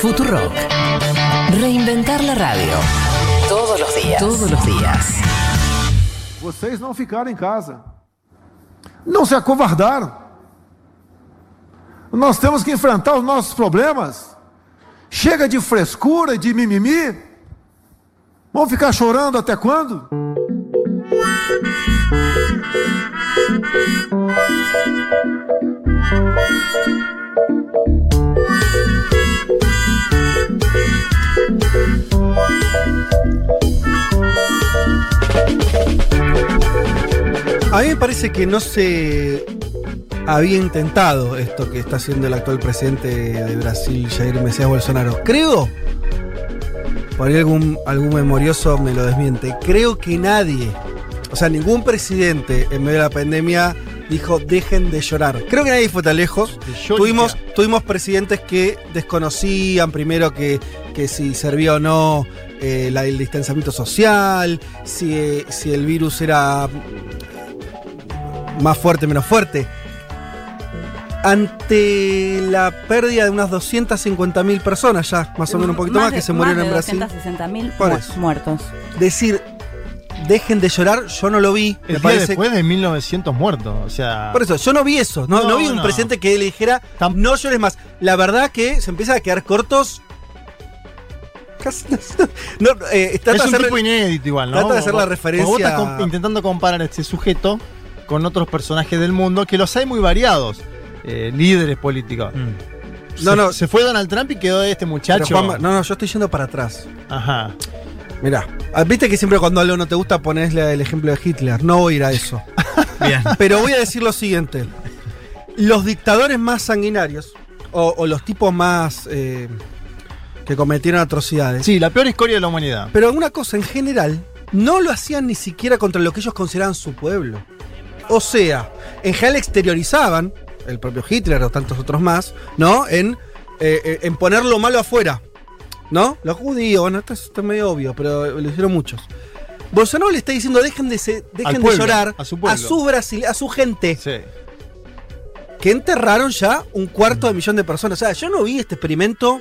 Futurock. Reinventar la radio. Todos los días. Todos los días. Vocês não ficaram em casa. Não se acovardaram. Nós temos que enfrentar os nossos problemas. Chega de frescura e de mimimi. Vamos ficar chorando até quando? A mí me parece que no se había intentado esto que está haciendo el actual presidente de Brasil, Jair Mesías Bolsonaro. Creo, por ahí algún, algún memorioso me lo desmiente, creo que nadie, o sea, ningún presidente en medio de la pandemia dijo dejen de llorar. Creo que nadie fue tan lejos. Tuvimos, tuvimos presidentes que desconocían primero que, que si servía o no eh, la- el distanciamiento social, si, eh, si el virus era más fuerte, menos fuerte. Ante la pérdida de unas 250.000 personas ya, más o menos un poquito más, de- que se murieron en Brasil. 260.000 Por mu- eso. muertos. Decir, dejen de llorar, yo no lo vi. El me día parece después de 1900 muertos. O sea. Por eso, yo no vi eso. No, No, no vi un no. presidente que le dijera, no llores más. La verdad que se empieza a quedar cortos. No, eh, trata es de un hacer- tipo inédito igual, ¿no? trata de hacer la referencia- vos estás intentando comparar a este sujeto con otros personajes del mundo que los hay muy variados. eh, líderes políticos. No, Se- no. Se fue Donald Trump y quedó este muchacho. No, no, yo estoy yendo para atrás. Ajá. Mirá, ah, viste que siempre cuando algo no te gusta pones el ejemplo de Hitler. No voy a ir a eso. Bien. Pero voy a decir lo siguiente. Los dictadores más sanguinarios, o, o los tipos más eh, que cometieron atrocidades. Sí, la peor escoria de la humanidad. Pero una cosa, en general, no lo hacían ni siquiera contra lo que ellos consideraban su pueblo. O sea, en general exteriorizaban, el propio Hitler o tantos otros más, ¿no? En, eh, eh, en poner lo malo afuera. ¿No? Los judíos, bueno, esto es, esto es medio obvio, pero lo hicieron muchos. Bolsonaro le está diciendo dejen de, se- dejen de llorar a su pueblo. Brasil, a su gente Sí. que enterraron ya un cuarto de millón de personas. O sea, yo no vi este experimento,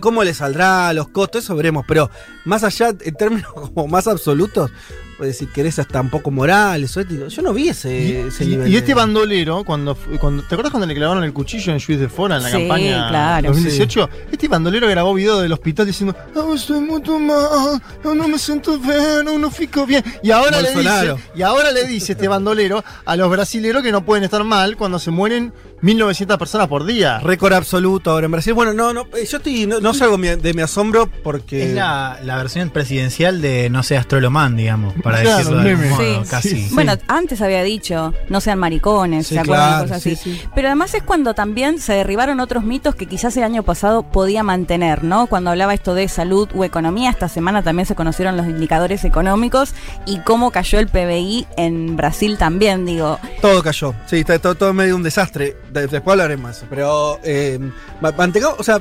cómo le saldrá, los costos, eso veremos, pero más allá, en términos como más absolutos, pues si querés hasta un poco morales o éticos, yo no vi ese, Y, ese y- nivel. y de- este bandolero, cuando, cuando ¿te acuerdas cuando le clavaron el cuchillo en Juiz de Fora en la Sí, campaña claro. 2018? Este bandolero grabó video del hospital diciendo, "Ah, estoy muy mal, no, no me siento bien, no, no fico bien. Y ahora, le dice, y ahora le dice este bandolero a los brasileros que no pueden estar mal cuando se mueren 1900 personas por día. Récord absoluto ahora en Brasil. Bueno, no, no, eh, yo estoy, no, no salgo de mi asombro porque. Es la, la versión presidencial de No sé, Astrolomán, digamos, para Claro, decirlo de algún modo, Sí. casi. Sí. Bueno, antes había dicho, no sean maricones, Sí, ¿se acuerdan? claro, Cosas sí, así. sí. Pero además es cuando también se derribaron otros mitos que quizás el año pasado podía mantener, ¿no? Cuando hablaba esto de salud o economía, esta semana también se conocieron los indicadores económicos y cómo cayó el PBI en Brasil también, digo. Todo cayó. Sí, está todo, todo medio un desastre. De- después hablaremos. Pero. Eh, ma- mantengamos- o sea.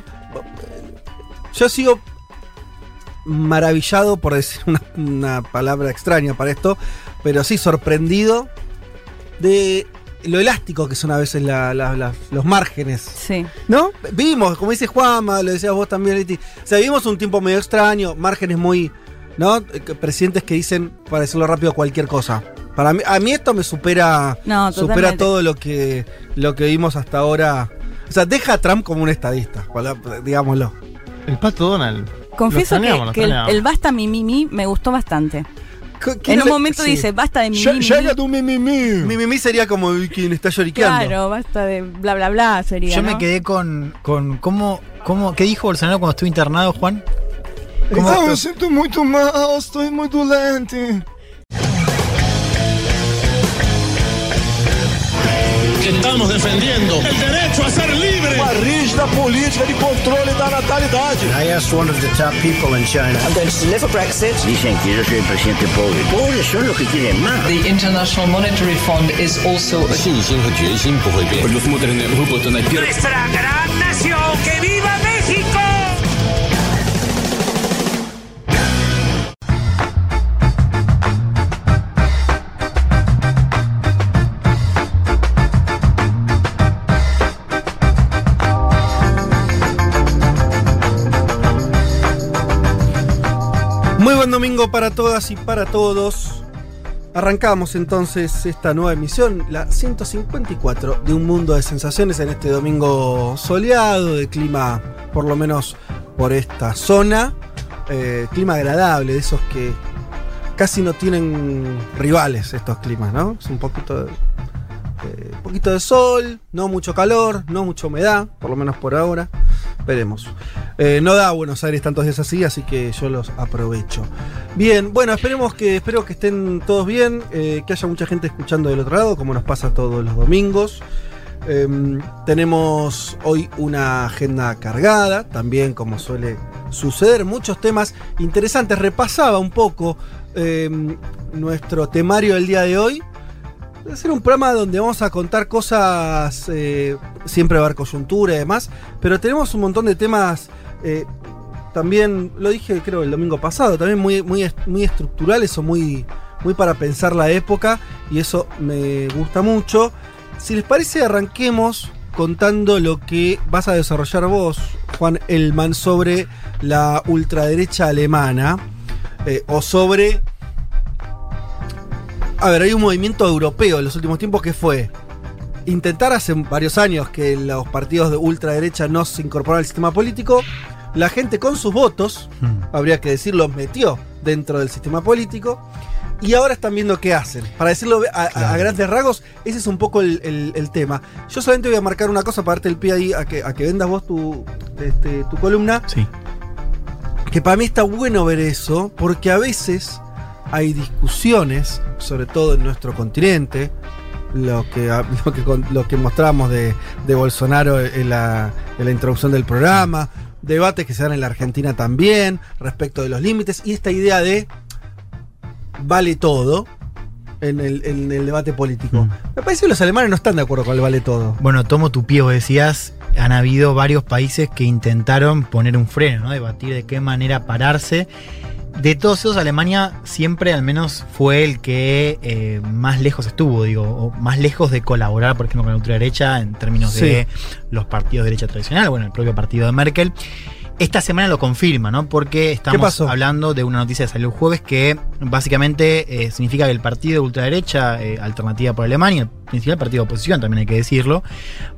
Yo sigo maravillado, por decir una, una palabra extraña para esto. Pero sí, sorprendido de lo elástico que son a veces la- la- la- los márgenes. Sí. ¿No? Vimos, como dice Juanma, lo decías vos también, Leti. O sea, vimos un tiempo medio extraño, márgenes muy. ¿No? Que- Presidentes que dicen, para decirlo rápido, cualquier cosa. Para mí, a mí esto me supera. No, supera todo lo que, lo que vimos hasta ahora. O sea, deja a Trump como un estadista, digámoslo. El pato Donald. Confieso Lo que, extrañamos, lo que el, basta mi mi mi me gustó bastante. ¿Quién En un le- momento sí. dice, basta de mi mi, mi, Llega mi". tu mimimi. Mi mimi sería como quien está lloriqueando. Claro, basta de bla bla bla sería. Yo ¿no? me quedé con, con cómo, cómo, ¿qué dijo Bolsonaro cuando estuvo internado, Juan? ¿Cómo- Ah, me siento muito mal, estoy muy doente. que estamos defendiendo el derecho a ser libre. Uma rígida política de controle da natalidade. I asked one of the top people in China. I'm going to deliver Brexit. Dicen que yo soy el presidente pobre. Pobres son los que quieren más. The International Monetary Fund is also 信心和决心不会变。Nuestra gran nación, que viva México. Buen domingo para todas y para todos. Arrancamos entonces esta nueva emisión, la 154 de Un Mundo de Sensaciones en este domingo soleado, de clima por lo menos por esta zona. Eh, clima agradable, de esos que casi no tienen rivales estos climas, ¿no? Es un poquito eh, un poquito de sol, no mucho calor, no mucha humedad, por lo menos por ahora. Veremos. Eh, no da Buenos Aires tantos días así, así que yo los aprovecho. Bien, bueno, esperemos que, espero que estén todos bien, eh, que haya mucha gente escuchando del otro lado, como nos pasa todos los domingos. Em, tenemos hoy una agenda cargada, también como suele suceder, muchos temas interesantes. Repasaba un poco em, nuestro temario del día de hoy. Va a ser un programa donde vamos a contar cosas, eh, siempre va a haber coyuntura y demás, pero tenemos un montón de temas, eh, también, lo dije creo el domingo pasado, también muy, muy, muy estructurales o muy, muy para pensar la época, y eso me gusta mucho. Si les parece, arranquemos contando lo que vas a desarrollar vos, Juan Elman, sobre la ultraderecha alemana, eh, o sobre a ver, hay un movimiento europeo en los últimos tiempos que fue intentar hace varios años que los partidos de ultraderecha no se incorporaran al sistema político. La gente con sus votos, habría que decirlo, metió dentro del sistema político. Y ahora están viendo qué hacen. Para decirlo a, grandes rasgos, ese es un poco el, el- el tema. Yo solamente voy a marcar una cosa para darte el pie ahí a que, a que vendas vos tu, este, tu columna. Sí. Que para mí está bueno ver eso, porque a veces hay discusiones, sobre todo en nuestro continente, lo que, lo que, con- lo que mostramos de, de Bolsonaro en la, en la introducción del programa, debates que se dan en la Argentina también respecto de los límites, y esta idea de vale todo en el, en el debate político. Me parece que los alemanes no están de acuerdo con el vale todo. Bueno, tomo tu pie, vos decías, han habido varios países que intentaron poner un freno, ¿no? Debatir de qué manera pararse. De todos esos, Alemania siempre al menos fue el que eh, más lejos estuvo, digo, o más lejos de colaborar, por ejemplo, con la ultraderecha en términos de los partidos de derecha tradicional, bueno, el propio partido de Merkel. Esta semana lo confirma, ¿no? Porque estamos hablando de una noticia que salió el jueves que básicamente eh, significa que el partido de ultraderecha, eh, Alternativa por Alemania, el principal partido de oposición, también hay que decirlo,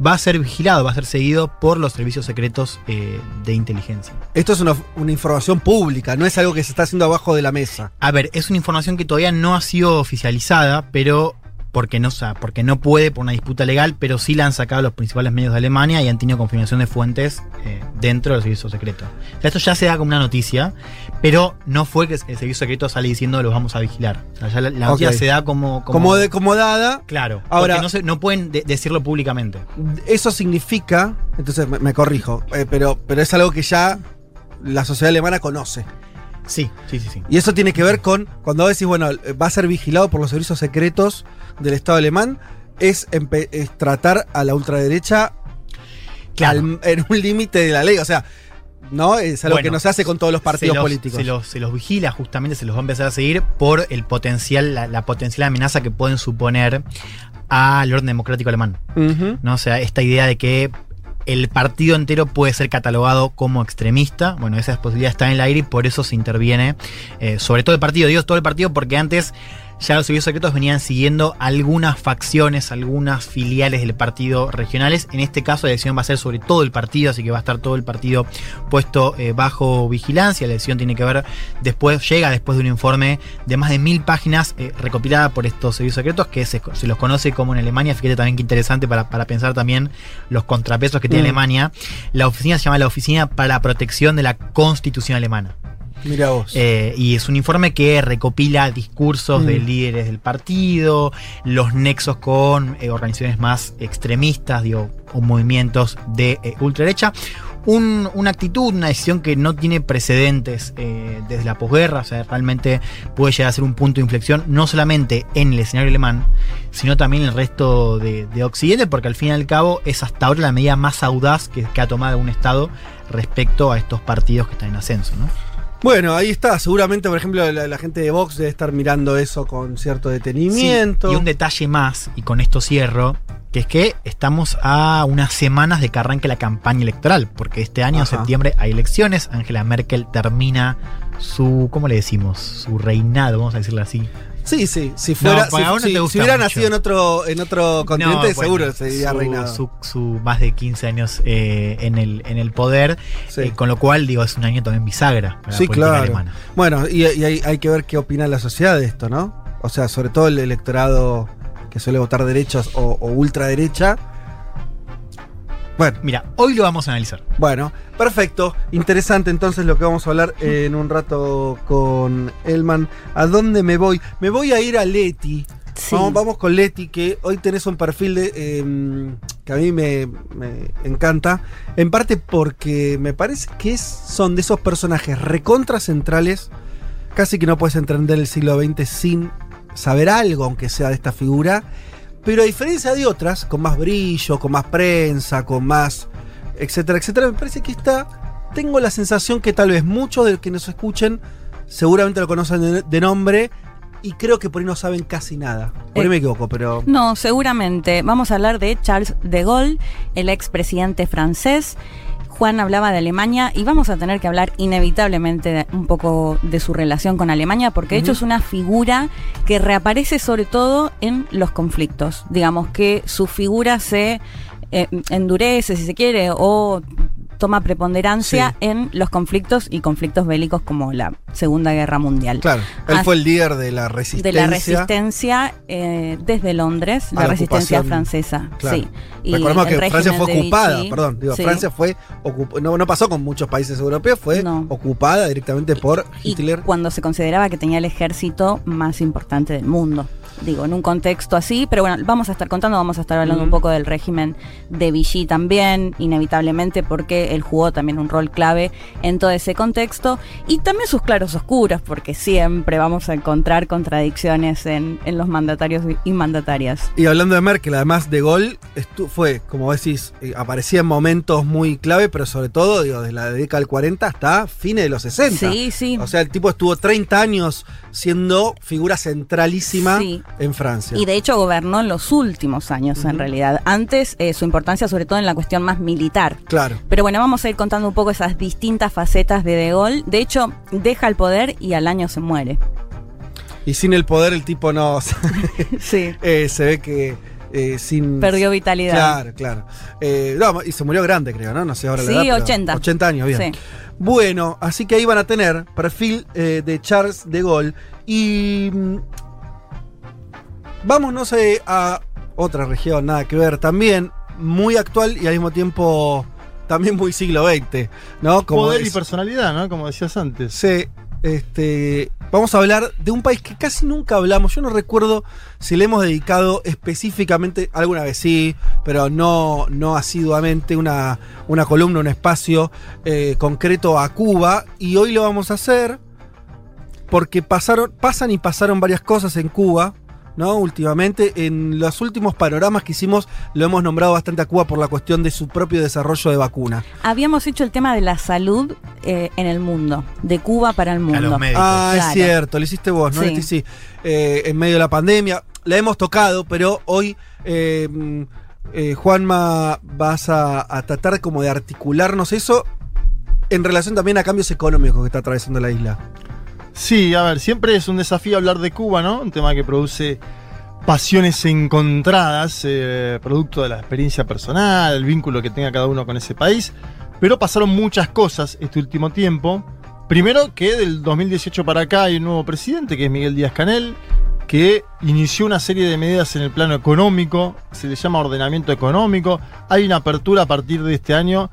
va a ser vigilado, va a ser seguido por los servicios secretos eh, de inteligencia. Esto es una, una información pública, no es algo que se está haciendo abajo de la mesa. A ver, es una información que todavía no ha sido oficializada, pero porque no, porque no puede por una disputa legal, pero sí la han sacado los principales medios de Alemania y han tenido confirmación de fuentes eh, dentro del servicio secreto. O sea, esto ya se da como una noticia, pero no fue que el servicio secreto sale diciendo los vamos a vigilar. O sea, ya la, la noticia se da como... Como, de, como dada, Claro, Ahora- porque no, se- no pueden de- decirlo públicamente. eso significa, entonces me, me corrijo, eh, pero, pero es algo que ya la sociedad alemana conoce. Sí, sí, sí, sí. Y eso tiene que ver con, cuando vos decís, bueno, va a ser vigilado por los servicios secretos del Estado alemán, es, tratar a la ultraderecha Claro. al- en un límite de la ley. O sea, no es algo Bueno, que no se hace con todos los partidos se los, políticos. Se los, se los vigila, justamente se los va a empezar a seguir por el potencial, la, la potencial amenaza que pueden suponer al orden democrático alemán. ¿no? O sea, esta idea de que el partido entero puede ser catalogado como extremista. Bueno, esa posibilidad está en el aire y por eso se interviene eh, sobre todo el partido. Digo todo el partido porque antes ya los servicios secretos venían siguiendo algunas facciones, algunas filiales del partido regionales. En este caso la elección va a ser sobre todo el partido, así que va a estar todo el partido puesto eh, bajo vigilancia. La elección tiene que ver después, llega después de un informe de más de mil páginas eh, recopilada por estos servicios secretos que se, se los conoce como en Alemania. Fíjate también qué interesante para, para pensar también los contrapesos que tiene Mm. Alemania. La oficina se llama la Oficina para la Protección de la Constitución Alemana. Mira vos. Eh, y es un informe que recopila discursos Mm. de líderes del partido, los nexos con eh, organizaciones más extremistas, digo, o movimientos de eh, ultraderecha. Un- una actitud, una decisión que no tiene precedentes eh, desde la posguerra, o sea, realmente puede llegar a ser un punto de inflexión, no solamente en el escenario alemán, sino también en el resto de, de Occidente, porque al fin y al cabo es hasta ahora la medida más audaz que, que ha tomado un Estado respecto a estos partidos que están en ascenso, ¿no? Bueno, ahí está. Seguramente, por ejemplo, la, la gente de Vox debe estar mirando eso con cierto detenimiento. Sí, y un detalle más, y con esto cierro, que es que estamos a unas semanas de que arranque la campaña electoral, porque este año, en septiembre, hay elecciones. Angela Merkel termina su, ¿cómo le decimos? Su reinado, vamos a decirlo así. Sí, sí. Si fuera, No, si, no hubiera mucho. nacido en otro, en otro continente, No, bueno, seguro sería su, reinado. Su, su más de 15 años eh, en, el, en el poder, Sí. eh, con lo cual, digo, es un año también bisagra para Sí, la política claro. alemana. Bueno, y, y hay, hay que ver qué opina la sociedad de esto, ¿no? O sea, sobre todo el electorado que suele votar derechos o, o ultraderecha. Bueno, Mira, hoy lo vamos a analizar. bueno, perfecto. Interesante entonces lo que vamos a hablar eh, en un rato con Elman. ¿A dónde me voy? Me voy a ir a Leti. Sí. Vamos, vamos con Leti, que hoy tenés un perfil de, eh, que a mí me, me encanta. En parte porque me parece que es- son de esos personajes recontra centrales. Casi que no puedes entender el siglo XX sin saber algo, aunque sea de esta figura. Pero a diferencia de otras, con más brillo, con más prensa, con más. etcétera, etcétera, me parece que esta. Tengo la sensación que tal vez muchos de los que nos escuchen seguramente lo conocen de, de nombre. Y creo que por ahí no saben casi nada. Por ahí Eh, me equivoco, pero. No, seguramente. Vamos a hablar de Charles de Gaulle, el expresidente francés. Juan hablaba de Alemania y vamos a tener que hablar inevitablemente de- un poco de su relación con Alemania porque de hecho es una figura que reaparece sobre todo en los conflictos. Digamos que su figura se eh, endurece, si se quiere, o toma preponderancia Sí. en los conflictos y conflictos bélicos como la Segunda Guerra Mundial. Claro, él fue el líder de la De resistencia. la resistencia eh, desde Londres, la, la resistencia ocupación. francesa. Claro. Sí. Y Recordemos que Francia fue de ocupada, Vichy. perdón, digo, Sí. Francia fue no, no pasó con muchos países europeos, fue No. ocupada directamente por Y Hitler. cuando se consideraba que tenía el ejército más importante del mundo. Digo, en un contexto así, pero bueno, vamos a estar contando, vamos a estar hablando un poco del régimen de Vichy también, inevitablemente, porque él jugó también un rol clave en todo ese contexto, y también sus claros oscuros, porque siempre vamos a encontrar contradicciones en, en los mandatarios y mandatarias. Y hablando de Merkel, además de Gol, fue, como decís, eh, aparecía en momentos muy clave, pero sobre todo, digo, desde la década del 40 hasta fines de los 60. Sí, sí. O sea, el tipo estuvo 30 años siendo figura centralísima Sí. En Francia. Y de hecho gobernó en los últimos años, en realidad. Antes, eh, su importancia sobre todo en la cuestión más militar. Claro. Pero bueno, vamos a ir contando un poco esas distintas facetas de De Gaulle. De hecho, deja el poder y al año se muere. Y sin el poder el tipo no... Sí. eh, se ve que eh, sin... Perdió vitalidad. Claro, claro. Eh, no, y se murió grande, creo, ¿no? No sé ahora la Sí, edad, pero 80. 80 años, bien. Sí. Bueno, así que ahí van a tener perfil eh, de Charles de Gaulle. Y. Vámonos eh, a otra región, nada que ver. También muy actual y al mismo tiempo también muy siglo XX, ¿no? Como Poder y es- personalidad, ¿no? Como decías antes. Sí, este, vamos a hablar de un país que casi nunca hablamos. Yo no recuerdo si le hemos dedicado específicamente, alguna vez sí, pero no, no asiduamente, una, una columna, un espacio eh, concreto a Cuba. Y hoy lo vamos a hacer porque pasaron, pasan y pasaron varias cosas en Cuba. ¿No? Últimamente, en los últimos panoramas que hicimos, lo hemos nombrado bastante a Cuba por la cuestión de su propio desarrollo de vacuna. Habíamos hecho el tema de la salud eh, en el mundo, de Cuba para el mundo. los médicos. Ah, Claro. es cierto, lo hiciste vos, ¿no? Sí. Leti? Sí. Eh, en medio de la pandemia. La hemos tocado, pero hoy, eh, Juanma, vas a, a tratar como de articularnos eso en relación también a cambios económicos que está atravesando la isla. Sí, a ver, siempre es un desafío hablar de Cuba, ¿no? Un tema que produce pasiones encontradas, eh, producto de la experiencia personal, el vínculo que tenga cada uno con ese país. Pero pasaron muchas cosas este último tiempo. Primero que del 2018 para acá hay un nuevo presidente, que es Miguel Díaz Canel, que inició una serie de medidas en el plano económico, se le llama ordenamiento económico. Hay una apertura a partir de este año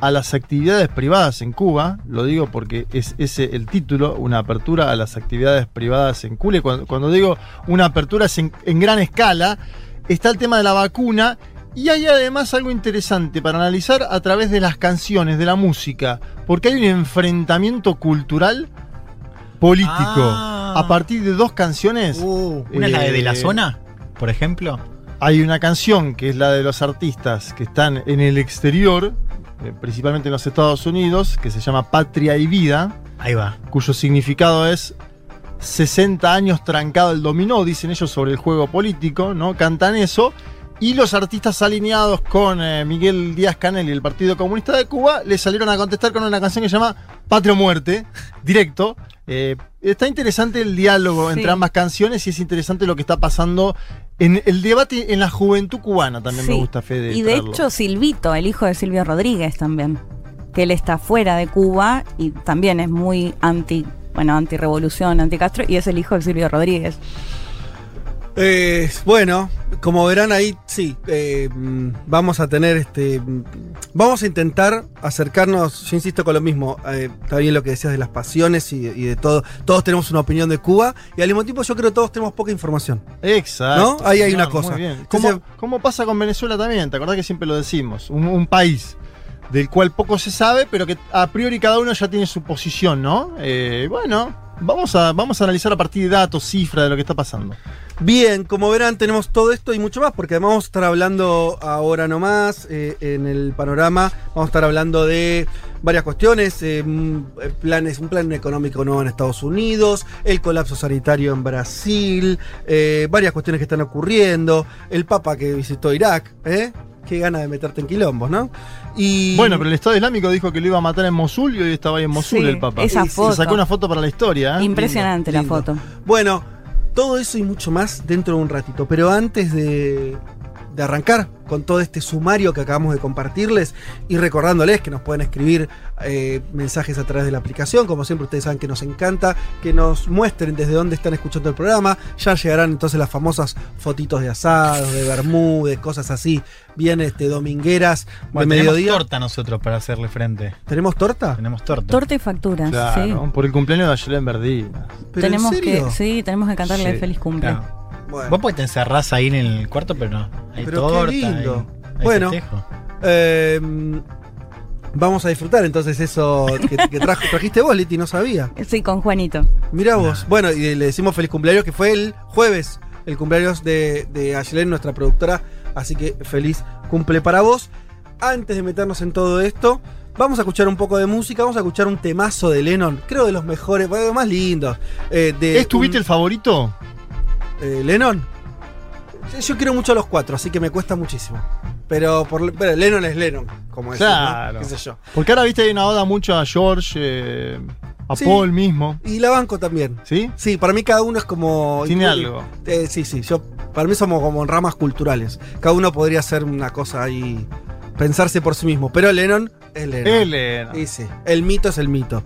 a las actividades privadas en Cuba, lo digo porque es ese el título, una apertura a las actividades privadas en Cuba. Y Cuando, cuando digo una apertura es en, en gran escala, está el tema de la vacuna y hay además algo interesante para analizar a través de las canciones, de la música, porque hay un enfrentamiento cultural político Ah. a partir de dos canciones. Una es la de, de la eh, zona, por ejemplo. hay una canción que es la de los artistas que están en el exterior, eh, principalmente en los Estados Unidos, que se llama Patria y Vida, Ahí va. cuyo significado es 60 años trancado el dominó, dicen ellos sobre el juego político, ¿no? Cantan eso. Y los artistas alineados con eh, Miguel Díaz Canel y el Partido Comunista de Cuba le salieron a contestar con una canción que se llama patria o muerte, directo. Eh, está interesante el diálogo Sí. entre ambas canciones y es interesante lo que está pasando en el debate en la juventud cubana. También me Sí. gusta, Fede. Y de traerlo. hecho, Silvito, el hijo de Silvio Rodríguez también. Que él está fuera de Cuba y también es muy anti, bueno, anti-revolución, anti-Castro, y es el hijo de Silvio Rodríguez. Eh, bueno, como verán ahí, sí, eh, vamos a tener este. Vamos a intentar acercarnos, yo insisto con lo mismo, eh, está bien lo que decías de las pasiones y, y de todo. Todos tenemos una opinión de Cuba y al mismo tiempo yo creo que todos tenemos poca información. Exacto. ¿No? Ahí hay Claro, una cosa. Muy bien. Entonces- ¿Cómo, cómo pasa con Venezuela también? ¿Te acordás que siempre lo decimos? Un, un país del cual poco se sabe, pero que a priori cada uno ya tiene su posición, ¿no? Eh, bueno, vamos a, vamos a analizar a partir de datos, cifras de lo que está pasando. Bien, como verán, tenemos todo esto y mucho más, porque vamos a estar hablando ahora nomás eh, en el panorama. Vamos a estar hablando de varias cuestiones: eh, mm, eh, planes, un plan económico nuevo en Estados Unidos, el colapso sanitario en Brasil, eh, varias cuestiones que están ocurriendo, el Papa que visitó Irak, ¿eh? Qué gana de meterte en quilombos, ¿no? Y Bueno, pero el Estado Islámico dijo que lo iba a matar en Mosul y hoy estaba ahí en Mosul Sí, el Papa. esa Y se foto. sacó una foto para la historia. ¿eh? Impresionante la lindo. foto. Bueno, todo eso y mucho más dentro de un ratito. Pero antes de, de arrancar con todo este sumario que acabamos de compartirles y recordándoles que nos pueden escribir eh, mensajes a través de la aplicación, como siempre ustedes saben que nos encanta, que nos muestren desde dónde están escuchando el programa, ya llegarán entonces las famosas fotitos de asados, de bermúdez, cosas así, bien este, domingueras Bueno, de tenemos mediodía. torta nosotros para hacerle frente. ¿Tenemos torta? Tenemos torta. Torta y facturas, Claro, por el cumpleaños de Verdina. ¿Pero en tenemos serio? que, sí, tenemos que cantarle Sí, feliz cumple. claro. Bueno. Vos pues te encerrás ahí en el cuarto, pero no. Hay Pero qué torta. lindo. hay- hay Bueno. Eh, vamos a disfrutar entonces eso que, que trajo- trajiste vos, Liti, no sabía. Sí, con Juanito. Mirá vos. Bueno, y le decimos feliz cumpleaños, que fue el jueves, el cumpleaños de, de Ayelen, nuestra productora. Así que feliz cumple para vos. Antes de meternos en todo esto, vamos a escuchar un poco de música. Vamos a escuchar un temazo de Lennon, creo de los mejores, de los más lindos. eh, de ¿Es tu un- favorito? Eh, Lennon. Yo quiero mucho a los cuatro, así que me cuesta muchísimo. Pero, por, pero Lennon es Lennon, como ¿no? Claro. ¿Qué sé yo? Porque ahora viste hay una oda mucho a George, eh, a Sí. Paul mismo. Y la banco también. ¿Sí? Sí, para mí cada uno es como. Tiene algo. Eh, sí, sí. Yo, para mí somos como en ramas culturales. Cada uno podría hacer una cosa ahí. Pensarse por sí mismo. Pero Lennon es Lennon. Elena. Y sí, el mito es el mito.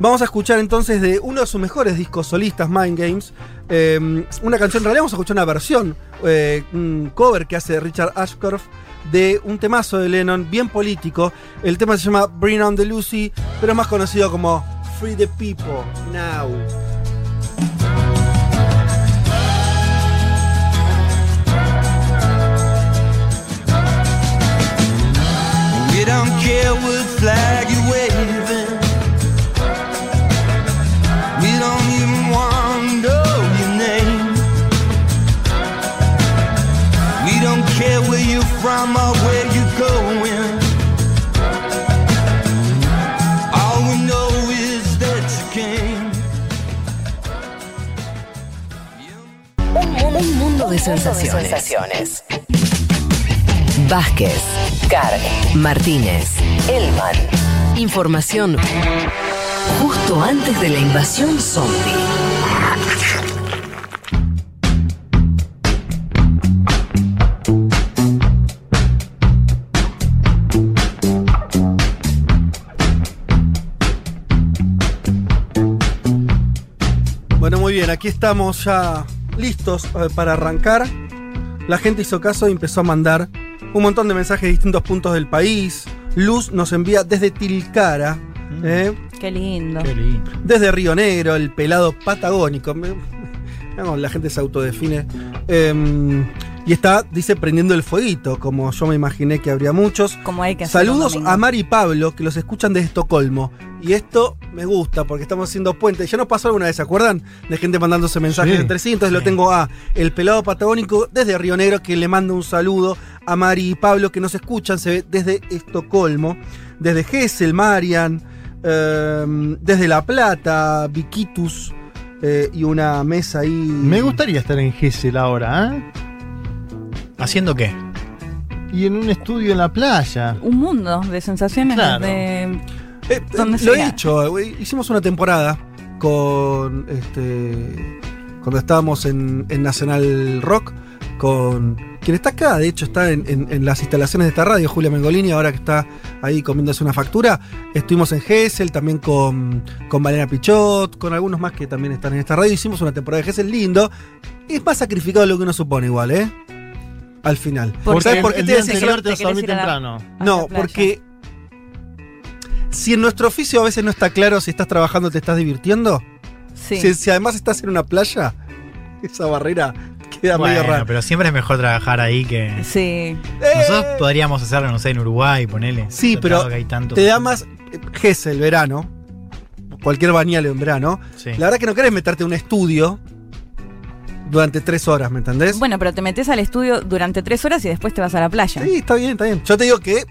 Vamos a escuchar entonces de uno de sus mejores discos solistas, Mind Games. eh, una canción, en realidad vamos a escuchar una versión, eh, un cover que hace Richard Ashcroft de un temazo de Lennon, bien político. El tema se llama Bring on the Lucy, pero es más conocido como Free the People Now. Where you're from or where you're going. All we know is that you came. Un, un mundo de sensaciones. Vázquez, Carg, Martínez, Elman. Información justo antes de la invasión zombie. Muy bien, aquí estamos ya listos eh, para arrancar. La gente hizo caso y empezó a mandar un montón de mensajes de distintos puntos del país. Luz nos envía desde Tilcara, ¿eh? Qué lindo. Qué lindo. desde Río Negro, el pelado patagónico. La gente se autodefine. Em, y está, dice, prendiendo el fueguito, como yo me imaginé que habría muchos. Como hay que Saludos a Mari y Pablo, que los escuchan desde Estocolmo. Y esto me gusta, porque estamos haciendo puente. Ya nos pasó alguna vez, ¿se acuerdan? De gente mandándose mensajes Sí. entre sí. Entonces lo tengo a El Pelado Patagónico desde Río Negro, que le manda un saludo a Mari y Pablo, que nos escuchan se ve, desde Estocolmo. Desde Gessel, Marian. em, desde La Plata, Viquitus. eh, y una mesa ahí. Me gustaría estar en Gessel ahora, ¿eh? ¿Haciendo qué? Y en un estudio en la playa. Un mundo de sensaciones Claro. de Eh, ¿Dónde lo he será? güey, hicimos una temporada con este cuando estábamos en, en Nacional Rock con quien está acá, de hecho está en, en- en las instalaciones de esta radio, Julia Mengolini, ahora que está ahí comiéndose una factura. Estuvimos en Gessel, también con, con Valera Pichot, con algunos más que también están en esta radio. Hicimos una temporada de Gessel lindo. Es más sacrificado de lo que uno supone igual, ¿eh? Al final. Porque ¿Sabes por qué el te día decía que te dormir temprano. a no, porque si en nuestro oficio a veces no está claro si estás trabajando o te estás divirtiendo, Sí. si, si además estás en una playa, esa barrera queda medio Bueno, rara. pero siempre es mejor trabajar ahí que. Sí. Nosotros podríamos hacerlo, no sé, en Uruguay, ponele. Sí, pero que hay tanto- te da más eh, Gessel, verano, cualquier bañale en verano. Sí. La verdad que no querés meterte en un estudio durante tres horas, ¿me entendés? Bueno, pero te metes al estudio durante tres horas y después te vas a la playa. Sí, está bien, está bien. Yo te digo que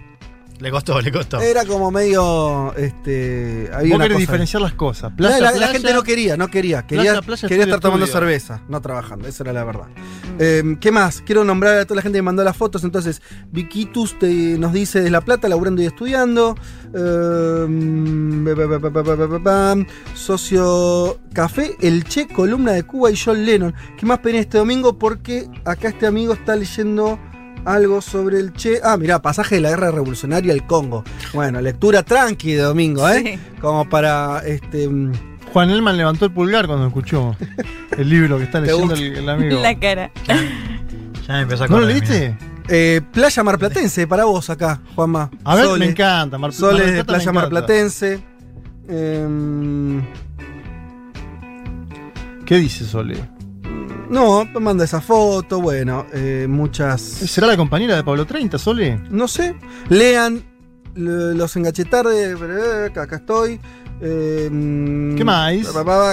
le costó, le costó. Era como medio. Este, había Vos diferenciar las cosas. La, gente no quería, no quería. Quería, quería estar tomando cerveza, no trabajando. Esa era la verdad. Em, ¿Qué más? Quiero nombrar a toda la gente que mandó las fotos. Entonces, Viquitus nos dice de La Plata, laburando y estudiando. Socio Café, El Che, columna de Cuba y John Lennon. ¿Qué más pedí este domingo? Porque acá este amigo está leyendo algo sobre el Che. Ah, mirá, pasaje de la guerra revolucionaria al Congo. Bueno, lectura tranqui de domingo, ¿eh? Como para este. mm, Juan Elman levantó el pulgar cuando escuchó el libro que está ¿Te leyendo el, el amigo. La cara. Ya me empezó a ¿No lo leíste? Eh, Playa Marplatense, para vos acá, Juanma. A ver, Sole. me encanta. Mar, Soles Mar de Playa encanta. Marplatense. Em, ¿Qué dice Sole? No, manda esa foto. Bueno, eh, muchas. ¿Será la compañera de Pablo 30, Sole? No sé. Lean Los Engaché Tarde. eh, Acá, estoy. Em, ¿Qué más?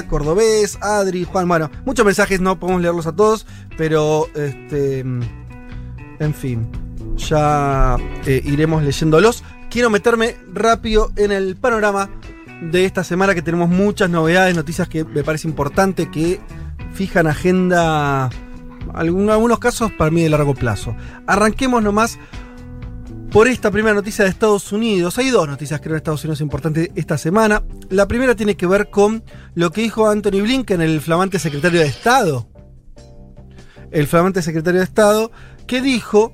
Cordobés, Adri, Juan. Bueno, muchos mensajes, no podemos leerlos a todos. Pero, este. En fin. Ya eh, iremos leyéndolos. Quiero meterme rápido en el panorama de esta semana que tenemos muchas novedades, noticias que me parece importante que fijan agenda, en algunos casos para mí de largo plazo. Arranquemos nomás por esta primera noticia de Estados Unidos. Hay dos noticias creo de Estados Unidos importantes esta semana. La primera tiene que ver con lo que dijo Anthony Blinken, el flamante secretario de Estado. El flamante secretario de Estado que dijo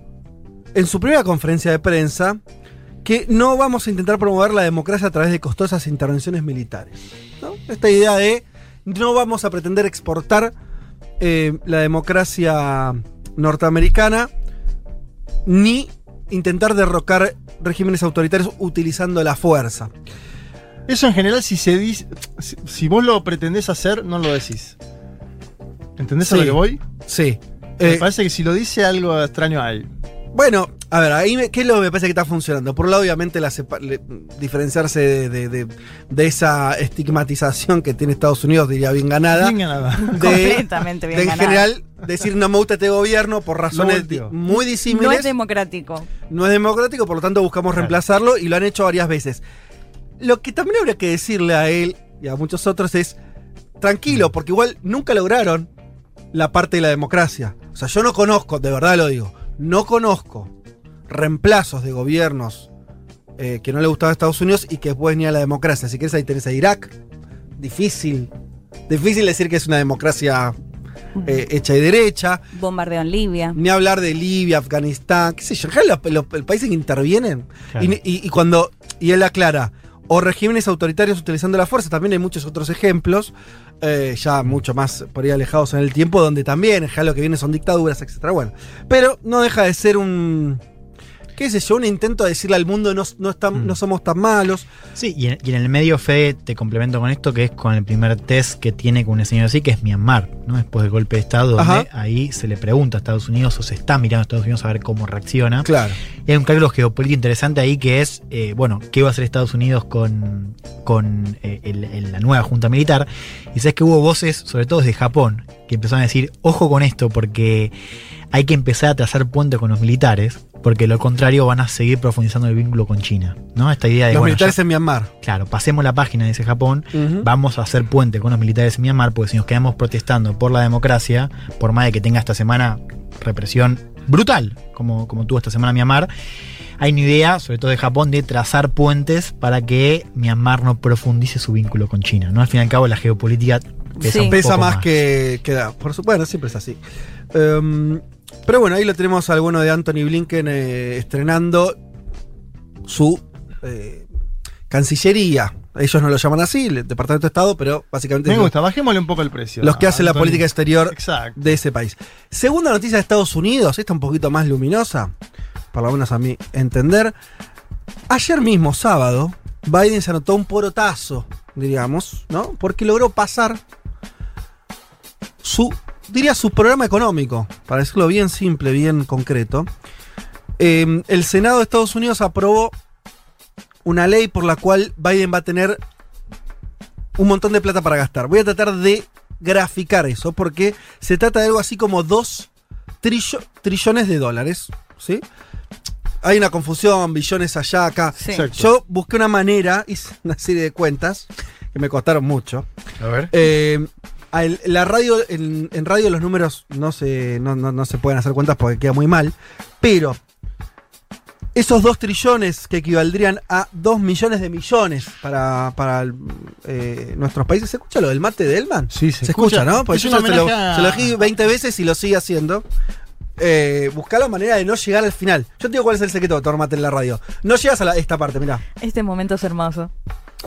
en su primera conferencia de prensa que no vamos a intentar promover la democracia a través de costosas intervenciones militares. Esta idea de no vamos a pretender exportar eh, la democracia norteamericana ni intentar derrocar regímenes autoritarios utilizando la fuerza. Eso en general, si se dice. Si, si vos lo pretendés hacer, no lo decís. ¿Entendés a lo que voy? Sí. Me Eh, parece que si lo dice algo extraño hay. Bueno, a ver, ahí me- ¿qué es lo que me parece que está funcionando? Por un lado, obviamente, la sepa- le- diferenciarse de, de- de- de esa estigmatización que tiene Estados Unidos, diría bien ganada. Bien ganada. de, Completamente bien de en ganada. general decir no me gusta este gobierno por razones muy No disímiles. es democrático. no es democrático, por lo tanto buscamos reemplazarlo y lo han hecho varias veces. Lo que también habría que decirle a él y a muchos otros es, tranquilo, porque igual nunca lograron la parte de la democracia. O sea, yo no conozco, de verdad lo digo, no conozco reemplazos de gobiernos eh, que no le gustaba a Estados Unidos y que después ni a la democracia. Si quieres ahí tenés a Irak, difícil. Difícil decir que es una democracia eh, hecha y derecha. Bombardeo en Libia. Ni hablar de Libia, Afganistán, qué sé yo, los, los- los países que intervienen. Claro. Y, y- y cuando, y él aclara, o regímenes autoritarios utilizando la fuerza, también hay muchos otros ejemplos, eh, ya mucho más por ahí alejados en el tiempo, donde también, ya lo que viene son dictaduras, etcétera. Bueno, pero no deja de ser un, qué sé yo, un intento de decirle al mundo no, no, Mm. no somos tan malos. Sí, y en, y en el medio, Fede, te complemento con esto, que es con el primer test que tiene con un señor así, que es Myanmar, ¿no? Después del golpe de Estado, donde Ajá. ahí se le pregunta a Estados Unidos o se está mirando a Estados Unidos a ver cómo reacciona. Claro. Y hay un cálculo geopolítico interesante ahí que es, eh, bueno, ¿qué va a hacer Estados Unidos con, con eh, el- el- la nueva junta militar? Y sabes que hubo voces, sobre todo desde Japón, que empezaron a decir, ojo con esto, porque hay que empezar a trazar puente con los militares, porque lo contrario van a seguir profundizando el vínculo con China. ¿no? Esta idea de, Los bueno, militares ya- en Myanmar. claro, pasemos la página, dice Japón, vamos a hacer puente con los militares en Myanmar, porque si nos quedamos protestando por la democracia, por más de que tenga esta semana represión brutal, como, como tuvo esta semana Myanmar, hay una idea, sobre todo de Japón, de trazar puentes para que Myanmar no profundice su vínculo con China. ¿no? Al fin y al cabo, la geopolítica pesa, un Pesa más, que, que da. Por supuesto, bueno, siempre es así. Em, pero bueno, ahí lo tenemos al bueno de Anthony Blinken eh, estrenando su eh, Cancillería. Ellos no lo llaman así, el Departamento de Estado, pero básicamente Me gusta, bajémosle un poco el precio. los que hacen la política exterior Exacto. de ese país. Segunda noticia de Estados Unidos, esta un poquito más luminosa, por lo menos a mi entender. Ayer mismo, sábado, Biden se anotó un porotazo, diríamos, ¿no? Porque logró pasar su, diría, su programa económico, para decirlo bien simple, bien concreto. Eh, el Senado de Estados Unidos aprobó una ley por la cual Biden va a tener un montón de plata para gastar. Voy a tratar de graficar eso porque se trata de algo así como 2 trillones de dólares. ¿sí? Hay una confusión, billones allá, acá. Sí. Yo busqué una manera, hice una serie de cuentas que me costaron mucho. A ver. Eh, al- la radio, en, en radio los números no se, no, no- no se pueden hacer cuentas porque queda muy mal, pero esos 2 trillones que equivaldrían a 2 millones de millones para, para el, eh, nuestros países. ¿Se escucha lo del mate de Elman? Sí, se Se escucha, escucha. ¿no? Porque Es yo ya se lo, a- se lo dije 20 veces y lo sigue haciendo. Eh, buscar la manera de no llegar al final. Yo te digo cuál es el secreto de tomar mate en la radio. No llegas a la- esta parte, mirá. Este momento es hermoso.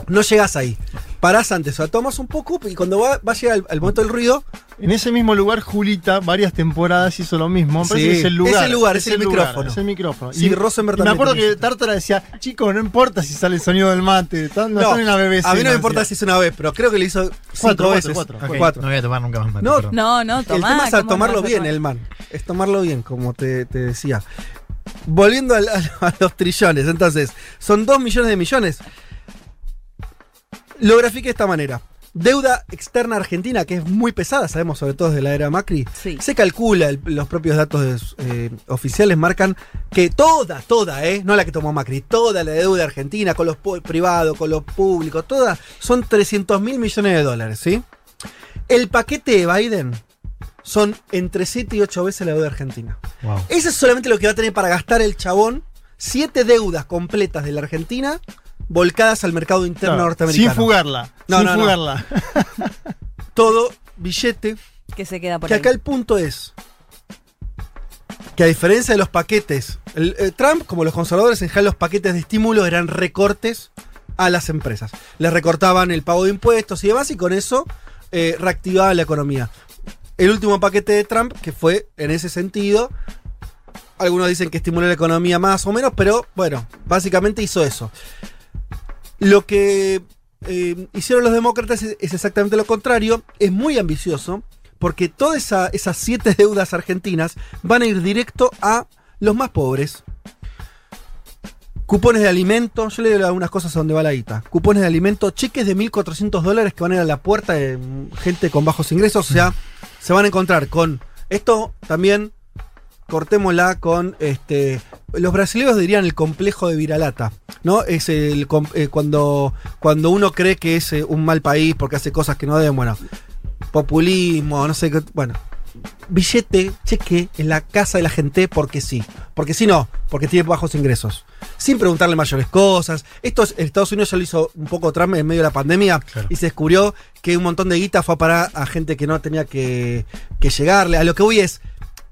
No llegas ahí. Parás antes, o sea, tomas un poco y cuando va, va a llegar el, el momento del ruido, En ese mismo lugar, Julita, varias temporadas hizo lo mismo. Me parece Sí. que es el lugar. Es el lugar, es el micrófono. Es el micrófono. Sí, Rosenberg y me acuerdo que Tártara decía, chicos, no importa si sale el sonido del mate. No, en la BBC. a mí no me importa si es una vez, pero creo que le hizo cinco Cuatro, veces. cuatro. No voy a tomar nunca más mate. No. No, no, el tema es ¿cómo tomarlo no bien, tomar? el man. Es tomarlo bien, como te, te decía. Volviendo al- a, a los trillones, entonces, son dos millones de millones. Lo grafiqué de esta manera. Deuda externa argentina, que es muy pesada, sabemos, sobre todo desde la era Macri. Sí. Se calcula, el- los propios datos eh, oficiales marcan que toda, toda, eh, no la que tomó Macri, toda la deuda argentina, con los privados, con los públicos, toda, son 300 mil millones de dólares, ¿sí? El paquete de Biden son entre 7 y 8 veces la deuda argentina. Wow. Eso es solamente lo que va a tener para gastar el chabón. Siete deudas completas de la Argentina volcadas al mercado interno Claro, norteamericano. Sin fugarla. No, sin no, no. fugarla. Todo billete. Que se queda por Que ahí. acá el punto es que a diferencia de los paquetes, el- eh, Trump, como los conservadores, en general los paquetes de estímulo eran recortes a las empresas. Les recortaban el pago de impuestos y demás, y con eso eh, reactivaban la economía. El último paquete de Trump, que fue en ese sentido, algunos dicen que estimuló la economía más o menos, pero bueno, básicamente hizo eso. Lo que eh, hicieron los demócratas es, exactamente lo contrario, es muy ambicioso, porque todas esa- esas siete deudas argentinas van a ir directo a los más pobres. Cupones de alimento, yo le doy algunas cosas a donde va la guita. Cupones de alimento, cheques de 1.400 dólares que van a ir a la puerta de gente con bajos ingresos. O sea, se van a encontrar con esto también, cortémosla con este. Los brasileños dirían el complejo de Viralata, ¿no? Es el eh, cuando, cuando uno cree que es eh, un mal país porque hace cosas que no deben, bueno, populismo, no sé qué, bueno, billete, cheque en la casa de la gente porque sí. Porque si no, porque tiene bajos ingresos. Sin preguntarle mayores cosas. Esto es, Estados Unidos ya lo hizo un poco Trump en medio de la pandemia y se descubrió que un montón de guita fue a parar a gente que no tenía que, que llegarle. A lo que voy es,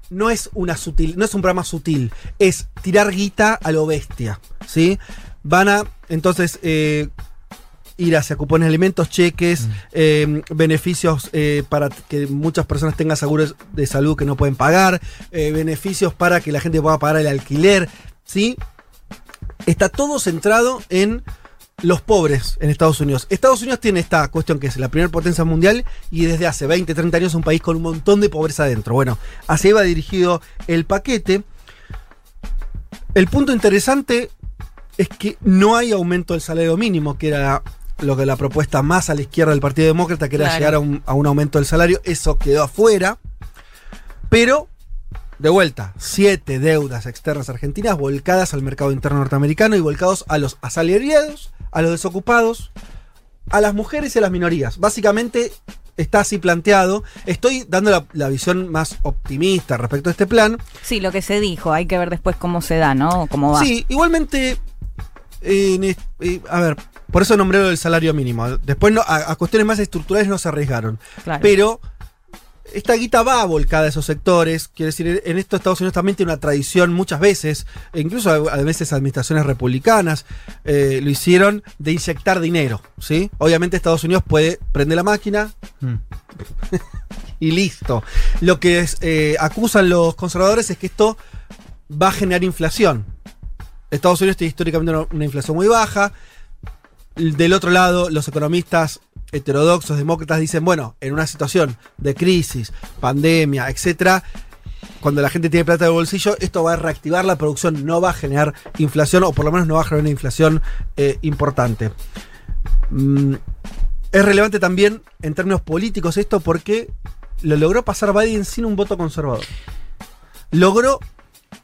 no es una sutil, no es un programa sutil, es tirar guita a lo bestia. ¿Sí? Van a, entonces, eh, ir hacia cupones de alimentos, cheques, eh, beneficios eh, para que muchas personas tengan seguros de salud que no pueden pagar, eh, beneficios para que la gente pueda pagar el alquiler, ¿sí? Está todo centrado en los pobres en Estados Unidos. Estados Unidos tiene esta cuestión que es la primera potencia mundial y desde hace 20, 30 años es un país con un montón de pobreza adentro. Bueno, así va dirigido el paquete. El punto interesante es que no hay aumento del salario mínimo, que era lo que la propuesta más a la izquierda del Partido Demócrata, que era Claro. llegar a un, a un aumento del salario. Eso quedó afuera. Pero, de vuelta, siete deudas externas argentinas volcadas al mercado interno norteamericano y volcados a los asalariados, a los desocupados, a las mujeres y a las minorías. Básicamente, está así planteado. Estoy dando la, la visión más optimista respecto a este plan. Sí, lo que se dijo, hay que ver después cómo se da, ¿no? Cómo va. Sí, igualmente, eh, a ver, por eso nombré lo del salario mínimo. Después no- a, a cuestiones más estructurales no se arriesgaron. Claro. Pero esta guita va volcada a esos sectores. Quiero decir, en esto Estados Unidos también tiene una tradición muchas veces, e incluso a, veces administraciones republicanas eh, lo hicieron de inyectar dinero. ¿sí? Obviamente Estados Unidos puede prender la máquina, Mm. y listo. Lo que es, eh, acusan los conservadores es que esto va a generar inflación. Estados Unidos tiene históricamente una, una inflación muy baja. Del otro lado, los economistas heterodoxos, demócratas, dicen, bueno, en una situación de crisis, pandemia, etcétera, cuando la gente tiene plata de bolsillo, esto va a reactivar la producción, no va a generar inflación, o por lo menos no va a generar una inflación eh, importante. Mm, es relevante también en términos políticos esto porque lo logró pasar Biden sin un voto conservador. Logró.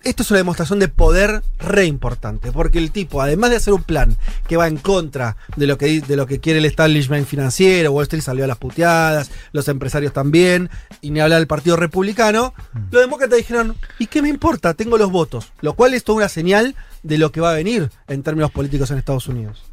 Esto es una demostración de poder re importante, porque el tipo, además de hacer un plan que va en contra de lo que, de lo que quiere el establishment financiero, Wall Street salió a las puteadas, los empresarios también, y ni hablar del Partido Republicano, los demócratas dijeron, ¿y qué me importa? Tengo los votos. Lo cual es toda una señal de lo que va a venir en términos políticos en Estados Unidos.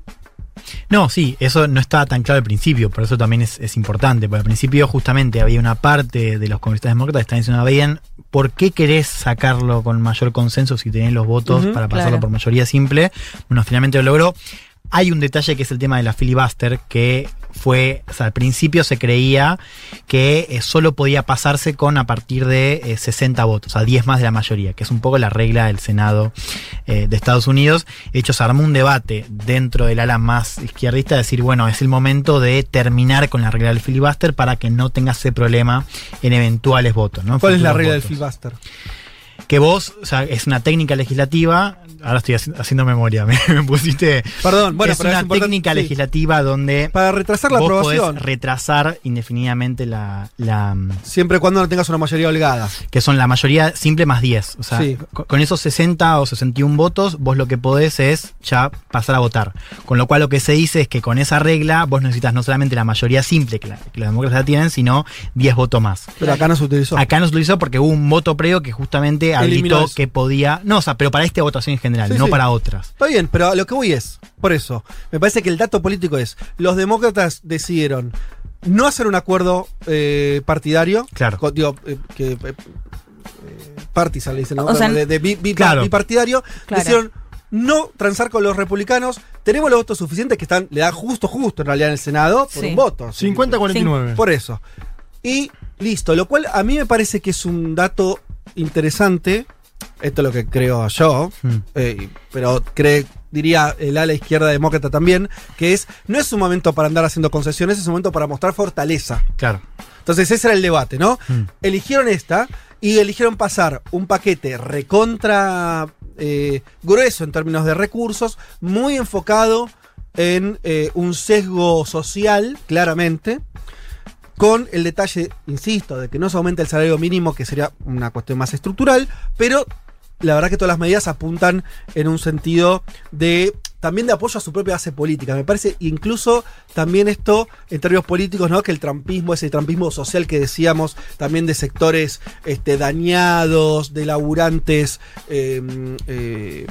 No, sí, eso no estaba tan claro al principio, por eso también es, es importante, porque al principio justamente había una parte de los congresistas demócratas que estaban diciendo, bien, ¿por qué querés sacarlo con mayor consenso si tenés los votos para pasarlo claro. por mayoría simple? Bueno, finalmente lo logró. Hay un detalle que es el tema de la filibuster, que fue, o sea, al principio se creía que eh, solo podía pasarse con a partir de eh, 60 votos, o sea, 10 más de la mayoría, que es un poco la regla del Senado eh, de Estados Unidos. De hecho, se armó un debate dentro del ala más izquierdista, de decir, bueno, es el momento de terminar con la regla del filibuster para que no tengas ese problema en eventuales votos. ¿no? En ¿Cuál es la regla del filibuster? Que vos, o sea, es una técnica legislativa, ahora estoy haci- haciendo memoria, me, me pusiste... Perdón, bueno, es pero una es técnica sí. legislativa donde Para retrasar la vos aprobación. podés retrasar indefinidamente la, la, Siempre y cuando no tengas una mayoría holgada. que son la mayoría simple más 10. O sea, Sí. con esos 60 o 61 votos, vos lo que podés es ya pasar a votar. Con lo cual lo que se dice es que con esa regla vos necesitas no solamente la mayoría simple que, la- que la tienen, sino 10 votos más. Pero acá no se utilizó. Acá no se utilizó porque hubo un voto previo que justamente Habilitó eso. que podía. No, o sea, pero para esta votación en general, Sí, no sí. para otras. Está bien, pero a lo que voy es, por eso, me parece que el dato político es, los demócratas decidieron no hacer un acuerdo eh, partidario, Claro. co- digo, eh, que... eh, eh, partisan, le dicen, ¿no? O sea, de, de bi- bi- claro. bipartidario, Claro. decidieron no transar con los republicanos, tenemos los votos suficientes que están, le dan justo, justo en realidad en el Senado, por Sí. un voto. 50-49. Por eso. Y listo, lo cual a mí me parece que es un dato interesante. Esto es lo que creo yo, Hmm. eh, pero cree, diría el ala izquierda demócrata también, que es, no es un momento para andar haciendo concesiones, es un momento para mostrar fortaleza. Claro. Entonces ese era el debate, ¿no? Hmm. Eligieron esta y eligieron pasar un paquete recontra eh, grueso en términos de recursos, muy enfocado en eh, un sesgo social, claramente, con el detalle, insisto, de que no se aumenta el salario mínimo, que sería una cuestión más estructural, pero la verdad que todas las medidas apuntan en un sentido de también de apoyo a su propia base política. Me parece incluso también esto en términos políticos, ¿no? Que el trampismo, ese trampismo social que decíamos, también de sectores este, dañados, de laburantes eh, eh,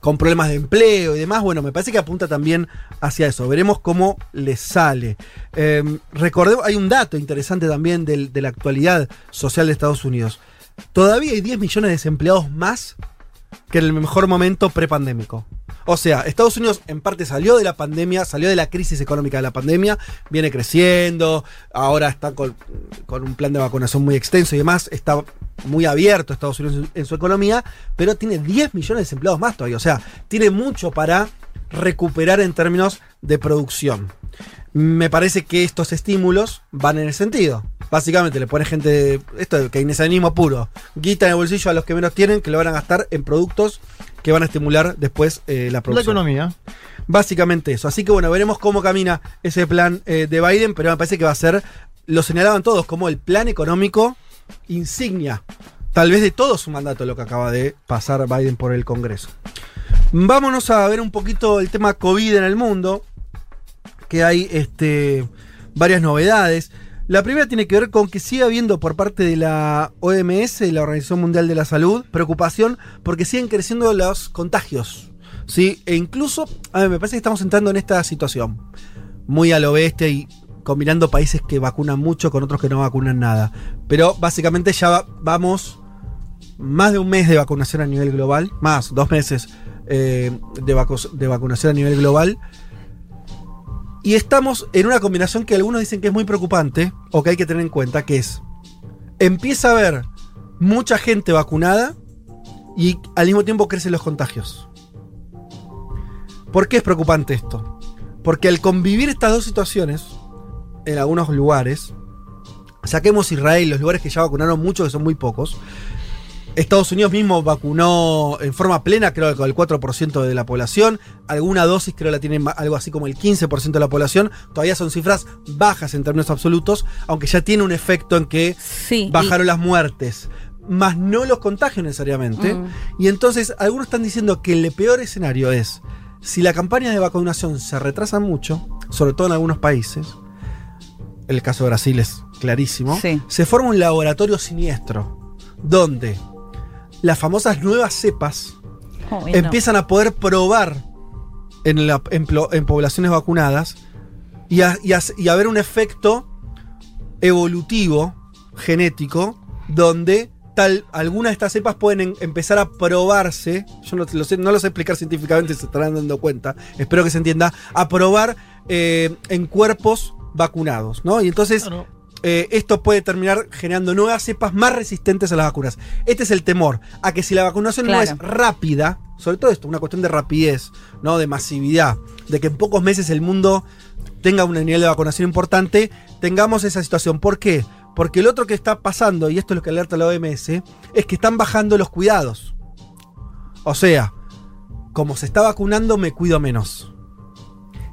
con problemas de empleo y demás, bueno, me parece que apunta también hacia eso. Veremos cómo les sale. Eh, recordemos, hay un dato interesante también de la actualidad social de Estados Unidos. Todavía hay 10 millones de desempleados más que en el mejor momento prepandémico. O sea, Estados Unidos en parte salió de la pandemia, salió de la crisis económica de la pandemia, viene creciendo, ahora está con, un plan de vacunación muy extenso y demás, está muy abierto Estados Unidos en, en su economía, pero tiene 10 millones de desempleados más todavía, o sea, tiene mucho para recuperar en términos de producción. Me parece que estos estímulos van en el sentido. Básicamente le pone gente, esto es keynesianismo puro, guita en el bolsillo a los que menos tienen, que lo van a gastar en productos que van a estimular después eh, la La producción. economía. Básicamente eso. Así que bueno, veremos cómo camina ese plan eh, de Biden, pero me parece que va a ser, lo señalaban todos, como el plan económico insignia, tal vez de todo su mandato, lo que acaba de pasar Biden por el Congreso. Vámonos a ver un poquito el tema COVID en el mundo, que hay este, varias novedades. La primera tiene que ver con que sigue habiendo por parte de la OMS, la Organización Mundial de la Salud, preocupación porque siguen creciendo los contagios. ¿sí? E incluso, a ver, me parece que estamos entrando en esta situación muy al oeste y combinando países que vacunan mucho con otros que no vacunan nada. Pero básicamente ya va- vamos más de un mes de vacunación a nivel global, más dos meses eh, de, de vacunación a nivel global. Y estamos en una combinación que algunos dicen que es muy preocupante, o que hay que tener en cuenta, que es, empieza a haber mucha gente vacunada y al mismo tiempo crecen los contagios. ¿Por qué es preocupante esto? Porque al convivir estas dos situaciones, en algunos lugares, saquemos Israel, los lugares que ya vacunaron mucho, que son muy pocos, Estados Unidos mismo vacunó en forma plena, creo que con el 4% de la población. Alguna dosis creo la tiene algo así como el 15% de la población. Todavía son cifras bajas en términos absolutos, aunque ya tiene un efecto en que Sí. bajaron las muertes. Más no los contagios necesariamente. Mm. Y entonces algunos están diciendo que el peor escenario es, si la campaña de vacunación se retrasa mucho, sobre todo en algunos países, el caso de Brasil es clarísimo, Sí. se forma un laboratorio siniestro, donde las famosas nuevas cepas Oh, no. empiezan a poder probar en, la- en poblaciones vacunadas y a, y a- y a ver un efecto evolutivo, genético, donde tal, algunas de estas cepas pueden en- empezar a probarse, yo no, lo sé, no lo sé explicar científicamente, se estarán dando cuenta, espero que se entienda, a probar eh, en cuerpos vacunados, ¿no? Y entonces eh, esto puede terminar generando nuevas cepas más resistentes a las vacunas. Este es el temor, a que si la vacunación no es rápida, sobre todo esto, una cuestión de rapidez, ¿no? De masividad, de que en pocos meses el mundo tenga un nivel de vacunación importante, tengamos esa situación. ¿Por qué? Porque el otro que está pasando, y esto es lo que alerta la OMS, es que están bajando los cuidados. O sea, como se está vacunando, me cuido menos.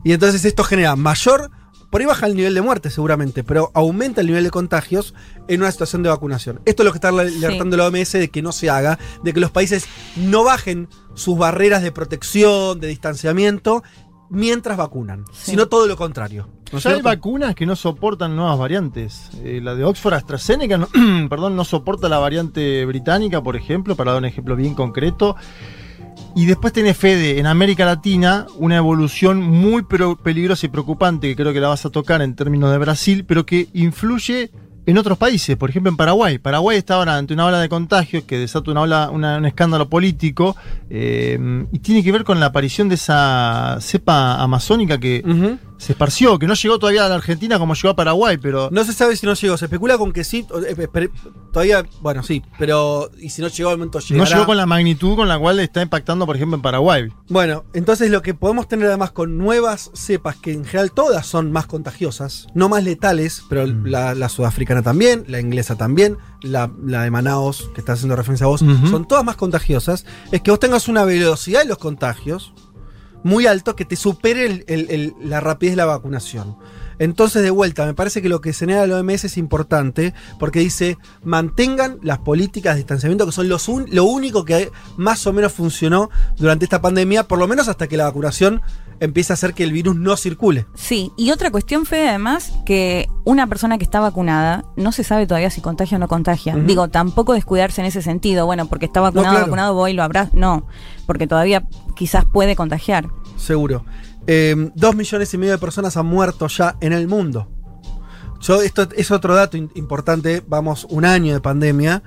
Y entonces esto genera mayor. Por ahí baja el nivel de muerte seguramente, pero aumenta el nivel de contagios en una situación de vacunación. Esto es lo que está alertando la OMS de que no se haga, de que los países no bajen sus barreras de protección, de distanciamiento, mientras vacunan, sino todo lo contrario. ¿no Ya hay vacunas que no soportan nuevas variantes. Eh, la de Oxford AstraZeneca no, perdón, no soporta la variante británica, por ejemplo, para dar un ejemplo bien concreto. Y después tiene Fede, en América Latina, una evolución muy peligrosa y preocupante, que creo que la vas a tocar en términos de Brasil, pero que influye en otros países, por ejemplo en Paraguay. Paraguay está ahora ante una ola de contagios que desata una ola, una- un escándalo político eh, y tiene que ver con la aparición de esa cepa amazónica que se esparció, que no llegó todavía a la Argentina como llegó a Paraguay, pero... No se sabe si no llegó, se especula con que sí, eh, todavía, bueno, sí, pero y si no llegó al momento No llegará. llegó con la magnitud con la cual está impactando, por ejemplo, en Paraguay. Bueno, entonces lo que podemos tener además con nuevas cepas, que en general todas son más contagiosas, no más letales, pero la, la sudafricana también, la inglesa también, la, la de Manaos, que está haciendo referencia a vos, son todas más contagiosas, es que vos tengas una velocidad de los contagios muy alto que te supere el- el- el- la rapidez de la vacunación. Entonces, de vuelta, me parece que lo que señala la OMS es importante porque dice, mantengan las políticas de distanciamiento que son los un- lo único que más o menos funcionó durante esta pandemia, por lo menos hasta que la vacunación empiece a hacer que el virus no circule. Sí, y otra cuestión, Fede, además, que una persona que está vacunada no se sabe todavía si contagia o no contagia. Digo, tampoco descuidarse en ese sentido. Bueno, porque está vacunado, claro. vacunado, voy y lo habrá. No, porque todavía quizás puede contagiar. Seguro. Eh, dos millones y medio de personas han muerto ya en el mundo. Yo, esto es otro dato importante. Vamos un año de pandemia.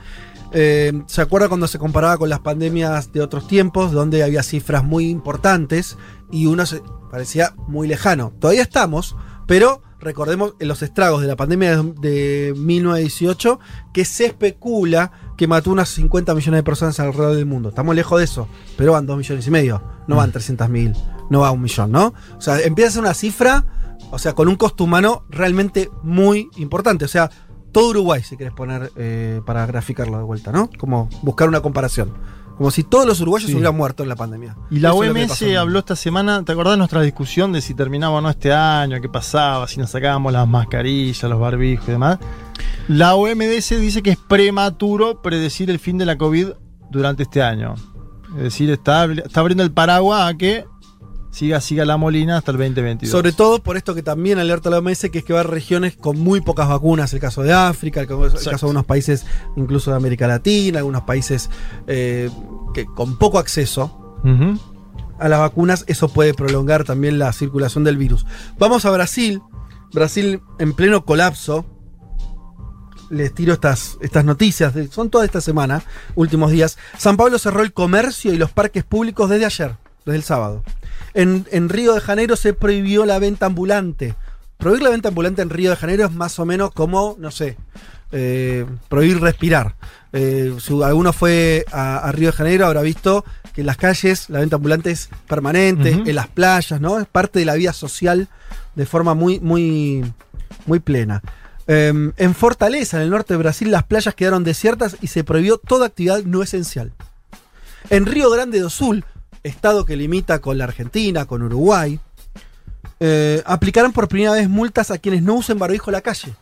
Eh, ¿Se acuerda cuando se comparaba con las pandemias de otros tiempos, donde había cifras muy importantes y uno se parecía muy lejano? Todavía estamos, pero recordemos los estragos de la pandemia de, de 1918, que se especula que mató unas 50 millones de personas alrededor del mundo. Estamos lejos de eso, pero van 2 millones y medio, no van 300 mil, no va un millón, ¿no? O sea, empieza a ser una cifra, o sea, con un costo humano realmente muy importante. O sea, todo Uruguay, si querés poner eh, para graficarlo de vuelta, ¿no? Como buscar una comparación. Como si todos los uruguayos Sí. hubieran muerto en la pandemia. Y la Eso OMS habló esta semana, ¿te acordás de nuestra discusión de si terminaba o no este año, qué pasaba, si nos sacábamos las mascarillas, los barbijos y demás? La OMS dice que es prematuro predecir el fin de la COVID durante este año. Es decir, está, está abriendo el paraguas a que siga, siga la molina hasta el 2022. Sobre todo por esto que también alerta la OMS, que es que va a regiones con muy pocas vacunas, el caso de África, el caso, el caso de algunos países incluso de América Latina, algunos países eh, que con poco acceso a las vacunas, eso puede prolongar también la circulación del virus. Vamos a Brasil, Brasil en pleno colapso. Les tiro estas, estas noticias, de- son toda esta semana, últimos días. San Pablo cerró el comercio y los parques públicos desde ayer, desde el sábado. En, en Río de Janeiro se prohibió la venta ambulante. Prohibir la venta ambulante en Río de Janeiro es más o menos como, no sé, eh, prohibir respirar. Eh, si alguno fue a, a Río de Janeiro habrá visto que en las calles la venta ambulante es permanente, en las playas, ¿no? Es parte de la vida social de forma muy, muy, muy plena. Eh, en Fortaleza, en el norte de Brasil, las playas quedaron desiertas y se prohibió toda actividad no esencial. En Río Grande do Sul, estado que limita con la Argentina, con Uruguay, eh, aplicarán por primera vez multas a quienes no usen barbijo en la calle.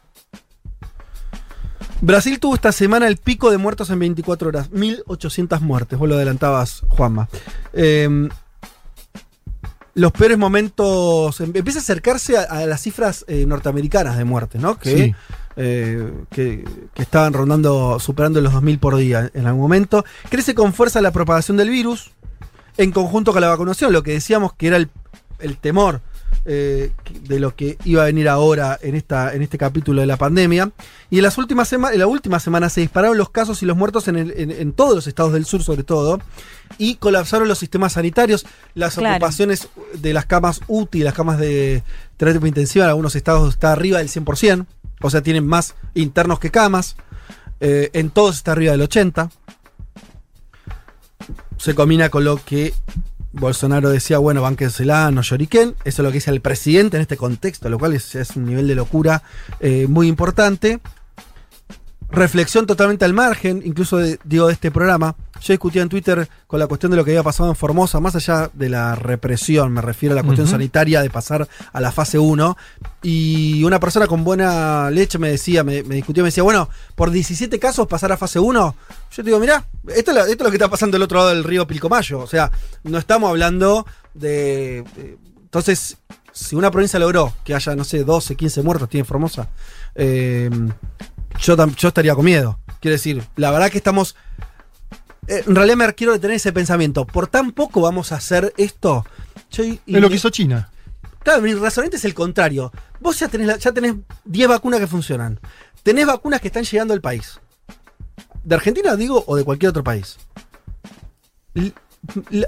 Brasil tuvo esta semana el pico de muertos en 24 horas, 1800 muertes, vos lo adelantabas, Juanma. Eh, los peores momentos, em- empieza a acercarse a, a las cifras eh, norteamericanas de muertes, ¿no? Que, Sí. eh, que, que estaban rondando, superando los 2.000 por día en algún momento. Crece con fuerza la propagación del virus, en conjunto con la vacunación, lo que decíamos que era el, el temor eh, de lo que iba a venir ahora en, esta, en este capítulo de la pandemia. Y en, las últimas sema- en la última semana se dispararon los casos y los muertos en, el- en- en todos los estados del sur, sobre todo, y colapsaron los sistemas sanitarios, las Claro. ocupaciones de las camas UTI, las camas de terapia intensiva, en algunos estados está arriba del 100%, o sea, tienen más internos que camas. Eh, en todos está arriba del 80%. Se combina con lo que Bolsonaro decía, bueno, bánquensela, no lloriquen. Eso es lo que dice el presidente en este contexto, lo cual es, un nivel de locura eh, muy importante. Reflexión totalmente al margen, incluso digo, de este programa. Yo discutía en Twitter con la cuestión de lo que había pasado en Formosa, más allá de la represión, me refiero a la cuestión sanitaria de pasar a la fase 1. Y una persona con buena leche me decía, me, me discutió, me decía, bueno, por 17 casos pasar a fase 1. Yo te digo, mirá, esto es, lo, esto es lo que está pasando del otro lado del río Pilcomayo. O sea, no estamos hablando de. de- entonces, si una provincia logró que haya, no sé, 12, 15 muertos, tiene Formosa, eh, yo, yo estaría con miedo. Quiero decir, la verdad que estamos. Eh, en realidad me quiero detener ese pensamiento. Por tan poco vamos a hacer esto. Yo- y- Es lo que hizo China. Claro, mi razonamiento es el contrario. Vos ya tenés, la- ya tenés 10 vacunas que funcionan. Tenés vacunas que están llegando al país. De Argentina, digo, o de cualquier otro país. L-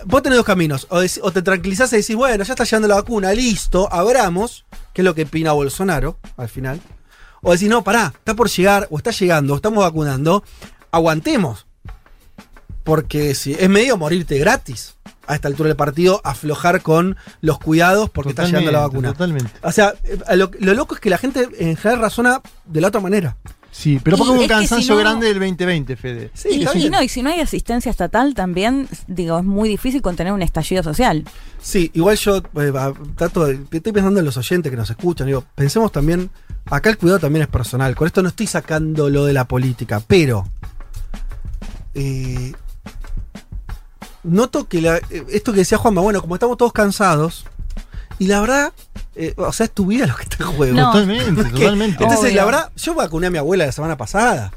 vos tenés dos caminos. O, o te tranquilizás y decís, bueno, ya está llegando la vacuna, listo, abramos, que es lo que opina Bolsonaro al final. O decís, no, pará, está por llegar, o está llegando, o estamos vacunando, aguantemos. Porque si es medio morirte gratis a esta altura del partido, aflojar con los cuidados porque está llegando la Totalmente, vacuna. Totalmente. O sea, eh, lo, lo loco es que la gente en general razona de la otra manera. Sí, pero porque hubo un es que si cansancio no- grande del 2020, Fede. Sí, y, y no, y si no hay asistencia estatal también, digo, es muy difícil contener un estallido social. Sí, igual yo eh, trato de- estoy pensando en los oyentes que nos escuchan. Digo, pensemos también, acá el cuidado también es personal. Con esto no estoy sacando lo de la política, pero eh, noto que la- eh, esto que decía Juanma, bueno, como estamos todos cansados, y la verdad, eh, o sea, es tu vida lo que está en juego. No. Totalmente, Que- totalmente. Entonces, Obvio. la verdad, yo vacuné a mi abuela la semana pasada.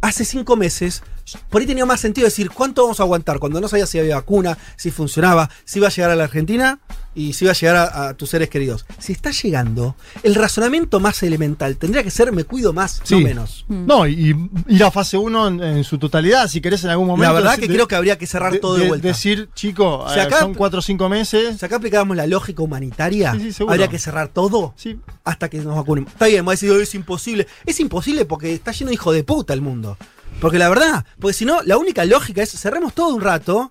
Hace cinco meses, por ahí tenía más sentido decir cuánto vamos a aguantar cuando no sabía si había vacuna, si funcionaba, si iba a llegar a la Argentina y si iba a llegar a, a tus seres queridos. Si está llegando, el razonamiento más elemental tendría que ser me cuido más, no menos. No, y, y ir a fase 1 en, en su totalidad, si querés en algún momento. La verdad que creo que habría que cerrar de- todo de, de- vuelta. Decir, chico, Si eh, acá- son 4 o 5 meses. si acá aplicáramos la lógica humanitaria, Sí, sí, seguro. habría que cerrar todo Sí, hasta que nos vacunemos. Está bien, me va a decir, "Oh, es imposible. Es imposible porque está lleno de hijo de puta el mundo. Porque la verdad, porque si no, la única lógica es cerremos todo un rato,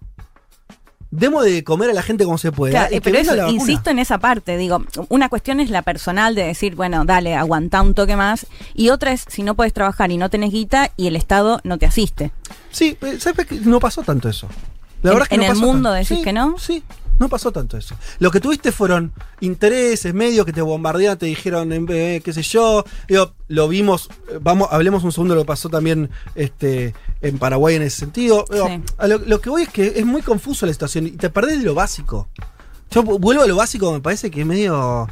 demos de comer a la gente como se pueda. Claro, y pero eso, insisto en esa parte, digo, una cuestión es la personal de decir, bueno, dale, aguantá un toque más, y otra es si no puedes trabajar y no tenés guita y el Estado no te asiste. Sí, eh, ¿sabes que no pasó tanto eso? La ¿En- verdad es que en no el pasó mundo tanto. decís Sí, que no? Sí, no pasó tanto eso. Lo que tuviste fueron intereses, medios que te bombardearon, te dijeron, eh, qué sé yo. Digo, lo vimos, eh, vamos, hablemos un segundo de lo que pasó también este, en Paraguay en ese sentido. Digo, Sí. lo, lo que voy es que es muy confuso la situación y te perdés de lo básico. Yo vu- vuelvo a lo básico, me parece que es medio.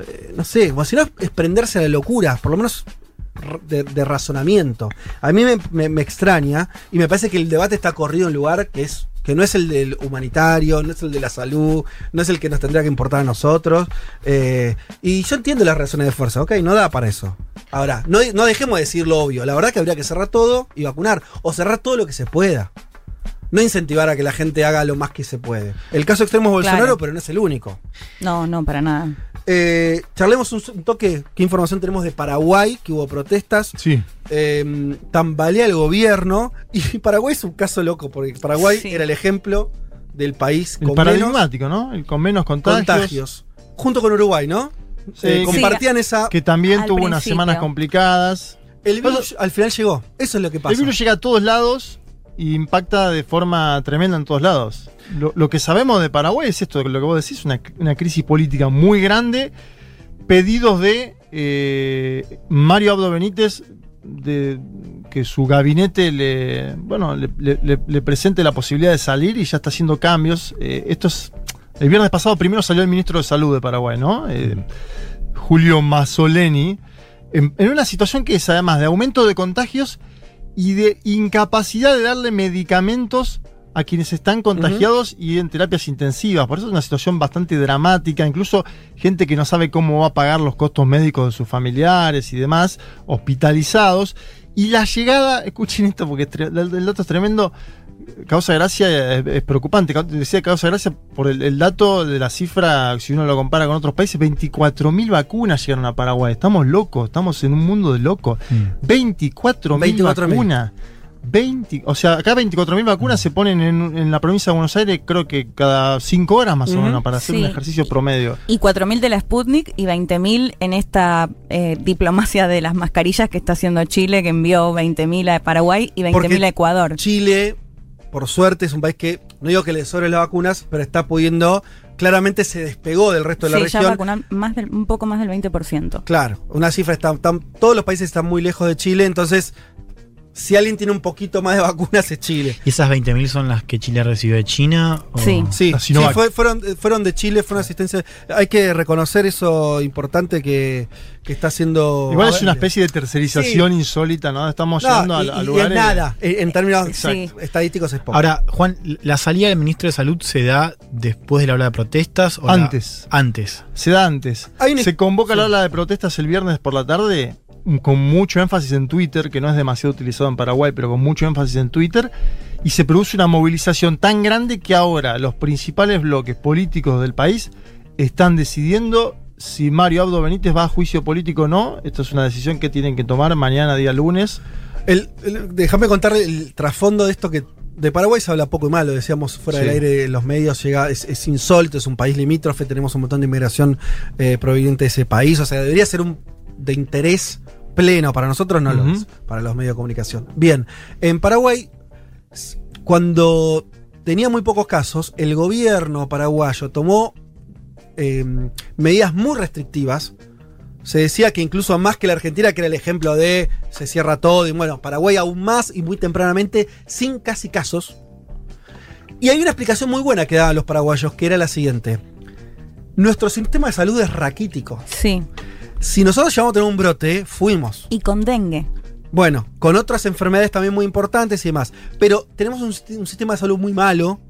eh, no sé, como si no es prenderse a la locura, por lo menos de razonamiento. A mí me, me- me extraña y me parece que el debate está corrido en un lugar que es. Que no es el del humanitario, no es el de la salud, no es el que nos tendría que importar a nosotros. eh, y yo entiendo las razones de fuerza, ok, no da para eso. Ahora, no, no dejemos de decir lo obvio. La verdad que habría que cerrar todo y vacunar. O cerrar todo lo que se pueda. No incentivar a que la gente haga lo más que se puede. El caso extremo es Bolsonaro, Claro. pero no es el único. No, no, para nada. Eh, charlemos un, un toque. ¿Qué información tenemos de Paraguay? Que hubo protestas. Sí. Eh, tambalea el gobierno. Y Paraguay es un caso loco, porque Paraguay Sí. era el ejemplo del país El con menos paradigmático, ¿no? El con menos contagios. contagios. Junto con Uruguay, ¿no? Sí, Eh, compartían esa. Que también tuvo unas semanas complicadas. El virus al final llegó. Eso es lo que pasa. El virus llega a todos lados y impacta de forma tremenda en todos lados. Lo, lo que sabemos de Paraguay es esto, lo que vos decís, una, una crisis política muy grande, pedidos de eh, Mario Abdo Benítez de que su gabinete le, bueno, le, le- le- le presente la posibilidad de salir y ya está haciendo cambios. Eh, esto es, el viernes pasado primero salió el ministro de Salud de Paraguay, ¿no? Eh, Julio Mazzoleni, en, en una situación que es además de aumento de contagios y de incapacidad de darle medicamentos a quienes están contagiados y en terapias intensivas. Por eso es una situación bastante dramática. Incluso gente que no sabe cómo va a pagar los costos médicos de sus familiares y demás, hospitalizados. Y la llegada, escuchen esto porque el dato es tremendo. Causa gracia es, es preocupante. Decía causa gracia por el, el dato de la cifra, si uno lo compara con otros países, 24.000 vacunas llegaron a Paraguay. Estamos locos, estamos en un mundo de locos. 24.000 24.000. vacunas. 20, o sea, acá 24.000 vacunas se ponen en, en la provincia de Buenos Aires, creo que cada 5 horas más o menos, para hacer un Sí. ejercicio promedio. Y 4.000 de la Sputnik y 20.000 en esta eh, diplomacia de las mascarillas que está haciendo Chile, que envió 20.000 a Paraguay y 20.000 Porque a Ecuador. Chile, por suerte, es un país que, no digo que le sobren las vacunas, pero está pudiendo, claramente se despegó del resto de la ya región. vacunan más del, un poco más del 20%. Claro, una cifra está, tan- todos los países están muy lejos de Chile, entonces si alguien tiene un poquito más de vacunas es Chile. ¿Y esas 20.000 son las que Chile recibió de China? o- Sí. Sí, sí, fue- fueron, fueron de Chile, fue una asistencia. Hay que reconocer eso importante que, que está haciendo. Igual a es una especie de tercerización insólita, ¿no? Estamos No, a, y- a y es lugares. nada, en términos estadísticos es poco. Ahora, Juan, ¿la salida del ministro de Salud se da después de la ola de protestas? O la- Antes. Antes. Se da antes. Hay una- Se convoca la ola de protestas el viernes por la tarde, con mucho énfasis en Twitter, que no es demasiado utilizado en Paraguay, pero con mucho énfasis en Twitter, y se produce una movilización tan grande que ahora los principales bloques políticos del país están decidiendo si Mario Abdo Benítez va a juicio político o no. Esto es una decisión que tienen que tomar mañana, día lunes. El- el- déjame contar el trasfondo de esto que de Paraguay se habla poco y mal, lo decíamos fuera Sí. del aire, los medios llega, es, es insólito, es un país limítrofe, tenemos un montón de inmigración eh, proveniente de ese país, o sea, debería ser un de interés pleno, para nosotros no lo Ujú. es, para los medios de comunicación. Bien, en Paraguay, cuando tenía muy pocos casos, el gobierno paraguayo tomó eh, medidas muy restrictivas, se decía que incluso más que la Argentina, que era el ejemplo de se cierra todo, y bueno, Paraguay aún más y muy tempranamente, sin casi casos. Y hay una explicación muy buena que daban los paraguayos, que era la siguiente. Nuestro sistema de salud es raquítico. Sí. Si nosotros llegamos a tener un brote, fuimos. Y con dengue. Bueno, con otras enfermedades también muy importantes y demás. Pero tenemos un, sistema de salud muy malo.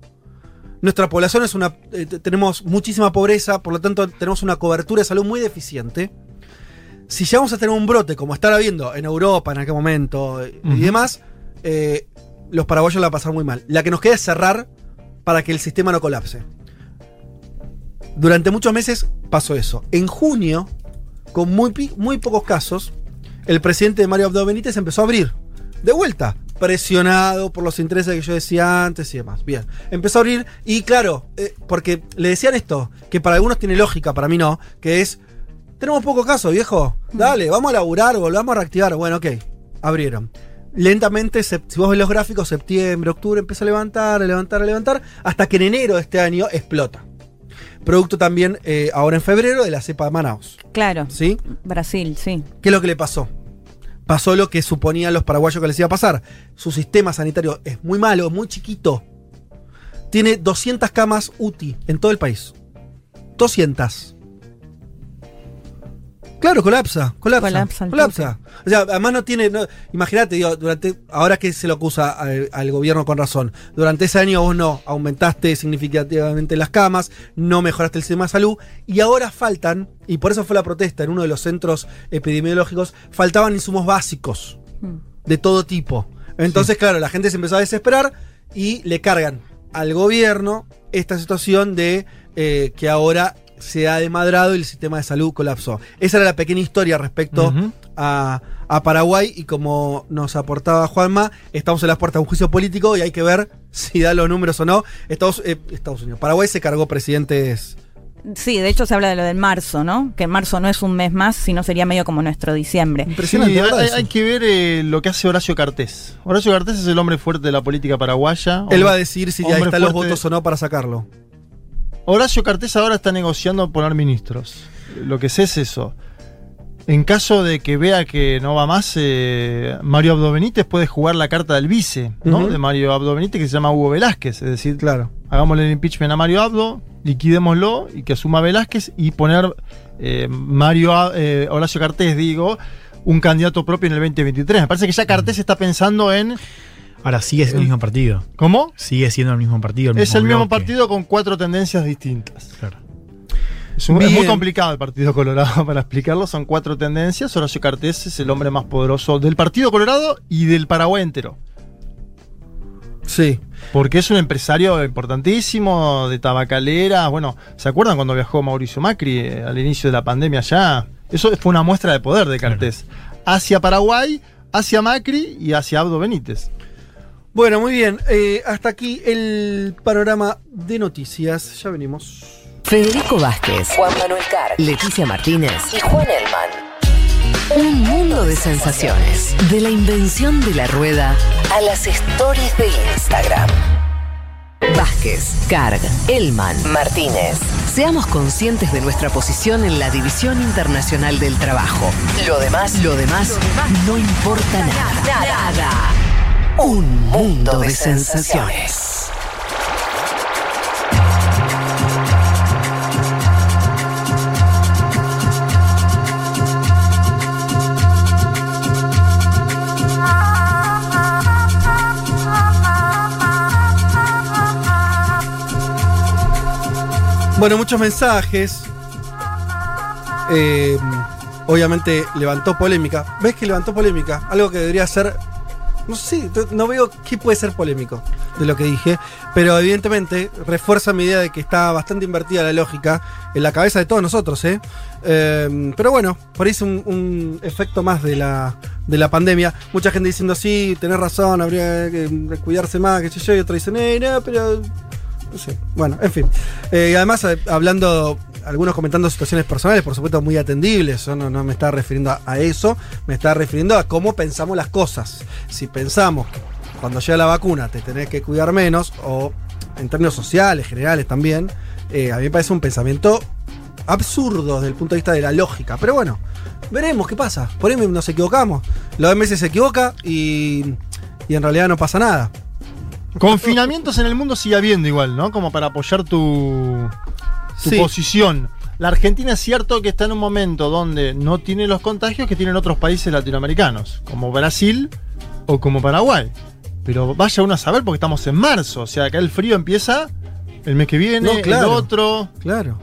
Nuestra población es una. eh, te- tenemos muchísima pobreza, por lo tanto, tenemos una cobertura de salud muy deficiente. Si llegamos a tener un brote, como estar habiendo en Europa en aquel momento eh, y demás, eh, los paraguayos la van a pasar muy mal. La que nos queda es cerrar para que el sistema no colapse. Durante muchos meses pasó eso. En junio, con muy, muy pocos casos, el presidente Mario Abdo Benítez empezó a abrir. De vuelta, presionado por los intereses que yo decía antes y demás. Bien, empezó a abrir y claro, eh, porque le decían esto, que para algunos tiene lógica, para mí no, que es, tenemos pocos casos, viejo, dale, vamos a laburar, volvamos a reactivar. Bueno, ok, abrieron. Lentamente, si vos ves los gráficos, septiembre, octubre empieza a levantar, a levantar, a levantar, hasta que en enero de este año explota. Producto también eh, ahora en febrero de la cepa de Manaus. Claro. ¿Sí? Brasil, sí. ¿Qué es lo que le pasó? Pasó lo que suponían los paraguayos que les iba a pasar. Su sistema sanitario es muy malo, muy chiquito. Tiene 200 camas UTI en todo el país. 200. Claro, colapsa, colapsa. Colapsa Colapsa. O sea, además no tiene. no- Imagínate, digo, durante. Ahora que se lo acusa al, al gobierno con razón. Durante ese año vos no aumentaste significativamente las camas, no mejoraste el sistema de salud. Y ahora faltan, y por eso fue la protesta en uno de los centros epidemiológicos, faltaban insumos básicos Mm. de todo tipo. Entonces, claro, la gente se empezó a desesperar y le cargan al gobierno esta situación de eh, que ahora se ha desmadrado y el sistema de salud colapsó. Esa era la pequeña historia respecto a, a Paraguay y como nos aportaba Juanma, estamos en las puertas de un juicio político y hay que ver si da los números o no. Estados, eh, Estados Unidos, Paraguay se cargó presidentes. Sí, de hecho se habla de lo del marzo, ¿no? Que marzo no es un mes más, sino sería medio como nuestro diciembre. Impresionante, hay, que ver eh, lo que hace Horacio Cartés. Horacio Cartés es el hombre fuerte de la política paraguaya. Él Hombre- va a decir si ya están los votos o no para sacarlo. Horacio Cartés ahora está negociando poner ministros. Lo que sé es eso. En caso de que vea que no va más, eh, Mario Abdo Benítez puede jugar la carta del vice, ¿no? De Mario Abdo Benítez, que se llama Hugo Velázquez. Es decir, Claro. hagámosle el impeachment a Mario Abdo, liquidémoslo y que asuma Velázquez y poner eh, Mario eh, Horacio Cartés, digo, un candidato propio en el 2023. Me parece que ya Cartés está pensando en. Ahora sigue siendo el mismo partido. ¿Cómo? Sigue siendo el mismo partido. El Es mismo el mismo bloque. partido con cuatro tendencias distintas. Claro. Es, un- es Bien. muy complicado el Partido Colorado para explicarlo. Son cuatro tendencias. Horacio Cartés es el hombre más poderoso del Partido Colorado y del Paraguay entero. Sí. Porque es un empresario importantísimo de tabacalera. Bueno, ¿se acuerdan cuando viajó Mauricio Macri eh, al inicio de la pandemia allá? Eso fue una muestra de poder de Cartés. Hacia Paraguay, hacia Macri y hacia Abdo Benítez. Bueno, muy bien. eh, hasta aquí el panorama de noticias. Ya venimos. Federico Vázquez, Juan Manuel Carr, Leticia Martínez y Juan Elman. Un mundo de sensaciones. De la invención de la rueda a las stories de Instagram. Vázquez, Carg, Elman, Martínez. Seamos conscientes de nuestra posición en la División Internacional del Trabajo. Lo demás, lo demás, no importa nada. Nada. Un mundo de sensaciones. Bueno, muchos mensajes. Eh, obviamente levantó polémica. ¿Ves que levantó polémica? Algo que debería ser. No sé, no veo qué puede ser polémico de lo que dije. Pero evidentemente refuerza mi idea de que está bastante invertida la lógica en la cabeza de todos nosotros, ¿eh? Eh, pero bueno, por ahí es un, efecto más de la, de la pandemia. Mucha gente diciendo, sí, tenés razón, habría que cuidarse más, que sé yo. Y otros dicen, eh, no, pero no sé. Bueno, en fin. Eh, además, eh, hablando, algunos comentando situaciones personales, por supuesto, muy atendibles. Yo no, me estaba refiriendo a, eso, me estaba refiriendo a cómo pensamos las cosas. Si pensamos que cuando llega la vacuna te tenés que cuidar menos, o en términos sociales, generales también, eh, a mí me parece un pensamiento absurdo desde el punto de vista de la lógica. Pero bueno, veremos qué pasa. Por ahí nos equivocamos. La OMS se equivoca y, y en realidad no pasa nada. Confinamientos en el mundo sigue habiendo igual, ¿no? Como para apoyar tu, tu Sí. posición. La Argentina es cierto que está en un momento donde no tiene los contagios que tienen otros países latinoamericanos, como Brasil o como Paraguay. Pero vaya uno a saber porque estamos en marzo, o sea, acá el frío empieza el mes que viene, No, claro. el otro. Claro.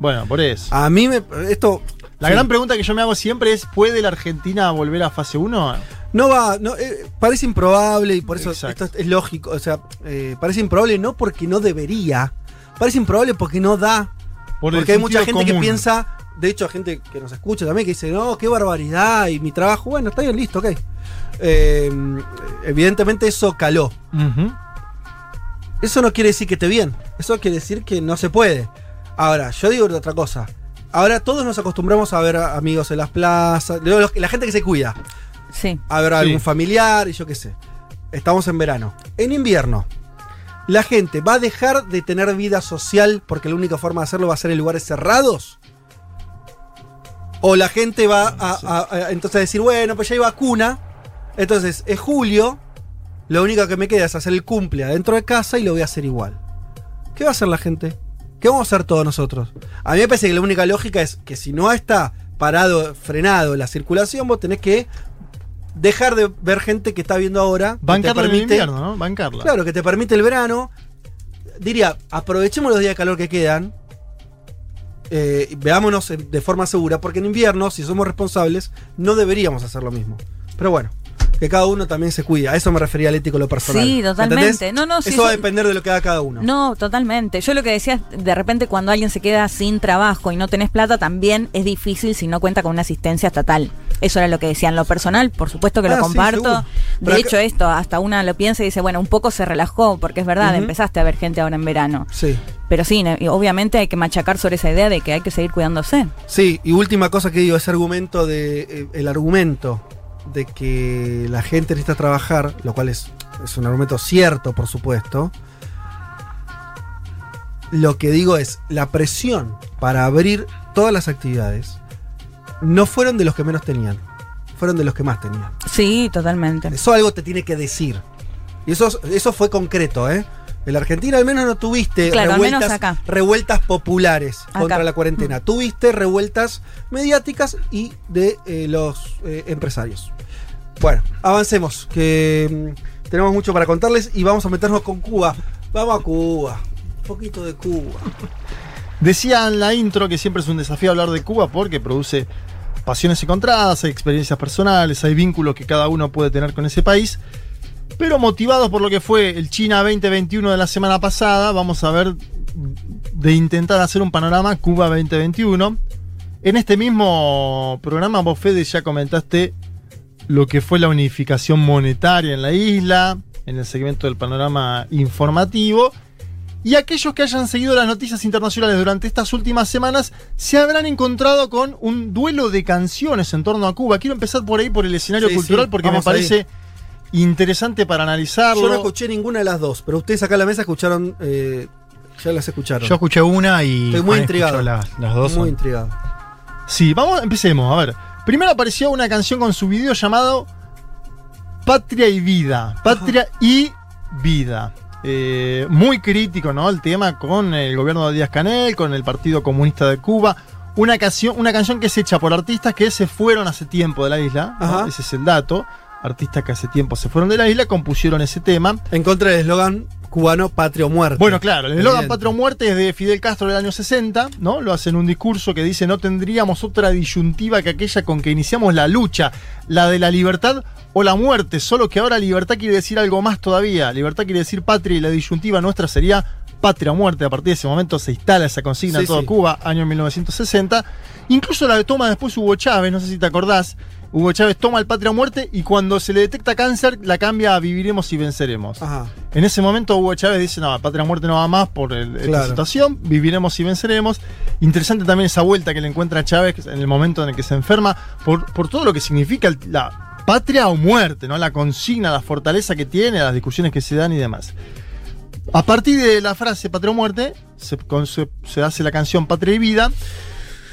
Bueno, por eso. A mí me. Esto. La sí. gran pregunta que yo me hago siempre es: ¿puede la Argentina volver a fase 1? No va, no, eh, parece improbable y por eso Exacto. esto es lógico. O sea, eh, parece improbable no porque no debería, parece improbable porque no da. Por porque hay mucha gente que piensa, de hecho, gente que nos escucha también que dice, no, qué barbaridad y mi trabajo, bueno, está bien, listo, ok. Eh, evidentemente eso caló. Eso no quiere decir que esté bien, eso quiere decir que no se puede. Ahora, yo digo otra cosa. Ahora todos nos acostumbramos a ver a amigos en las plazas, la gente que se cuida. Sí. a ver a Sí. algún familiar y yo qué sé. Estamos en verano. En invierno, la gente va a dejar de tener vida social porque la única forma de hacerlo va a ser en lugares cerrados. O la gente va a, a- a- entonces a decir, bueno, pues ya hay vacuna. Entonces es julio. Lo único que me queda es hacer el cumple adentro de casa y lo voy a hacer igual. ¿Qué va a hacer la gente? ¿qué vamos a hacer todos nosotros? A mí me parece que la única lógica es que si no está parado, frenado la circulación, vos tenés que dejar de ver gente que está viendo ahora. que te Bancarla en el invierno, ¿no? Bancarla. Claro, que te permite el verano. Diría, aprovechemos los días de calor que quedan. eh, veámonos de forma segura, porque en invierno, si somos responsables, no deberíamos hacer lo mismo. Pero bueno, que cada uno también se cuida. A eso me refería al ético lo personal. Sí, totalmente. ¿Entendés? No, no, sí, eso va a depender de lo que haga cada uno. No, totalmente. Yo lo que decía, es, de repente cuando alguien se queda sin trabajo y no tenés plata, también es difícil si no cuenta con una asistencia estatal. Eso era lo que decía. En lo personal, por supuesto que Ah, lo sí, comparto. de hecho, esto, hasta una lo piensa y dice, bueno, un poco se relajó, porque es verdad, empezaste a ver gente ahora en verano. Sí. Pero sí, obviamente hay que machacar sobre esa idea de que hay que seguir cuidándose. Sí, y última cosa que digo, ese argumento de. eh, el argumento de que la gente necesita trabajar, lo cual es, es un argumento cierto, por supuesto. Lo que digo es, la presión para abrir todas las actividades no fueron de los que menos tenían, fueron de los que más tenían. Sí, totalmente. Eso algo te tiene que decir. Y eso, eso fue concreto, ¿eh? En la Argentina al menos no tuviste Claro, al menos revueltas, acá. revueltas populares Acá. contra la cuarentena. Tuviste revueltas mediáticas y de eh, los eh, empresarios. Bueno, avancemos, que mm, tenemos mucho para contarles y vamos a meternos con Cuba. Vamos a Cuba. Un poquito de Cuba. Decía en la intro que siempre es un desafío hablar de Cuba porque produce pasiones encontradas, hay experiencias personales, hay vínculos que cada uno puede tener con ese país. Pero motivados por lo que fue el China 2021 de la semana pasada, vamos a ver de intentar hacer un panorama Cuba 2021. En este mismo programa, vos Fede ya comentaste lo que fue la unificación monetaria en la isla, en el segmento del panorama informativo. Y aquellos que hayan seguido las noticias internacionales durante estas últimas semanas se habrán encontrado con un duelo de canciones en torno a Cuba. Quiero empezar por ahí, por el escenario Sí, cultural, sí, porque me ahí. parece interesante para analizarlo. Yo no escuché ninguna de las dos, pero ustedes acá en la mesa escucharon. eh, ya las escucharon. Yo escuché una y Estoy muy intrigado. las, las dos. Muy son- intrigado. Sí, vamos, empecemos. A ver. Primero apareció una canción con su video llamado Patria y Vida. Patria y Vida. Eh, muy crítico, ¿no? El tema con el gobierno de Díaz Canel, con el Partido Comunista de Cuba. Una canción, una canción que es hecha por artistas que se fueron hace tiempo de la isla. Ese es el dato. Artistas que hace tiempo se fueron de la isla, compusieron ese tema. En contra del eslogan cubano Patria o Muerte. Bueno, claro, el eslogan. Patria o Muerte es de Fidel Castro del año 60, ¿no? Lo hace en un discurso que dice no tendríamos otra disyuntiva que aquella con que iniciamos la lucha, la de la libertad o la muerte, solo que ahora libertad quiere decir algo más todavía. Libertad quiere decir patria y la disyuntiva nuestra sería patria o muerte. A partir de ese momento se instala esa consigna Sí, en sí. Cuba, año 1960. Incluso la toma después Hugo Chávez, no sé si te acordás. Hugo Chávez toma el patria o muerte y cuando se le detecta cáncer la cambia a viviremos y venceremos. Ajá. En ese momento Hugo Chávez dice, no, patria o muerte no va más por el- esta situación, viviremos y venceremos. Interesante también esa vuelta que le encuentra Chávez en el momento en el que se enferma, por, por todo lo que significa el- la patria o muerte, ¿no? La consigna, la fortaleza que tiene, las discusiones que se dan y demás. A partir de la frase patria o muerte, se, con- se- se hace la canción Patria y Vida,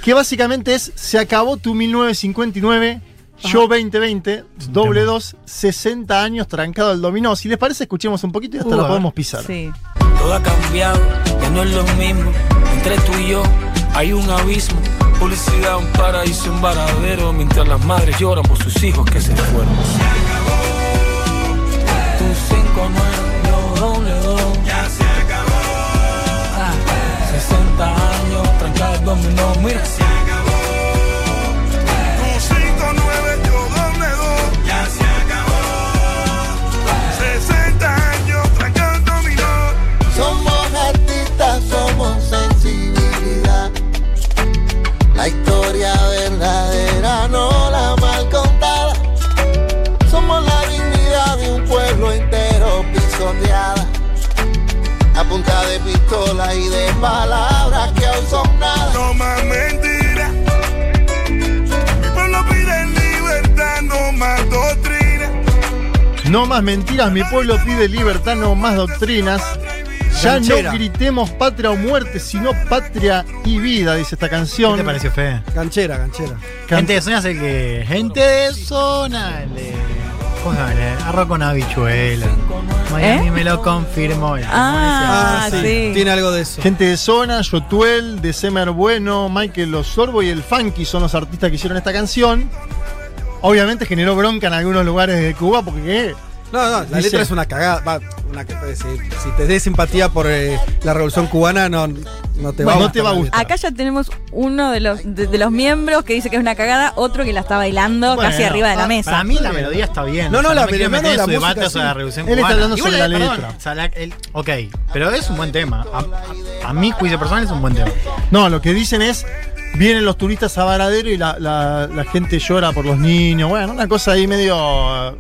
que básicamente es Se acabó tu 1959, yo 2020, doble dos, 60 años trancado al dominó. Si les parece, escuchemos un poquito y hasta lo podemos pisar. Sí. Todo ha cambiado, ya no es lo mismo. Entre tú y yo hay un abismo. Publicidad, un paraíso, un varadero. Mientras las madres lloran por sus hijos que se fueron. Tu 5-9, yo doble dos. Ya se acabó. 60 años, trancado el dominó, mira. Palabras que aún son nada. No más mentiras. Mi pueblo pide libertad, no más doctrina. No más mentiras, mi pueblo pide libertad, no más doctrinas. Ya Canchera. no gritemos patria o muerte, sino patria y vida, dice esta ¿Qué canción. te pareció, Fede? Canchera, canchera. Gente de zona es el que. Gente de zona. de Arroz con habichuela. Miami ¿Eh? me lo confirmó. Ah, sí. Tiene algo de eso. Gente de Zona, Yotuel, de Semer Bueno, Michael Osorbo y el Funky son los artistas que hicieron esta canción. Obviamente generó bronca en algunos lugares de Cuba porque. No, no, la Dice- letra es una cagada. va, una que- si, si te des simpatía por eh, la revolución cubana, no, no te va Bueno, a no te va a la gustar. Acá ya tenemos uno de los, de, de los miembros que dice que es una cagada, otro que la está bailando Bueno, casi arriba de la mesa. Para mí la melodía está bien. No, no, O sea, la me meter no, su la debate música sobre la revolución Él está cubana. hablando sobre la perdón, letra. o sea, la- el- ok, pero es un buen tema. A, a- a mi juicio personal es un buen tema. No, lo que dicen es, vienen los turistas a Varadero y la, la- la gente llora por los niños. Bueno, una cosa ahí medio...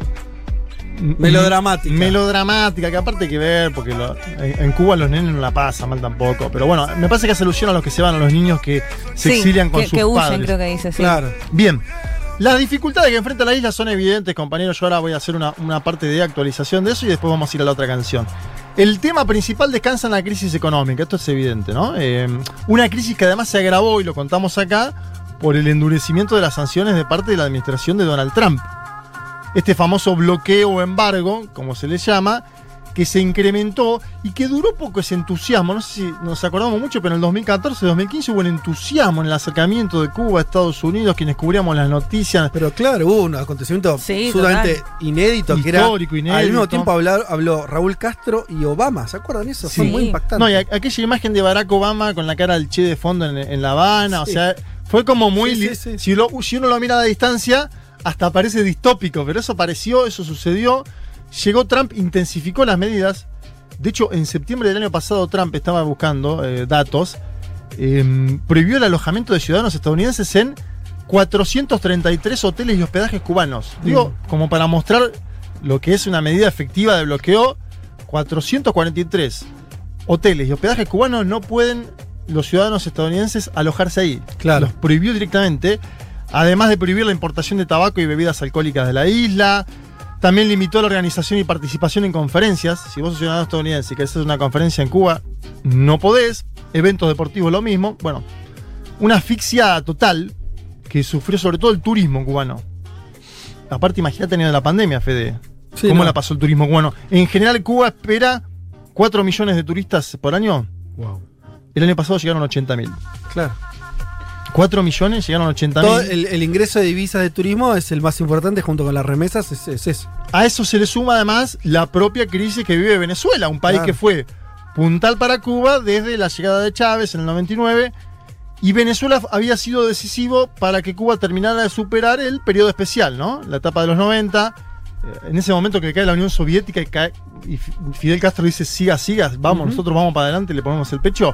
Melodramática. Melodramática, que aparte hay que ver, porque lo- en, en Cuba los nenes no la pasan mal tampoco. Pero bueno, me parece que hace alusión a los que se van, a los niños que se Sí, exilian con que, sus que huyen, padres. creo que dice, sí. Claro. Bien. Las dificultades que enfrenta la isla son evidentes, compañeros. Yo ahora voy a hacer una, una parte de actualización de eso y después vamos a ir a la otra canción. El tema principal descansa en la crisis económica, esto es evidente, ¿no? Eh, una crisis que además se agravó, y lo contamos acá, por el endurecimiento de las sanciones de parte de la administración de Donald Trump. Este famoso bloqueo o embargo, como se le llama, que se incrementó y que duró poco ese entusiasmo. No sé si nos acordamos mucho, pero en el 2014, 2015 hubo un entusiasmo en el acercamiento de Cuba a Estados Unidos, quienes cubríamos las noticias. Pero claro, hubo un acontecimiento Sí, absolutamente inédito, que era. Histórico, Al inédito. mismo tiempo habló, habló Raúl Castro y Obama, ¿se acuerdan eso? Fue Sí. muy impactante. No, y aquella imagen de Barack Obama con la cara del Che de fondo en, en La Habana, Sí. o sea, fue como muy... Sí, li- sí, sí. Si, lo- si uno lo mira a la distancia, hasta parece distópico, pero eso apareció, eso sucedió. Llegó Trump, intensificó las medidas. De hecho, en septiembre del año pasado Trump estaba buscando eh, datos, eh, prohibió el alojamiento de ciudadanos estadounidenses en 433 hoteles y hospedajes cubanos. Digo, como para mostrar lo que es una medida efectiva de bloqueo, 443 hoteles y hospedajes cubanos no pueden los ciudadanos estadounidenses alojarse ahí. Claro. Los prohibió directamente, además de prohibir la importación de tabaco y bebidas alcohólicas de la isla. También limitó la organización y participación en conferencias. Si vos sos ciudadano estadounidense y querés hacer una conferencia en Cuba, no podés. Eventos deportivos lo mismo. Bueno, una asfixia total que sufrió sobre todo el turismo cubano. Aparte, imagínate en la pandemia, Fede. Sí, ¿Cómo no. la pasó el turismo cubano? En general, Cuba espera 4 millones de turistas por año. Wow. El año pasado llegaron 80 mil. Claro. 4 millones llegaron 80 Todo mil. el, el ingreso de divisas de turismo es el más importante junto con las remesas, es, es eso. A eso se le suma además la propia crisis que vive Venezuela, un país Claro. que fue puntal para Cuba desde la llegada de Chávez en el 99. Y Venezuela había sido decisivo para que Cuba terminara de superar el periodo especial, ¿no? La etapa de los 90. Eh, En ese momento que cae la Unión Soviética y, cae- y Fi- Fidel Castro dice, siga, siga, vamos, nosotros vamos para adelante y le ponemos el pecho.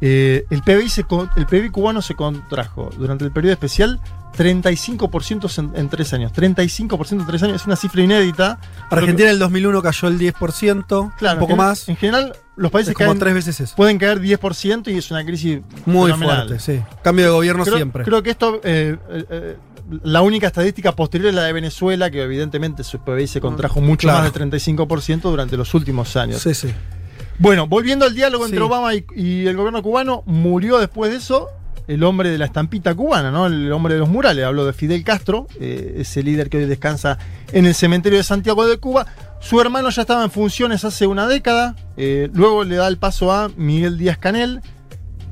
Eh, el, PBI se con- el PBI cubano se contrajo durante el periodo especial 35% en, en tres años. 35% en tres años es una cifra inédita. Argentina en el 2001 cayó el 10%, Claro, un poco en general- más. En general, los países Es como caen- tres veces eso. pueden caer 10% y es una crisis Muy fenomenal. fuerte, sí. Cambio de gobierno Creo, siempre. creo que esto, eh, eh, la única estadística posterior es la de Venezuela, que evidentemente su PBI se contrajo mucho Claro. más del 35% durante los últimos años. Sí, sí. Bueno, volviendo al diálogo entre. Obama y, y el gobierno cubano, murió después de eso el hombre de la estampita cubana, ¿no? El hombre de los murales. Habló de Fidel Castro, eh, ese líder que hoy descansa en el cementerio de Santiago de Cuba. Su hermano ya estaba en funciones hace una década. eh, luego le da el paso a Miguel Díaz Canel.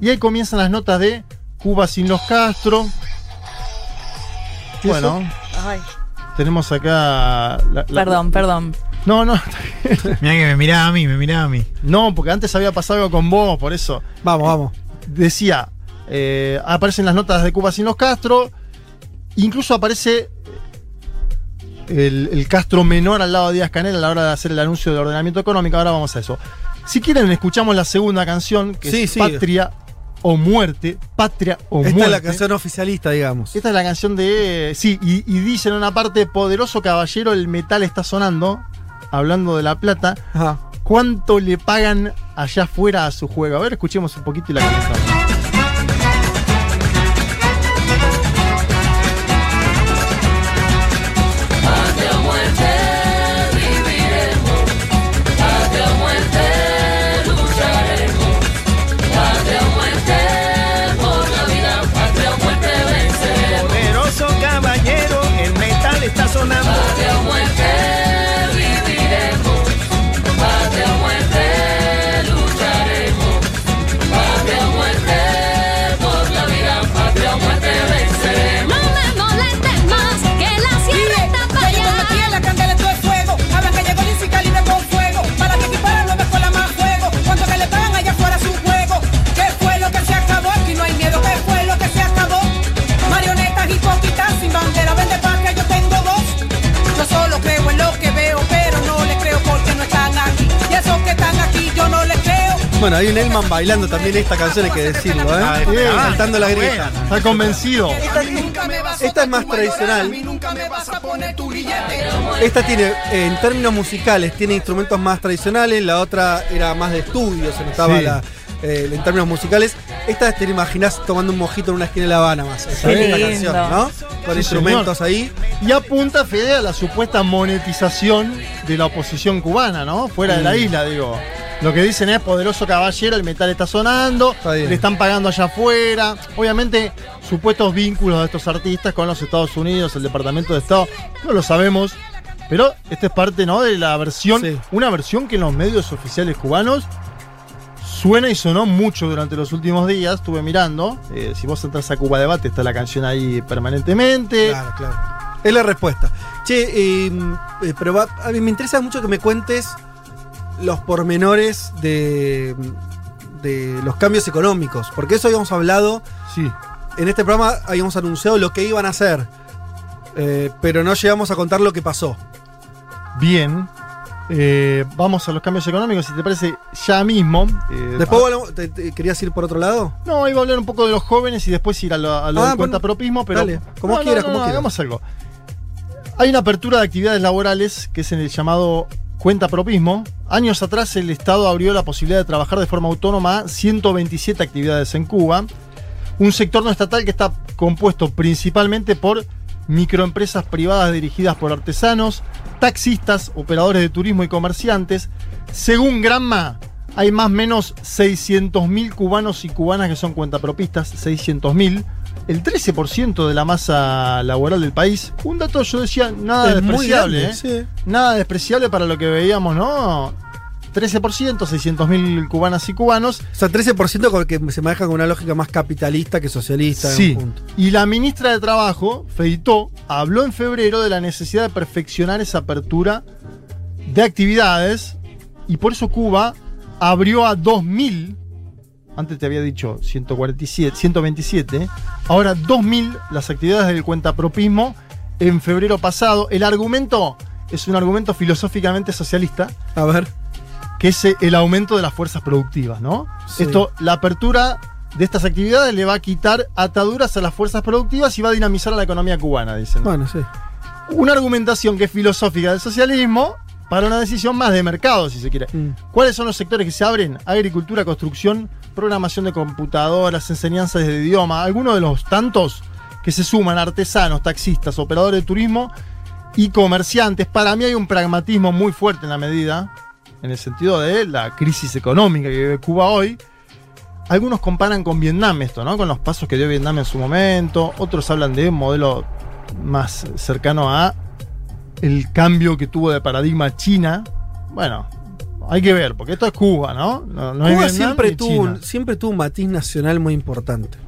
Y ahí comienzan las notas de Cuba sin los Castro. ¿Y Bueno, Ay, tenemos acá. la- la- perdón, perdón. No, no. Mira que me miraba a mí, me miraba a mí. No, porque antes había pasado algo con vos, por eso. Vamos, vamos. decía, eh, aparecen las notas de Cuba sin los Castro, incluso aparece el, el Castro menor al lado de Díaz Canel a la hora de hacer el anuncio de ordenamiento económico, ahora vamos a eso. Si quieren, escuchamos la segunda canción, que Sí, es sí. Patria o Muerte, Patria o Esta Muerte. es la canción oficialista, digamos. Esta es la canción de. Sí, y, y dice en una parte: Poderoso caballero, el metal está sonando. Hablando de la plata. Ajá. ¿Cuánto le pagan allá afuera a su juego? A ver, escuchemos un poquito y la comentamos. Bueno, hay un Elman bailando también esta canción, hay que decirlo, ¿eh? Ah, Eh, ah, saltando la está grieta. Está convencido. Esta es más tradicional. Esta tiene, eh, en términos musicales, tiene instrumentos más tradicionales, la otra era más de estudio, se notaba Sí. la, eh, en términos musicales. Esta te la imaginás tomando un mojito en una esquina de La Habana más. Esta, esta lindo. canción, ¿no? Con Sí, instrumentos ahí. Y apunta, Fede, a la supuesta monetización de la oposición cubana, ¿no? Fuera de la Mm. isla, digo. Lo que dicen es poderoso caballero, el metal está sonando, le están pagando allá afuera. Obviamente, supuestos vínculos de estos artistas con los Estados Unidos, el Departamento de Estado, no lo sabemos. Pero esta es parte, ¿no? De la versión, Sí. una versión que en los medios oficiales cubanos suena y sonó mucho durante los últimos días. Estuve mirando. eh, si vos entras a Cuba Debate, está la canción ahí permanentemente. Claro, claro. Es la respuesta. Che, eh, eh, pero va- a mí me interesa mucho que me cuentes los pormenores de, de los cambios económicos. Porque eso habíamos hablado. Sí. En este programa habíamos anunciado lo que iban a hacer. eh, pero no llegamos a contar lo que pasó. Bien. Eh, vamos a los cambios económicos, si te parece, ya mismo. Eh, Después ah, volvemos- te- te- ¿Querías ir por otro lado? No, iba a hablar un poco de los jóvenes y después ir a lo, a lo Ah, del bueno, cuentapropismo, pero. dale, como No, quieras, no, como quieras. Hagamos algo. Hay una apertura de actividades laborales que es en el llamado cuentapropismo. Años atrás el Estado abrió la posibilidad de trabajar de forma autónoma a 127 actividades en Cuba. Un sector no estatal que está compuesto principalmente por microempresas privadas dirigidas por artesanos, taxistas, operadores de turismo y comerciantes. Según Granma, hay más o menos 600.000 cubanos y cubanas que son cuentapropistas, 600.000. El 13% de la masa laboral del país. Un dato, yo decía, nada Es despreciable. grande, ¿eh? sí. Nada despreciable para lo que veíamos, ¿no? 13%, 600.000 cubanas y cubanos. O sea, 13% con el que se maneja con una lógica más capitalista que socialista. en Sí. un punto. Y la ministra de Trabajo, Feitó, habló en febrero de la necesidad de perfeccionar esa apertura de actividades y por eso Cuba abrió a 2.000, antes te había dicho 147, 127, ahora 2.000 las actividades del cuentapropismo en febrero pasado. El argumento es un argumento filosóficamente socialista A ver. que es el aumento de las fuerzas productivas, ¿no? Sí. Esto, la apertura de estas actividades le va a quitar ataduras a las fuerzas productivas y va a dinamizar a la economía cubana, dicen. Bueno, sí. Una argumentación que es filosófica del socialismo para una decisión más de mercado, si se quiere. Mm. ¿Cuáles son los sectores que se abren? Agricultura, construcción, programación de computadoras, enseñanzas de idioma, algunos de los tantos que se suman artesanos, taxistas, operadores de turismo y comerciantes. Para mí hay un pragmatismo muy fuerte en la medida, en el sentido de la crisis económica que vive Cuba hoy. Algunos comparan con Vietnam esto, ¿no? Con los pasos que dio Vietnam en su momento. Otros hablan de un modelo más cercano a el cambio que tuvo de paradigma China. Bueno, hay que ver, porque esto es Cuba, ¿no? No, no es Cuba Vietnam siempre tuvo, un, siempre tuvo un matiz nacional muy importante.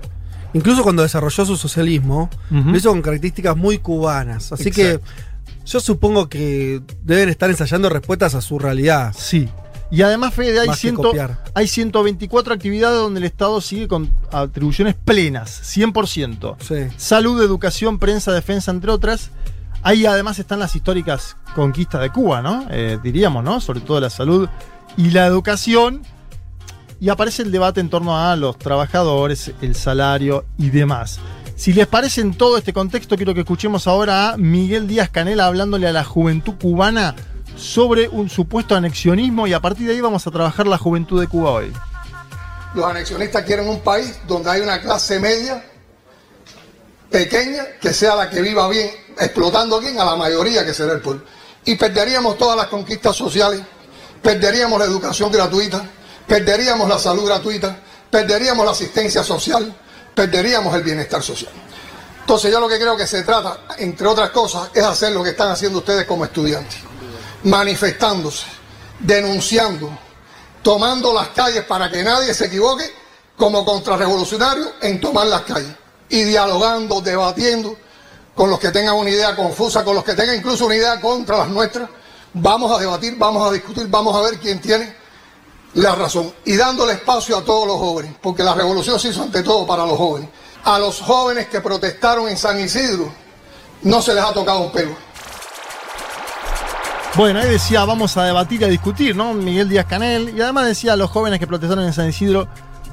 Incluso cuando desarrolló su socialismo, Ujú. lo hizo con características muy cubanas. Así Exacto. que yo supongo que deben estar ensayando respuestas a su realidad. Sí. Y además, Fede, hay, ciento- hay 124 actividades donde el Estado sigue con atribuciones plenas, 100%. Sí. Salud, educación, prensa, defensa, entre otras. Ahí además están las históricas conquistas de Cuba, ¿no? Eh, diríamos, ¿no? Sobre todo la salud y la educación. Y aparece el debate en torno a los trabajadores, el salario y demás. Si les parece en todo este contexto, quiero que escuchemos ahora a Miguel Díaz Canela hablándole a la juventud cubana sobre un supuesto anexionismo y a partir de ahí vamos a trabajar la juventud de Cuba hoy. Los anexionistas quieren un país donde hay una clase media pequeña que sea la que viva bien, explotando bien a la mayoría que será el pueblo. Y perderíamos todas las conquistas sociales, perderíamos la educación gratuita, perderíamos la salud gratuita, perderíamos la asistencia social, perderíamos el bienestar social. Entonces yo lo que creo que se trata, entre otras cosas, es hacer lo que están haciendo ustedes como estudiantes, manifestándose, denunciando, tomando las calles para que nadie se equivoque como contrarrevolucionario en tomar las calles y dialogando, debatiendo con los que tengan una idea confusa, con los que tengan incluso una idea contra las nuestras. Vamos a debatir, vamos a discutir, vamos a ver quién tiene la razón y dándole espacio a todos los jóvenes, porque la revolución se hizo ante todo para los jóvenes. A los jóvenes que protestaron en San Isidro no se les ha tocado un pelo. Bueno, ahí decía, vamos a debatir y a discutir, ¿no? Miguel Díaz Canel. Y además decía, a los jóvenes que protestaron en San Isidro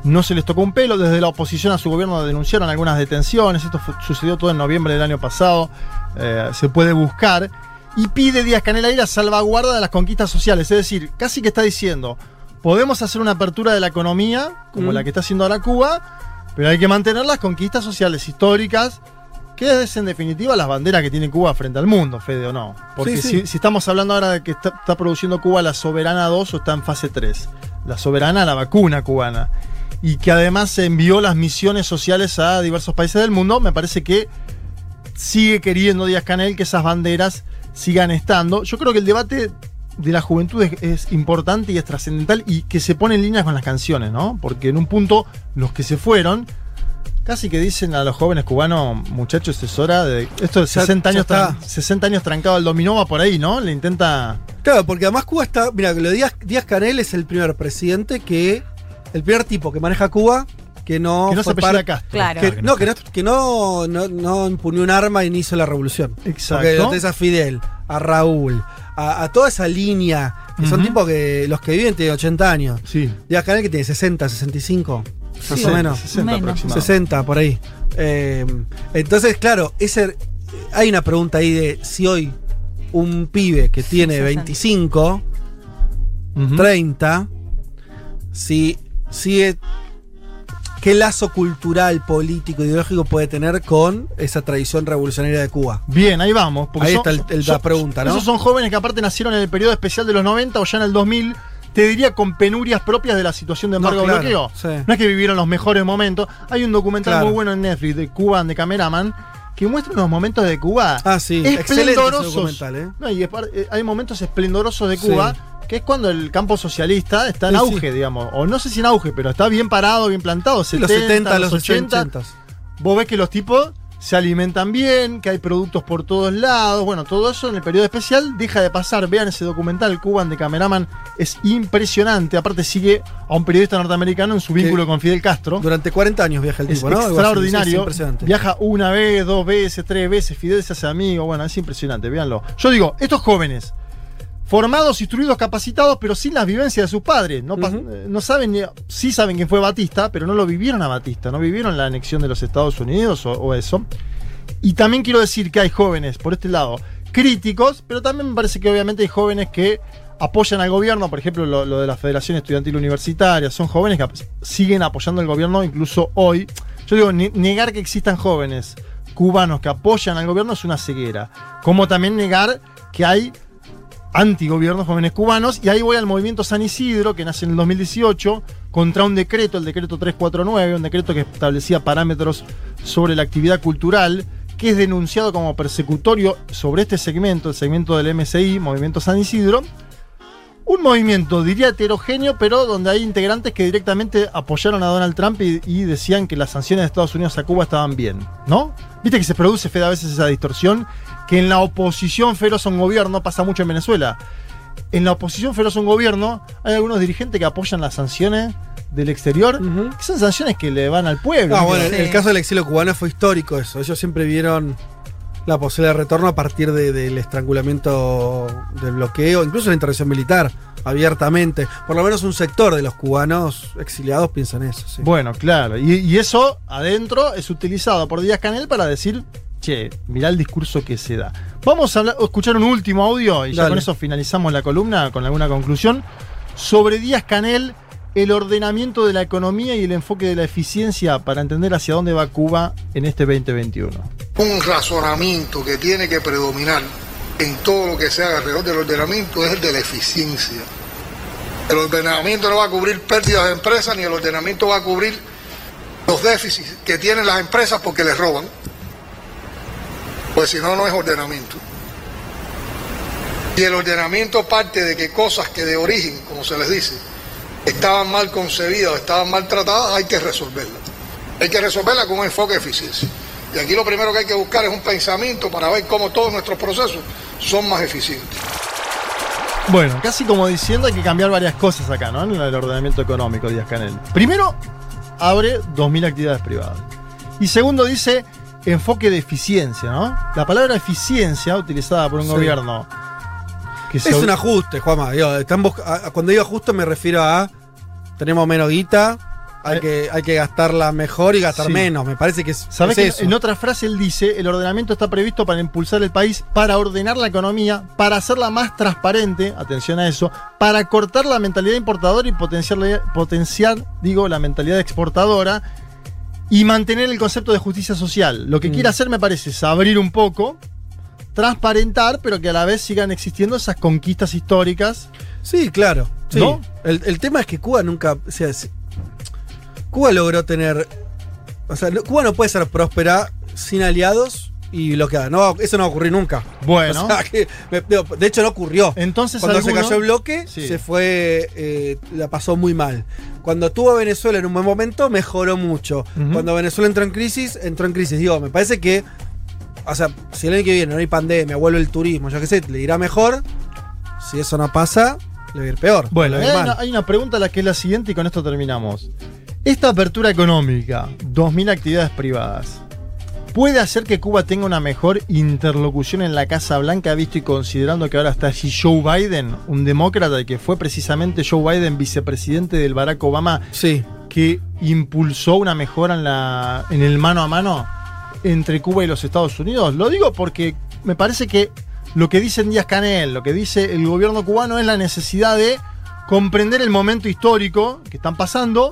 no se les tocó un pelo. Desde la oposición a su gobierno denunciaron algunas detenciones. Esto sucedió todo en noviembre del año pasado. Eh, se puede buscar. Y pide Díaz Canel ahí la salvaguarda de las conquistas sociales. Es decir, casi que está diciendo, podemos hacer una apertura de la economía, como Mm. la que está haciendo ahora Cuba, pero hay que mantener las conquistas sociales históricas, que es en definitiva las banderas que tiene Cuba frente al mundo, Fede, ¿o no? Porque Sí, sí. Si, si estamos hablando ahora de que está, está produciendo Cuba la Soberana 2 o está en fase 3, la Soberana, la vacuna cubana, y que además se envió las misiones sociales a diversos países del mundo, me parece que sigue queriendo Díaz Canel que esas banderas sigan estando. Yo creo que el debate de la juventud es, es importante y es trascendental y que se pone en línea con las canciones, ¿no? Porque en un punto los que se fueron casi que dicen a los jóvenes cubanos, muchachos, es hora de esto de Ya- 60 ya años está. tran- 60 años trancado al dominó va por ahí, ¿no? Le intenta Claro, porque además Cuba está. Mira, lo de Díaz, Díaz Canel es el primer presidente que. El primer tipo que maneja Cuba que no. Que no se fue apellida par- Castro. Claro. que- no, que, no, que no, no, no empuñó un arma y ni hizo la revolución. Exacto. Porque lo tenés a Fidel, a Raúl, a, a toda esa línea, que son tipos que los que viven tienen 80 años. Sí. Díaz Canel que tiene 60, 65, más o menos. 60 Menos. aproximadamente. 60 por ahí. Eh, entonces, claro, ese, hay una pregunta ahí de si hoy un pibe que tiene 60. 25, Ujú. 30, si sigue. ¿Qué lazo cultural, político, ideológico puede tener con esa tradición revolucionaria de Cuba? Bien, ahí vamos. Ahí son- está el- el- la pregunta, ¿no? Esos son jóvenes que aparte nacieron en el periodo especial de los 90 o ya en el 2000, te diría con penurias propias de la situación de embargo No, claro, bloqueo. sí. No es que vivieron los mejores momentos. Hay un documental Claro. muy bueno en Netflix de Cuba de Cameraman que muestra unos momentos de Cuba Ah, sí, excelente ese esplendorosos. documental, ¿eh? No, y es par- eh, hay momentos esplendorosos de Sí. Que es cuando el campo socialista está en Sí, auge, sí. digamos. O no sé si en auge, pero está bien parado, bien plantado. Sí, los 70, los 80. Vos ves que los tipos se alimentan bien, que hay productos por todos lados. Bueno, todo eso en el periodo especial deja de pasar. Vean ese documental, Cuban de Cameraman. Es impresionante. Aparte, sigue a un periodista norteamericano en su vínculo con Fidel Castro. Durante 40 años viaja el Es tipo, ¿no? Algo así, extraordinario. es impresionante. Viaja una vez, dos veces, tres veces. Fidel se hace amigo. Bueno, es impresionante. Véanlo. Yo digo, estos jóvenes. Formados, instruidos, capacitados, pero sin las vivencias de sus padres. No, eh, no saben, sí saben quién fue Batista, pero no lo vivieron a Batista, no vivieron la anexión de los Estados Unidos o, o eso. Y también quiero decir que hay jóvenes, por este lado, críticos, pero también me parece que obviamente hay jóvenes que apoyan al gobierno, por ejemplo, lo, lo de la Federación Estudiantil Universitaria, son jóvenes que siguen apoyando al gobierno incluso hoy. Yo digo, ne- negar que existan jóvenes cubanos que apoyan al gobierno es una ceguera, como también negar que hay antigobiernos jóvenes cubanos, y ahí voy al movimiento San Isidro, que nace en el 2018, contra un decreto, el decreto 349, un decreto que establecía parámetros sobre la actividad cultural, que es denunciado como persecutorio sobre este segmento, el segmento del MSI, Movimiento San Isidro. Un movimiento, diría heterogéneo, pero donde hay integrantes que directamente apoyaron a Donald Trump y, y decían que las sanciones de Estados Unidos a Cuba estaban bien, ¿no? Viste que se produce, Fede, a veces esa distorsión, que en la oposición feroz a un gobierno pasa mucho en Venezuela. En la oposición feroz a un gobierno hay algunos dirigentes que apoyan las sanciones del exterior, que son sanciones que le van al pueblo. Ah, ¿no? bueno, Que- el, caso del exilio cubano fue histórico eso. Ellos siempre vieron la posibilidad de retorno a partir de- del estrangulamiento del bloqueo, incluso la intervención militar, abiertamente. Por lo menos un sector de los cubanos exiliados piensa en eso. sí. Bueno, claro. Y, y eso adentro es utilizado por Díaz Canel para decir, che, mirá el discurso que se da. Vamos a hablar- escuchar un último audio y ya con eso finalizamos la columna con alguna conclusión. Sobre Díaz Canel, el ordenamiento de la economía y el enfoque de la eficiencia para entender hacia dónde va Cuba en este 2021. Un razonamiento que tiene que predominar en todo lo que se haga alrededor del ordenamiento es el de la eficiencia. El ordenamiento no va a cubrir pérdidas de empresas ni el ordenamiento va a cubrir los déficits que tienen las empresas porque les roban. Pues si no, no es ordenamiento. Y el ordenamiento parte de que cosas que de origen, como se les dice, estaban mal concebidas, estaban mal tratadas, hay que resolverlas. Hay que resolverlas con un enfoque de eficiencia. Y aquí lo primero que hay que buscar es un pensamiento para ver cómo todos nuestros procesos son más eficientes. Bueno, casi como diciendo hay que cambiar varias cosas acá, ¿no? En el ordenamiento económico, Díaz Canel. Primero, abre 2.000 actividades privadas. Y segundo, dice enfoque de eficiencia, ¿no? La palabra eficiencia, utilizada por un Sí. gobierno que Es un ajuste, Juanma. Digo, están cuando digo ajuste me refiero a tenemos menos guita, hay, Eh. que, hay que gastarla mejor y gastar Sí. menos. Me parece que es, ¿Sabés es que eso. en otra frase él dice, el ordenamiento está previsto para impulsar el país, para ordenar la economía, para hacerla más transparente, atención a eso, para cortar la mentalidad importadora y potenciar, potenciar digo, la mentalidad exportadora y mantener el concepto de justicia social. Lo que Mm. quiere hacer, me parece, es abrir un poco, transparentar, pero que a la vez sigan existiendo esas conquistas históricas. Sí, claro. sí. ¿No? El, el tema es que Cuba nunca. O sea, Cuba logró tener. O sea, Cuba no puede ser próspera sin aliados y bloqueada. No, eso no va a ocurrir nunca. Bueno. O sea, que, me- digo, de hecho, no ocurrió. Entonces, Cuando se cayó el bloque, Sí. se fue. eh, la pasó muy mal. Cuando tuvo Venezuela en un buen momento, mejoró mucho. Cuando Venezuela entró en crisis, entró en crisis. Digo, me parece que. O sea, si el año que viene no hay pandemia, vuelve el turismo, yo qué sé, le irá mejor. Si eso no pasa, le va a ir peor. Bueno, hay una, hay una pregunta la que es la siguiente y con esto terminamos. Esta apertura económica, 2.000 actividades privadas, ¿puede hacer que Cuba tenga una mejor interlocución en la Casa Blanca, visto y considerando que ahora está allí Joe Biden, un demócrata y que fue precisamente Joe Biden vicepresidente del Barack Obama, Sí. que impulsó una mejora en, la, en el mano a mano entre Cuba y los Estados Unidos? Lo digo porque me parece que lo que dice Díaz Canel, lo que dice el gobierno cubano es la necesidad de comprender el momento histórico que están pasando,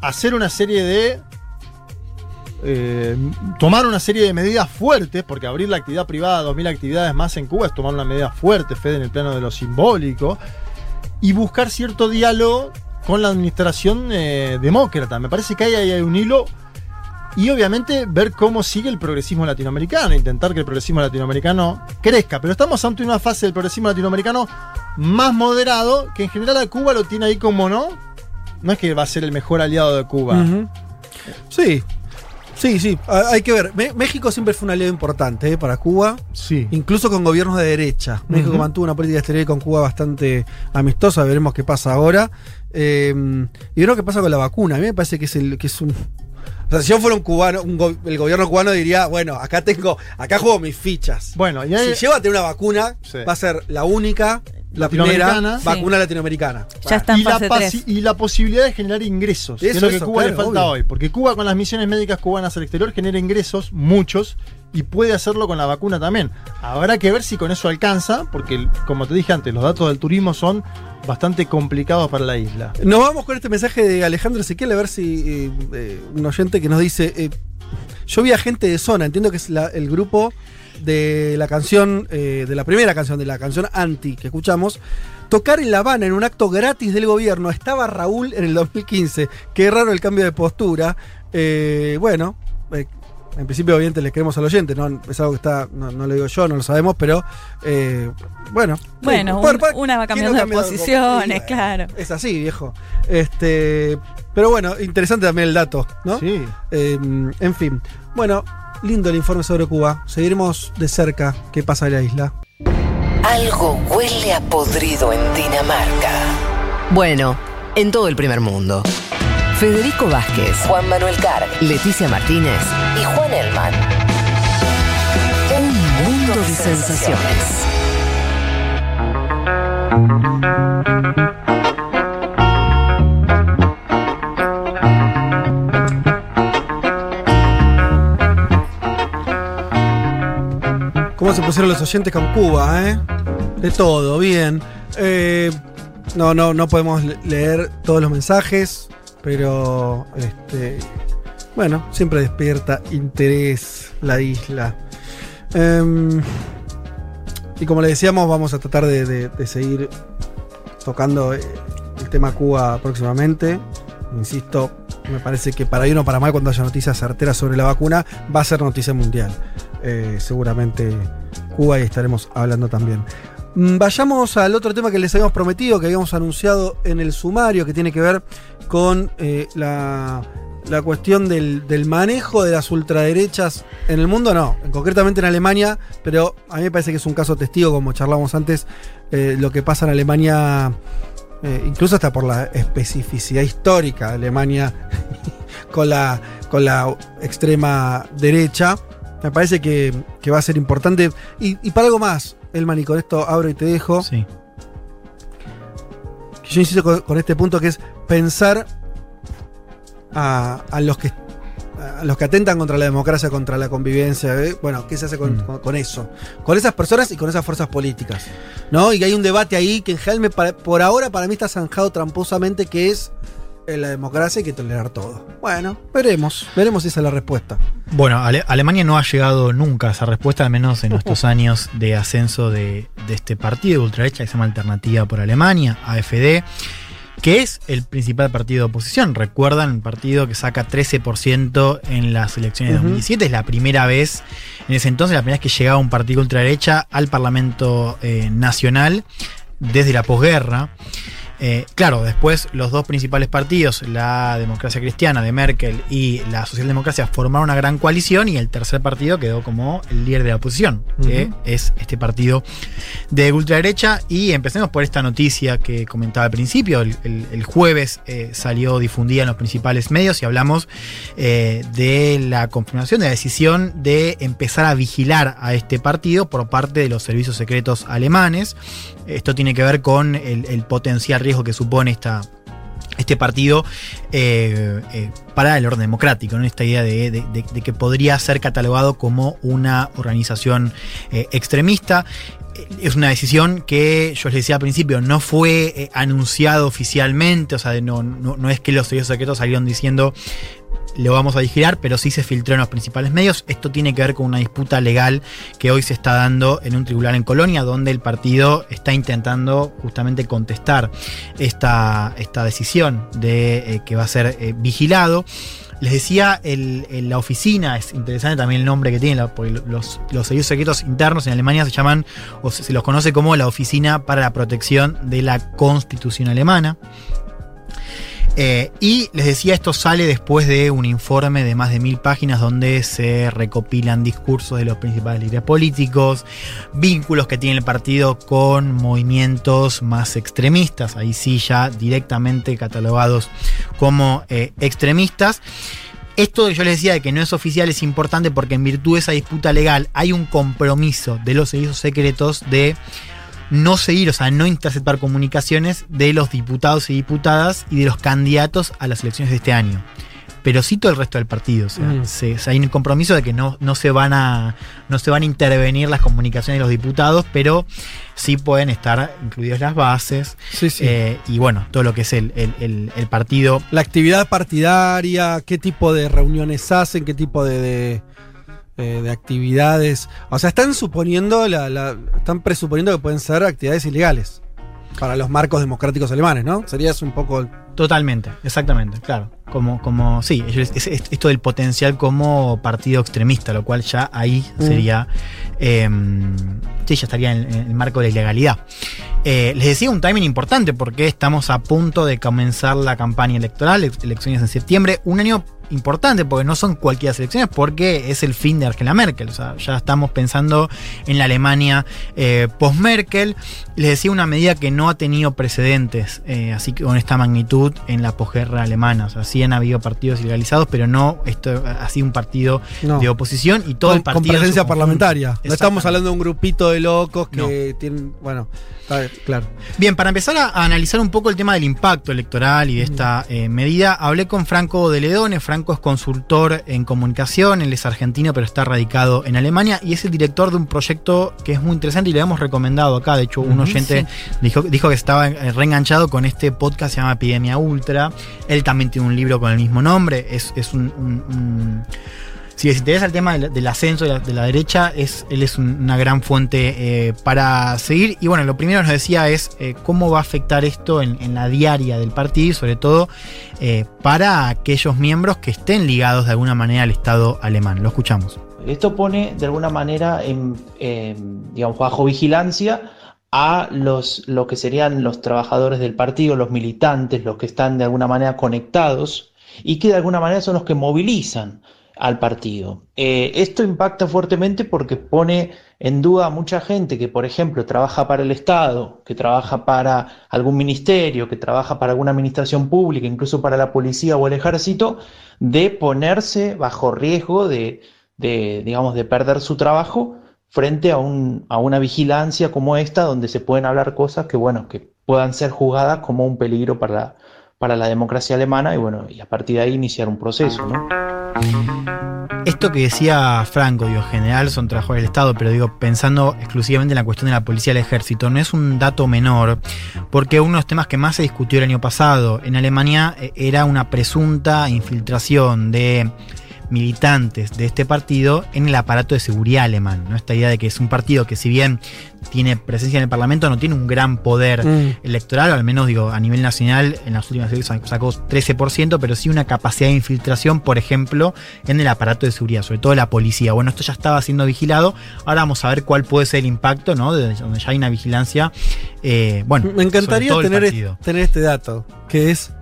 hacer una serie de... eh, tomar una serie de medidas fuertes, porque abrir la actividad privada a 2.000 actividades más en Cuba es tomar una medida fuerte, Fede, en el plano de lo simbólico, y buscar cierto diálogo con la administración eh, demócrata. Me parece que ahí hay un hilo y obviamente ver cómo sigue el progresismo latinoamericano, intentar que el progresismo latinoamericano crezca. Pero estamos ante una fase del progresismo latinoamericano más moderado, que en general a Cuba lo tiene ahí como no. No es que va a ser el mejor aliado de Cuba. Sí. Sí, sí. Hay que ver. México siempre fue un aliado importante eh, para Cuba. Sí. Incluso con gobiernos de derecha. México mantuvo una política exterior con Cuba bastante amistosa. Veremos qué pasa ahora. Eh, y veremos qué pasa con la vacuna. A mí me parece que es, el, que es un. O sea, si yo fuera un cubano, un go- el gobierno cubano diría, bueno, acá tengo, acá juego mis fichas. Bueno, y hay- si lleva a tener una vacuna, Sí. va a ser la única, la primera Latinoamericana. vacuna latinoamericana. Ya está en y, la fase pasi- 3. y la posibilidad de generar ingresos. que es Eso, lo que eso, Cuba le claro, falta obvio. hoy. Porque Cuba con las misiones médicas cubanas al exterior genera ingresos, muchos, y puede hacerlo con la vacuna también. Habrá que ver si con eso alcanza, porque como te dije antes, los datos del turismo son bastante complicados para la isla. Nos vamos con este mensaje de Alejandro Ezequiel a ver si eh, eh, un oyente que nos dice: eh, Yo vi a gente de zona, entiendo que es la- el grupo de la canción, eh, de la primera canción, de la canción Anti que escuchamos, tocar en La Habana en un acto gratis del gobierno. Estaba Raúl en el 2015. Qué raro el cambio de postura. Eh, bueno. eh, en principio, obviamente, le creemos al oyente, ¿no? Es algo que está, no, no lo digo yo, no lo sabemos, pero eh, bueno. Bueno, un- una va ¿quién cambiando no de posiciones, claro. Es así, viejo. Este, pero bueno, interesante también el dato, ¿no? Sí. Eh, en fin. Bueno, lindo el informe sobre Cuba. Seguiremos de cerca qué pasa en la isla. Algo huele a podrido en Dinamarca. Bueno, en todo el primer mundo. Federico Vázquez, Juan Manuel Carg, Leticia Martínez y Juan Elman. Un mundo de sensaciones. ¿Cómo se pusieron los oyentes con Cuba, eh? De todo, bien. Eh, no, no, no podemos le- leer todos los mensajes, pero este, bueno, siempre despierta interés la isla. Em, y como le decíamos, vamos a tratar de, de- de seguir tocando eh, el tema Cuba próximamente. Insisto, me parece que para bien o para mal, cuando haya noticias certeras sobre la vacuna, va a ser noticia mundial. Eh, seguramente Cuba y estaremos hablando también. Mm, Vayamos al otro tema que les habíamos prometido, que habíamos anunciado en el sumario, que tiene que ver con eh, la, la cuestión del, del manejo de las ultraderechas en el mundo, no, concretamente en Alemania, pero a mí me parece que es un caso testigo, como charlamos antes, eh, lo que pasa en Alemania, incluso hasta por la especificidad histórica de Alemania con la, con la extrema derecha. Me parece que, que va a ser importante. Y, y para algo más, Elman, y con esto abro y te dejo. Sí. Yo insisto con, con este punto que es pensar a, a los que a los que atentan contra la democracia, contra la convivencia, ¿eh? bueno, ¿qué se hace con, Mm. con- con eso? Con esas personas y con esas fuerzas políticas, ¿no? Y hay un debate ahí que en general me por ahora para mí está zanjado tramposamente que es en la democracia hay que tolerar todo. Bueno, veremos, veremos si esa es la respuesta. Bueno, Ale- Alemania no ha llegado nunca a esa respuesta, al menos en nuestros años de ascenso de, de este partido de ultraderecha que se llama Alternativa por Alemania, AFD, que es el principal partido de oposición. Recuerdan, un partido que saca 13% en las elecciones de Ujú. 2017. Es la primera vez, en ese entonces, la primera vez que llegaba un partido ultraderecha al Parlamento eh, Nacional desde la posguerra. Eh, claro, después los dos principales partidos, la democracia cristiana de Merkel y la socialdemocracia, formaron una gran coalición y el tercer partido quedó como el líder de la oposición, que es este partido de ultraderecha. Y empecemos por esta noticia que comentaba al principio. El, el- el jueves eh, salió difundida en los principales medios y hablamos eh, de la confirmación de la decisión de empezar a vigilar a este partido por parte de los servicios secretos alemanes. Esto tiene que ver con el, el potencial riesgo que supone esta, este partido eh, eh, para el orden democrático, esta idea de, que podría ser catalogado como una organización eh, extremista. Es una decisión que yo les decía al principio, no fue anunciado oficialmente, o sea, no, no, no es que los servicios secretos salieron diciendo lo vamos a vigilar, pero sí se filtró en los principales medios. Esto tiene que ver con una disputa legal que hoy se está dando en un tribunal en Colonia, donde el partido está intentando justamente contestar esta, esta decisión de eh, que va a ser eh, vigilado. Les decía, el- la oficina, es interesante también el nombre que tiene, porque los, los servicios secretos internos en Alemania se llaman, o se los conoce como la Oficina para la Protección de la Constitución Alemana. Eh, y les decía, esto sale después de un informe de más de mil páginas donde se recopilan discursos de los principales líderes políticos, vínculos que tiene el partido con movimientos más extremistas, ahí sí ya directamente catalogados como eh, extremistas. Esto que yo les decía de que no es oficial es importante porque en virtud de esa disputa legal hay un compromiso de los servicios secretos de no seguir, o sea, no interceptar comunicaciones de los diputados y diputadas y de los candidatos a las elecciones de este año. Pero sí todo el resto del partido. O sea, Mm. se- hay un compromiso de que no, no, se van a, no se van a intervenir las comunicaciones de los diputados, pero sí pueden estar incluidas las bases. Sí, sí. eh, y bueno, todo lo que es el, el- el- el partido. La actividad partidaria, qué tipo de reuniones hacen, qué tipo de, de, eh, de actividades. O sea, están suponiendo, la, la- están presuponiendo que pueden ser actividades ilegales para los marcos democráticos alemanes, ¿no? Sería eso un poco. Totalmente, exactamente, claro. Como, como, sí, es, es- es esto del potencial como partido extremista, lo cual ya ahí Mm. sería, eh, sí, ya estaría en, en el marco de la ilegalidad. Eh, les decía un timing importante porque estamos a punto de comenzar la campaña electoral, elecciones en septiembre, un año importante porque no son cualquier elecciones porque es el fin de Angela Merkel, o sea, ya estamos pensando en la Alemania eh, post-Merkel. Les decía una medida que no ha tenido precedentes, eh, así que con esta magnitud en la posguerra alemana. O sea, sí han habido partidos ilegalizados, pero no esto ha sido un partido No. de oposición y todo con, el partido. con presencia parlamentaria. No estamos hablando de un grupito de locos que tienen. Bueno, claro. Bien, para empezar a, a analizar un poco el tema del impacto electoral y de esta eh, medida, hablé con Franco de Ledone. Franco es consultor en comunicación, él es argentino, pero está radicado en Alemania y es el director de un proyecto que es muy interesante y le hemos recomendado acá. De hecho, un oyente dijo, dijo que estaba eh, reenganchado con este podcast, se llama Epidemia Ultra. Él también tiene un libro con el mismo nombre. Es, es un- un- un si les interesa el tema del, ascenso de la, de la derecha, es, él es un- una gran fuente eh, para seguir. Y bueno, lo primero que nos decía es eh, cómo va a afectar esto en, la diaria del partido sobre todo eh, para aquellos miembros que estén ligados de alguna manera al Estado alemán. Lo escuchamos. Esto pone de alguna manera bajo vigilancia a los, lo que serían los trabajadores del partido, los militantes, los que están de alguna manera conectados y que de alguna manera son los que movilizan al partido. Eh, esto impacta fuertemente porque pone en duda a mucha gente que, por ejemplo, trabaja para el Estado, que trabaja para algún ministerio, que trabaja para alguna administración pública, incluso para la policía o el ejército, de ponerse bajo riesgo de, de, digamos, de perder su trabajo frente a, un, a una vigilancia como esta, donde se pueden hablar cosas que, bueno, que puedan ser juzgadas como un peligro para la, para la democracia alemana y, bueno, y a partir de ahí iniciar un proceso, ¿no? Esto que decía Franco, digo, en general son trabajadores del Estado, pero digo, pensando exclusivamente en la cuestión de la policía y el ejército, no es un dato menor, porque uno de los temas que más se discutió el año pasado en Alemania eh, era una presunta infiltración de militantes de este partido en el aparato de seguridad alemán. ¿no? Esta idea de que es un partido que si bien tiene presencia en el Parlamento, no tiene un gran poder Mm. electoral, o al menos digo, a nivel nacional, en las últimas elecciones sacó 13%, pero sí una capacidad de infiltración, por ejemplo, en el aparato de seguridad, sobre todo la policía. Bueno, esto ya estaba siendo vigilado, ahora vamos a ver cuál puede ser el impacto, ¿no? De donde ya hay una vigilancia. eh, bueno, Me encantaría tener, tener este dato, que es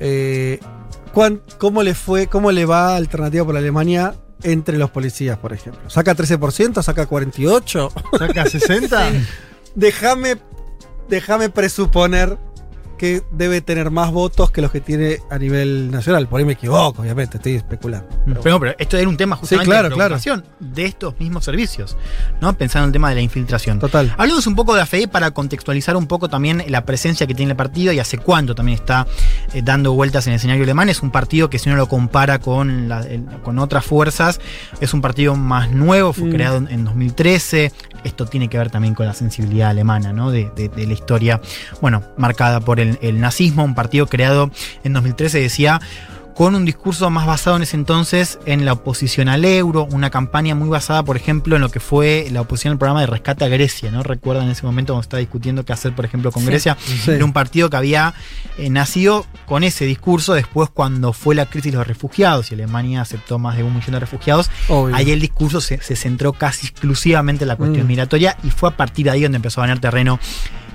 eh, cuán- cómo le fue, cómo le va Alternativa por Alemania entre los policías, por ejemplo. ¿Saca 13%? ¿Saca 48%? ¿Saca 60? Déjame déjame presuponer que debe tener más votos que los que tiene a nivel nacional. Por ahí me equivoco, obviamente, estoy especulando. Pero, pero esto era un tema justamente claro, de claro. preocupación de estos mismos servicios, ¿no? Pensando en el tema de la infiltración. Total. Hablemos un poco de AFE para contextualizar un poco también la presencia que tiene el partido y hace cuánto también está eh, dando vueltas en el escenario alemán. Es un partido que si uno lo compara con, la- el- con otras fuerzas, es un partido más nuevo, fue Mm. creado en, en 2013. Esto tiene que ver también con la sensibilidad alemana, ¿no? De, de- de la historia, bueno, marcada por el, el nazismo, un partido creado en 2013, decía con un discurso más basado en ese entonces en la oposición al euro, una campaña muy basada, por ejemplo, en lo que fue la oposición al programa de rescate a Grecia, ¿no? Recuerdan en ese momento cuando estaba discutiendo qué hacer, por ejemplo, con Sí, Grecia. sí. Era un partido que había eh, nacido con ese discurso después cuando fue la crisis de los refugiados y Alemania aceptó más de un millón de refugiados. Obvio. Ahí el discurso se, se centró casi exclusivamente en la cuestión Mm. migratoria y fue a partir de ahí donde empezó a ganar terreno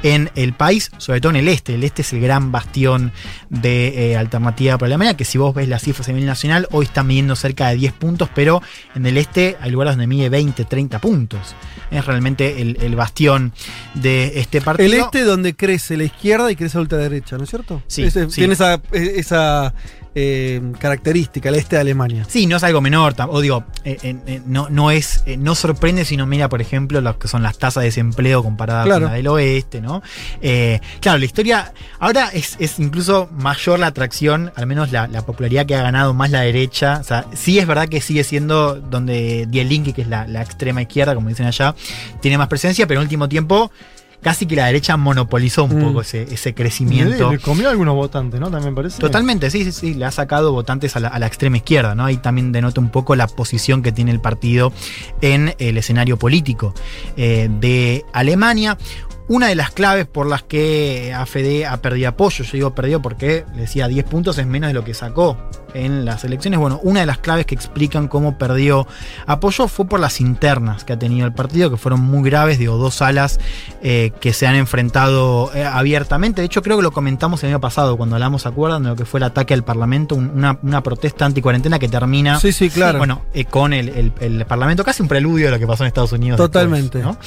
en el país, sobre todo en el este. El este es el gran bastión de eh, alternativa para Alemania, que si vos ves las cifras a nivel nacional, hoy están midiendo cerca de 10 puntos, pero en el este hay lugares donde mide 20, 30 puntos. Es realmente el, el bastión de este partido. El este donde crece la izquierda y crece la ultraderecha, ¿no es cierto? Sí. Tiene esa, esa eh, característica, el este de Alemania. Sí, no es algo menor, o digo, eh, eh, no, no es, no sorprende si uno mira, por ejemplo, lo que son las tasas de desempleo comparadas Claro. con la del oeste, ¿no? Claro, la historia, ahora es, es incluso mayor la atracción, al menos la, la popularidad que ha ganado más la derecha. O sea, sí es verdad que sigue siendo donde Die Linke, que es la, la extrema izquierda, como dicen allá, tiene más presencia, pero en último tiempo casi que la derecha monopolizó un Mm. poco ese, ese crecimiento. Le, le comió algunos votantes, ¿no? También parece. Totalmente, sí, sí, sí, le ha sacado votantes a la, a la extrema izquierda, ¿no? Ahí también denota un poco la posición que tiene el partido en el escenario político eh, de Alemania. Una de las claves por las que AFD ha perdido apoyo, yo digo perdido porque le decía 10 puntos es menos de lo que sacó en las elecciones. Bueno, una de las claves que explican cómo perdió apoyo fue por las internas que ha tenido el partido, que fueron muy graves, digo, dos alas eh, que se han enfrentado eh, abiertamente. De hecho, creo que lo comentamos el año pasado cuando hablamos, ¿se acuerdan? De lo que fue el ataque al Parlamento, un- una, una protesta anticuarentena que termina. Sí, sí, claro. Bueno, eh, con el, el- el Parlamento, casi un preludio de lo que pasó en Estados Unidos. después, Totalmente. ¿no?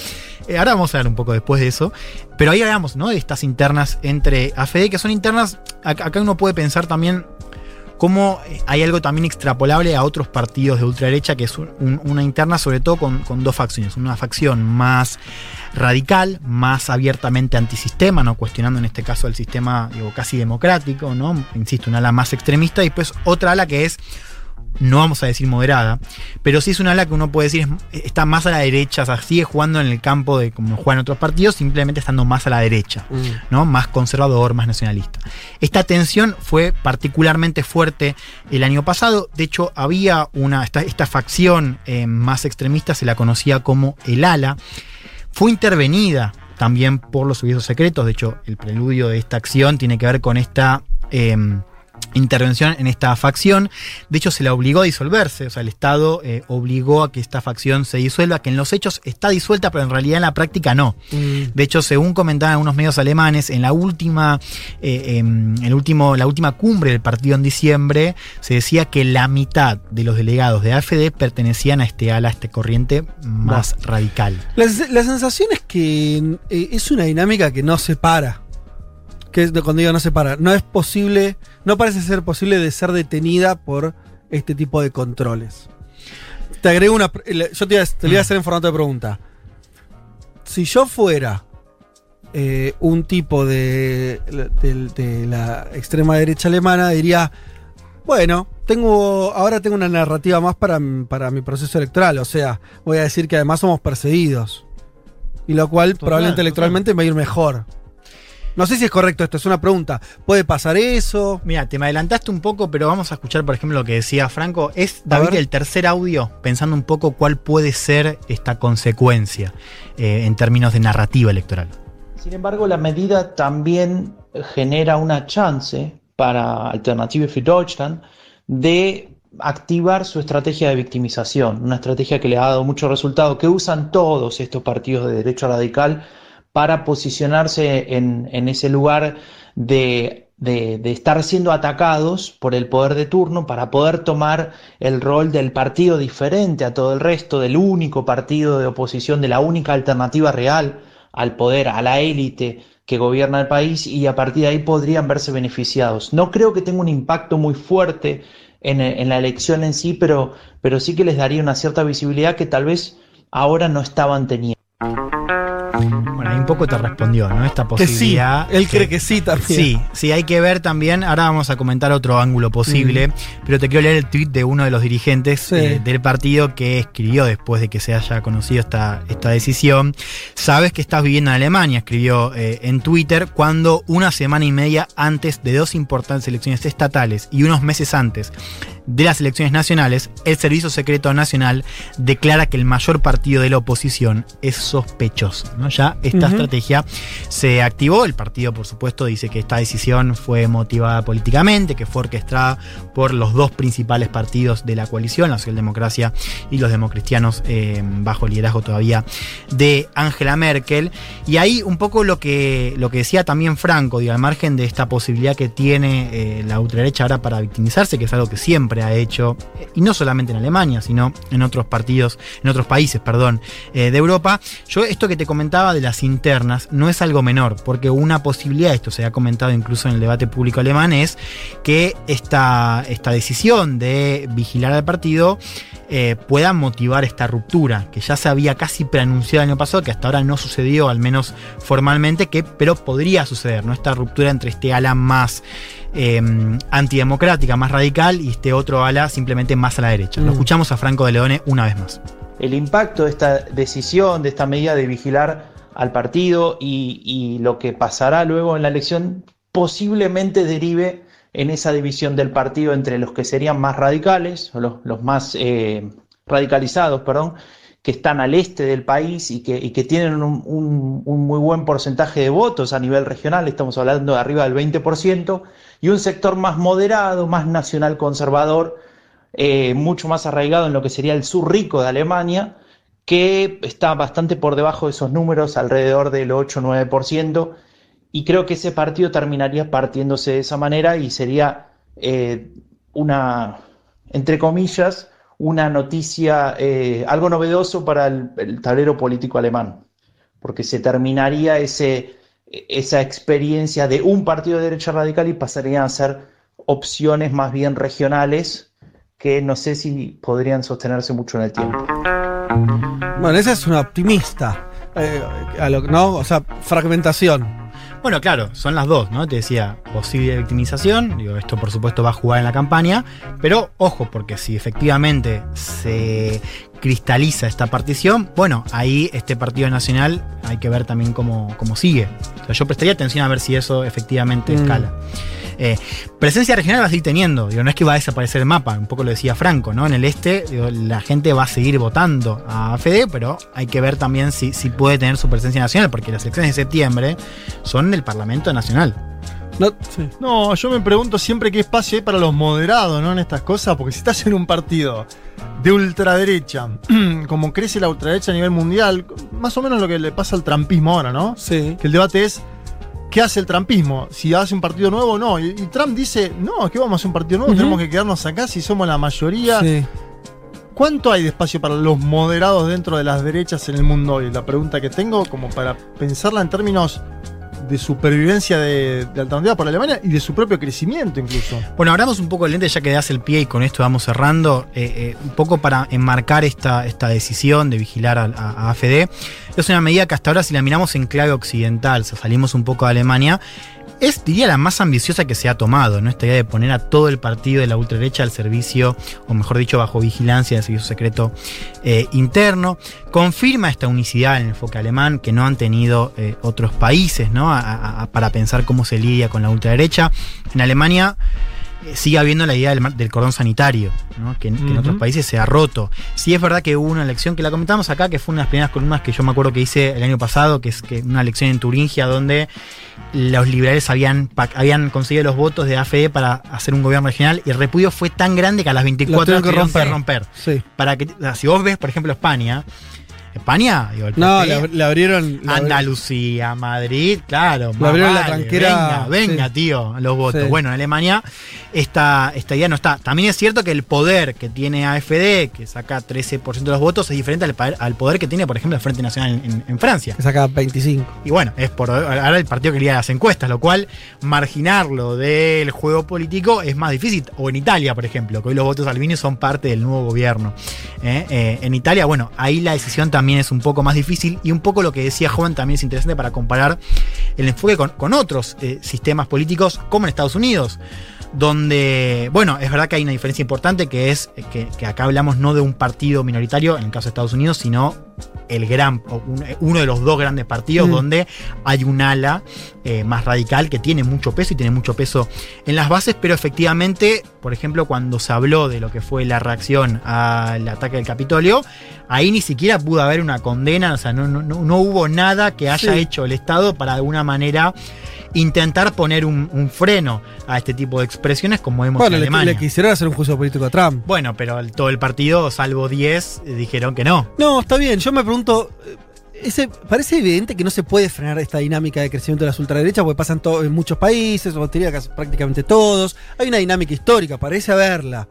Ahora vamos a hablar un poco después de eso. Pero ahí hablamos, ¿no? De estas internas entre AFD, que son internas. Acá uno puede pensar también cómo hay algo también extrapolable a otros partidos de ultraderecha, que es un- un- una interna sobre todo con, con dos facciones. Una facción más radical, más abiertamente antisistema, ¿no? cuestionando en este caso el sistema digo, casi democrático, ¿no? insisto, una ala más extremista, y después otra ala que es no vamos a decir moderada, pero sí es una ala que uno puede decir es- está más a la derecha, o sea, sigue jugando en el campo de como juegan otros partidos, simplemente estando más a la derecha, ¿no? Más conservador, más nacionalista. Esta tensión fue particularmente fuerte el año pasado, de hecho había una, esta, esta facción eh, más extremista se la conocía como el ala, fue intervenida también por los servicios secretos, de hecho el preludio de esta acción tiene que ver con esta... em, intervención en esta facción. De hecho, se la obligó a disolverse. O sea, el Estado eh, obligó a que esta facción se disuelva, que en los hechos está disuelta, pero en realidad en la práctica no. De hecho, según comentaban algunos medios alemanes, en la última, eh, em, el último, la última cumbre del partido en diciembre, se decía que la mitad de los delegados de AfD pertenecían a este ala, a este corriente más radical. La, la sensación es que eh, es una dinámica que no se para. Que cuando digo no se para, no es posible, no parece ser posible de ser detenida por este tipo de controles. Te agrego una. Yo te, lo iba a hacer en formato de pregunta. Si yo fuera eh, un tipo de, de- de la extrema derecha alemana, diría. Bueno, tengo. Ahora tengo una narrativa más para, para mi proceso electoral. O sea, voy a decir que además somos perseguidos. Y lo cual probablemente total. electoralmente me va a ir mejor. No sé si es correcto esto, es una pregunta. ¿Puede pasar eso? Mira, te me adelantaste un poco, pero vamos a escuchar, por ejemplo, lo que decía Franco. Es, David, el tercer audio, pensando un poco cuál puede ser esta consecuencia eh, en términos de narrativa electoral. Sin embargo, la medida también genera una chance para Alternative für Deutschland de activar su estrategia de victimización, una estrategia que le ha dado mucho resultado, que usan todos estos partidos de derecha radical para posicionarse en, en ese lugar de, de- estar siendo atacados por el poder de turno para poder tomar el rol del partido diferente a todo el resto, del único partido de oposición, de la única alternativa real al poder, a la élite que gobierna el país y a partir de ahí podrían verse beneficiados. No creo que tenga un impacto muy fuerte en, en la elección en sí, pero, pero sí que les daría una cierta visibilidad que tal vez ahora no estaban teniendo. Bueno, ahí un poco te respondió, ¿no? Esta Que sí, posibilidad. él cree que sí también. Sí, sí, hay que ver también. Ahora vamos a comentar otro ángulo posible, Mm. pero te quiero leer el tweet de uno de los dirigentes Sí. eh, del partido que escribió después de que se haya conocido esta, esta decisión. Sabes que estás viviendo en Alemania, escribió eh, en Twitter, cuando una semana y media antes de dos importantes elecciones estatales y unos meses antes de las elecciones nacionales, el Servicio Secreto Nacional declara que el mayor partido de la oposición es sospechoso. ¿no? Ya esta estrategia se activó. El partido, por supuesto, dice que esta decisión fue motivada políticamente, que fue orquestada por los dos principales partidos de la coalición, la Socialdemocracia y los democristianos, eh, bajo el liderazgo todavía de Angela Merkel. Y ahí un poco lo que, lo que decía también Franco, digo, al margen de esta posibilidad que tiene eh, la ultraderecha ahora para victimizarse, que es algo que siempre ha hecho, eh, y no solamente en Alemania, sino en otros partidos, en otros países, perdón, eh, de Europa. Yo esto que te comentaba de las internas no es algo menor, porque una posibilidad, esto se ha comentado incluso en el debate público alemán, es que esta, esta decisión de vigilar al partido eh, pueda motivar esta ruptura, que ya se había casi preanunciado el año pasado, que hasta ahora no sucedió, al menos formalmente, que, pero podría suceder, ¿no? Esta ruptura entre este ala más eh, antidemocrática, más radical, y este otro ala simplemente más a la derecha. Lo Mm. escuchamos a Franco de Leone una vez más. el impacto de esta decisión, de esta medida de vigilar al partido y, y lo que pasará luego en la elección posiblemente derive en esa división del partido entre los que serían más radicales, o los, los más eh, radicalizados, perdón, que están al este del país y que, tienen un muy buen porcentaje de votos a nivel regional, estamos hablando de arriba del 20%, y un sector más moderado, más nacional conservador, eh, mucho más arraigado en lo que sería el sur rico de Alemania, que está bastante por debajo de esos números, alrededor del 8-9%, y creo que ese partido terminaría partiéndose de esa manera y sería eh, una, entre comillas, una noticia, eh, algo novedoso para el, tablero político alemán, porque se terminaría ese, esa experiencia de un partido de derecha radical y pasarían a ser opciones más bien regionales que no sé si podrían sostenerse mucho en el tiempo. Bueno, esa es una optimista. Eh, ¿No? O sea, fragmentación. Bueno, claro, son las dos, ¿no? Te decía, posible victimización, digo, esto por supuesto va a jugar en la campaña, pero ojo, porque si efectivamente se cristaliza esta partición, bueno, ahí este Partido Nacional hay que ver también cómo, cómo sigue. O sea, yo prestaría atención a ver si eso efectivamente Mm. escala. Eh, presencia regional va a seguir teniendo, digo, no es que va a desaparecer el mapa, un poco lo decía Franco, ¿no? En el este, digo, la gente va a seguir votando a FD, pero hay que ver también si, si puede tener su presencia nacional, porque las elecciones de septiembre son del Parlamento Nacional. No, No, yo me pregunto siempre qué espacio hay para los moderados, ¿no? En estas cosas, porque si estás en un partido de ultraderecha, como crece la ultraderecha a nivel mundial, más o menos lo que le pasa al trampismo ahora, ¿no? Sí. Que el debate es, ¿qué hace el trampismo? Si hace un partido nuevo o no. Y, y Trump dice, no, es que vamos a hacer un partido nuevo, tenemos que quedarnos acá si somos la mayoría. Sí. ¿Cuánto hay de espacio para los moderados dentro de las derechas en el mundo hoy? La pregunta que tengo, como para pensarla en términos de supervivencia de, de alternativa para Alemania y de su propio crecimiento incluso. Bueno, abramos un poco el lente ya que das el pie y con esto vamos cerrando, eh, eh, un poco para enmarcar esta, esta decisión de vigilar a, AFD. Es una medida que hasta ahora si la miramos en clave occidental, salimos un poco de Alemania, es, diría, la más ambiciosa que se ha tomado, ¿no? Esta idea de poner a todo el partido de la ultraderecha al servicio, o mejor dicho, bajo vigilancia del servicio secreto eh, interno. Confirma esta unicidad en el enfoque alemán que no han tenido eh, otros países, ¿no? Para pensar cómo se lidia con la ultraderecha. En Alemania sigue habiendo la idea del, del cordón sanitario, ¿no? que, que en otros países se ha roto. Sí es verdad que hubo una elección que la comentamos acá, que fue una de las primeras columnas que yo me acuerdo que hice el año pasado, que es que una elección en Turingia donde los liberales habían, habían conseguido los votos de AFE para hacer un gobierno regional y el repudio fue tan grande que a las 24 tuvieron horas que romper. romper. Sí. Para que, o sea, si vos ves, por ejemplo, España, España, digo, el No, le, ab- le abrieron. le abri- Andalucía, Madrid, claro. más abrieron la tranquera, Venga, venga, sí. tío, los votos. Sí. Bueno, en Alemania esta, esta idea no está. También es cierto que el poder que tiene AFD, que saca 13% de los votos, es diferente al, poder que tiene, por ejemplo, el Frente Nacional en, en Francia. Que saca 25. Y bueno, es por ahora el partido quería las encuestas, lo cual marginarlo del juego político es más difícil. O en Italia, por ejemplo, que hoy los votos albinos son parte del nuevo gobierno. ¿eh? Eh, en Italia, bueno, ahí la decisión también es un poco más difícil y un poco lo que decía Juan también es interesante para comparar el enfoque con, con otros eh, sistemas políticos, como en Estados Unidos donde, bueno, es verdad que hay una diferencia importante que es eh, que, que acá hablamos no de un partido minoritario, en el caso de Estados Unidos, sino el gran, un- uno de los dos grandes partidos Mm. donde hay un ala eh, más radical que tiene mucho peso y tiene mucho peso en las bases, pero efectivamente, por ejemplo, cuando se habló de lo que fue la reacción al ataque del Capitolio, ahí ni siquiera pudo haber una condena, o sea, no, no, no- no hubo nada que haya Sí. hecho el Estado para de alguna manera intentar poner un, un freno a este tipo de expresiones como vemos Bueno, en le, Alemania. le quisieron hacer un juicio político a Trump. Bueno, pero el- todo el partido, salvo 10, eh, dijeron que no. No, está bien. Yo me pregunto. Parece evidente que no se puede frenar esta dinámica de crecimiento de las ultraderechas porque pasan en muchos países, o prácticamente todos. Hay una dinámica histórica, parece haberla.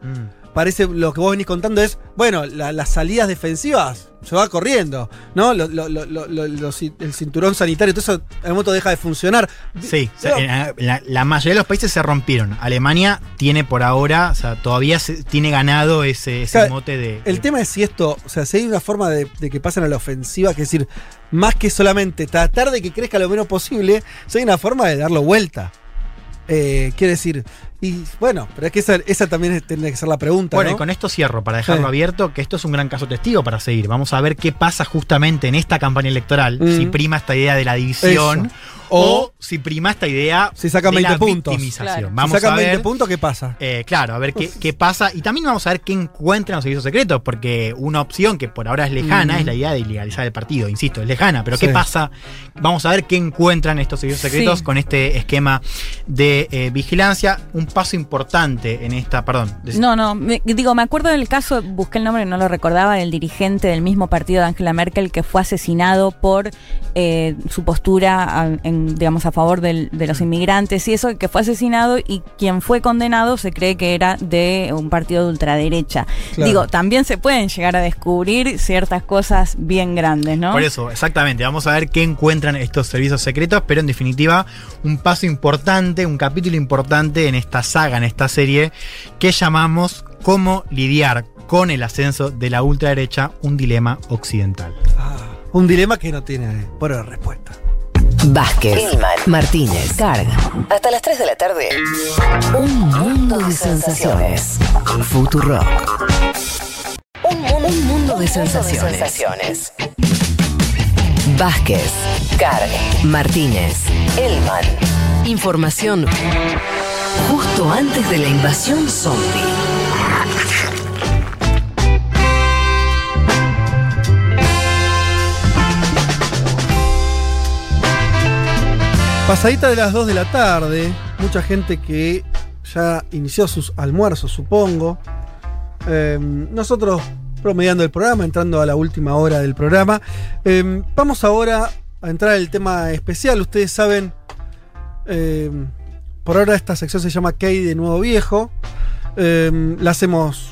Parece lo que vos venís contando es, bueno, la- las salidas defensivas se va corriendo, ¿no? Lo- lo- lo- el cinturón sanitario, todo eso en momento deja de funcionar. Sí, Pero- la, la mayoría de los países se rompieron. Alemania tiene por ahora, o sea, todavía se- tiene ganado ese, ese O sea, mote de. El tema es si esto, o sea, si hay una forma de, de que pasen a la ofensiva, que es decir, más que solamente tratar de que crezca lo menos posible, si hay una forma de darlo vuelta. Eh, quiere decir, y bueno, pero es que esa, esa también tendría que ser la pregunta. Bueno, ¿no? y con esto cierro, para dejarlo Sí. abierto, que esto es un gran caso testigo para seguir. Vamos a ver qué pasa justamente en esta campaña electoral, Mm. si prima esta idea de la división Eso. O, O- si prima esta idea Si sacan de 20 la puntos. victimización. Claro. Vamos si sacan a ver 20 puntos, ¿qué pasa? Eh, claro, a ver qué, qué pasa. Y también vamos a ver qué encuentran los servicios secretos, porque una opción que por ahora es lejana Mm. es la idea de ilegalizar el partido. Insisto, es lejana, pero Sí. ¿qué pasa? Vamos a ver qué encuentran estos servicios secretos Sí. con este esquema de eh, vigilancia. Un paso importante en esta, perdón. No, no, me- digo, me acuerdo del caso, busqué el nombre, no lo recordaba, del dirigente del mismo partido de Angela Merkel que fue asesinado por eh, su postura, en, digamos, a favor del- de los inmigrantes y eso, que fue asesinado y quien fue condenado se cree que era de un partido de ultraderecha. Claro. Digo, también se pueden llegar a descubrir ciertas cosas bien grandes, ¿no? Por eso, exactamente. Vamos a ver qué encuentran estos servicios secretos, pero en definitiva, un paso importante, un capítulo importante en esta saga, en esta serie, que llamamos Cómo lidiar con el ascenso de la ultraderecha, un dilema occidental. Un dilema que no tiene por respuesta. Vázquez, Martínez, Carg. Hasta las 3 de la tarde. Un mundo de sensaciones. Futuro. Un, mu- un mundo de sensaciones. Vázquez, Carg, Martínez, Elman. Información justo antes de la invasión zombie. Pasadita de las 2 de la tarde, mucha gente que ya inició sus almuerzos, supongo. Eh, nosotros promediando el programa, entrando a la última hora del programa. Eh, vamos ahora a entrar al tema especial. Ustedes saben, eh, por ahora esta sección se llama Key de Nuevo Viejo. Eh, la hacemos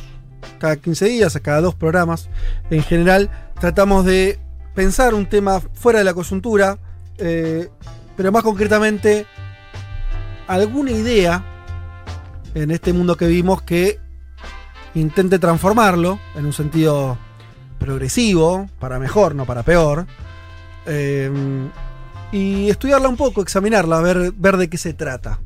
cada 15 días, a cada dos programas. En general, tratamos de pensar un tema fuera de la coyuntura. Pero más concretamente, alguna idea en este mundo que vimos que intente transformarlo en un sentido progresivo, para mejor, no para peor. Eh, y estudiarla un poco, examinarla, ver, ver de qué se trata.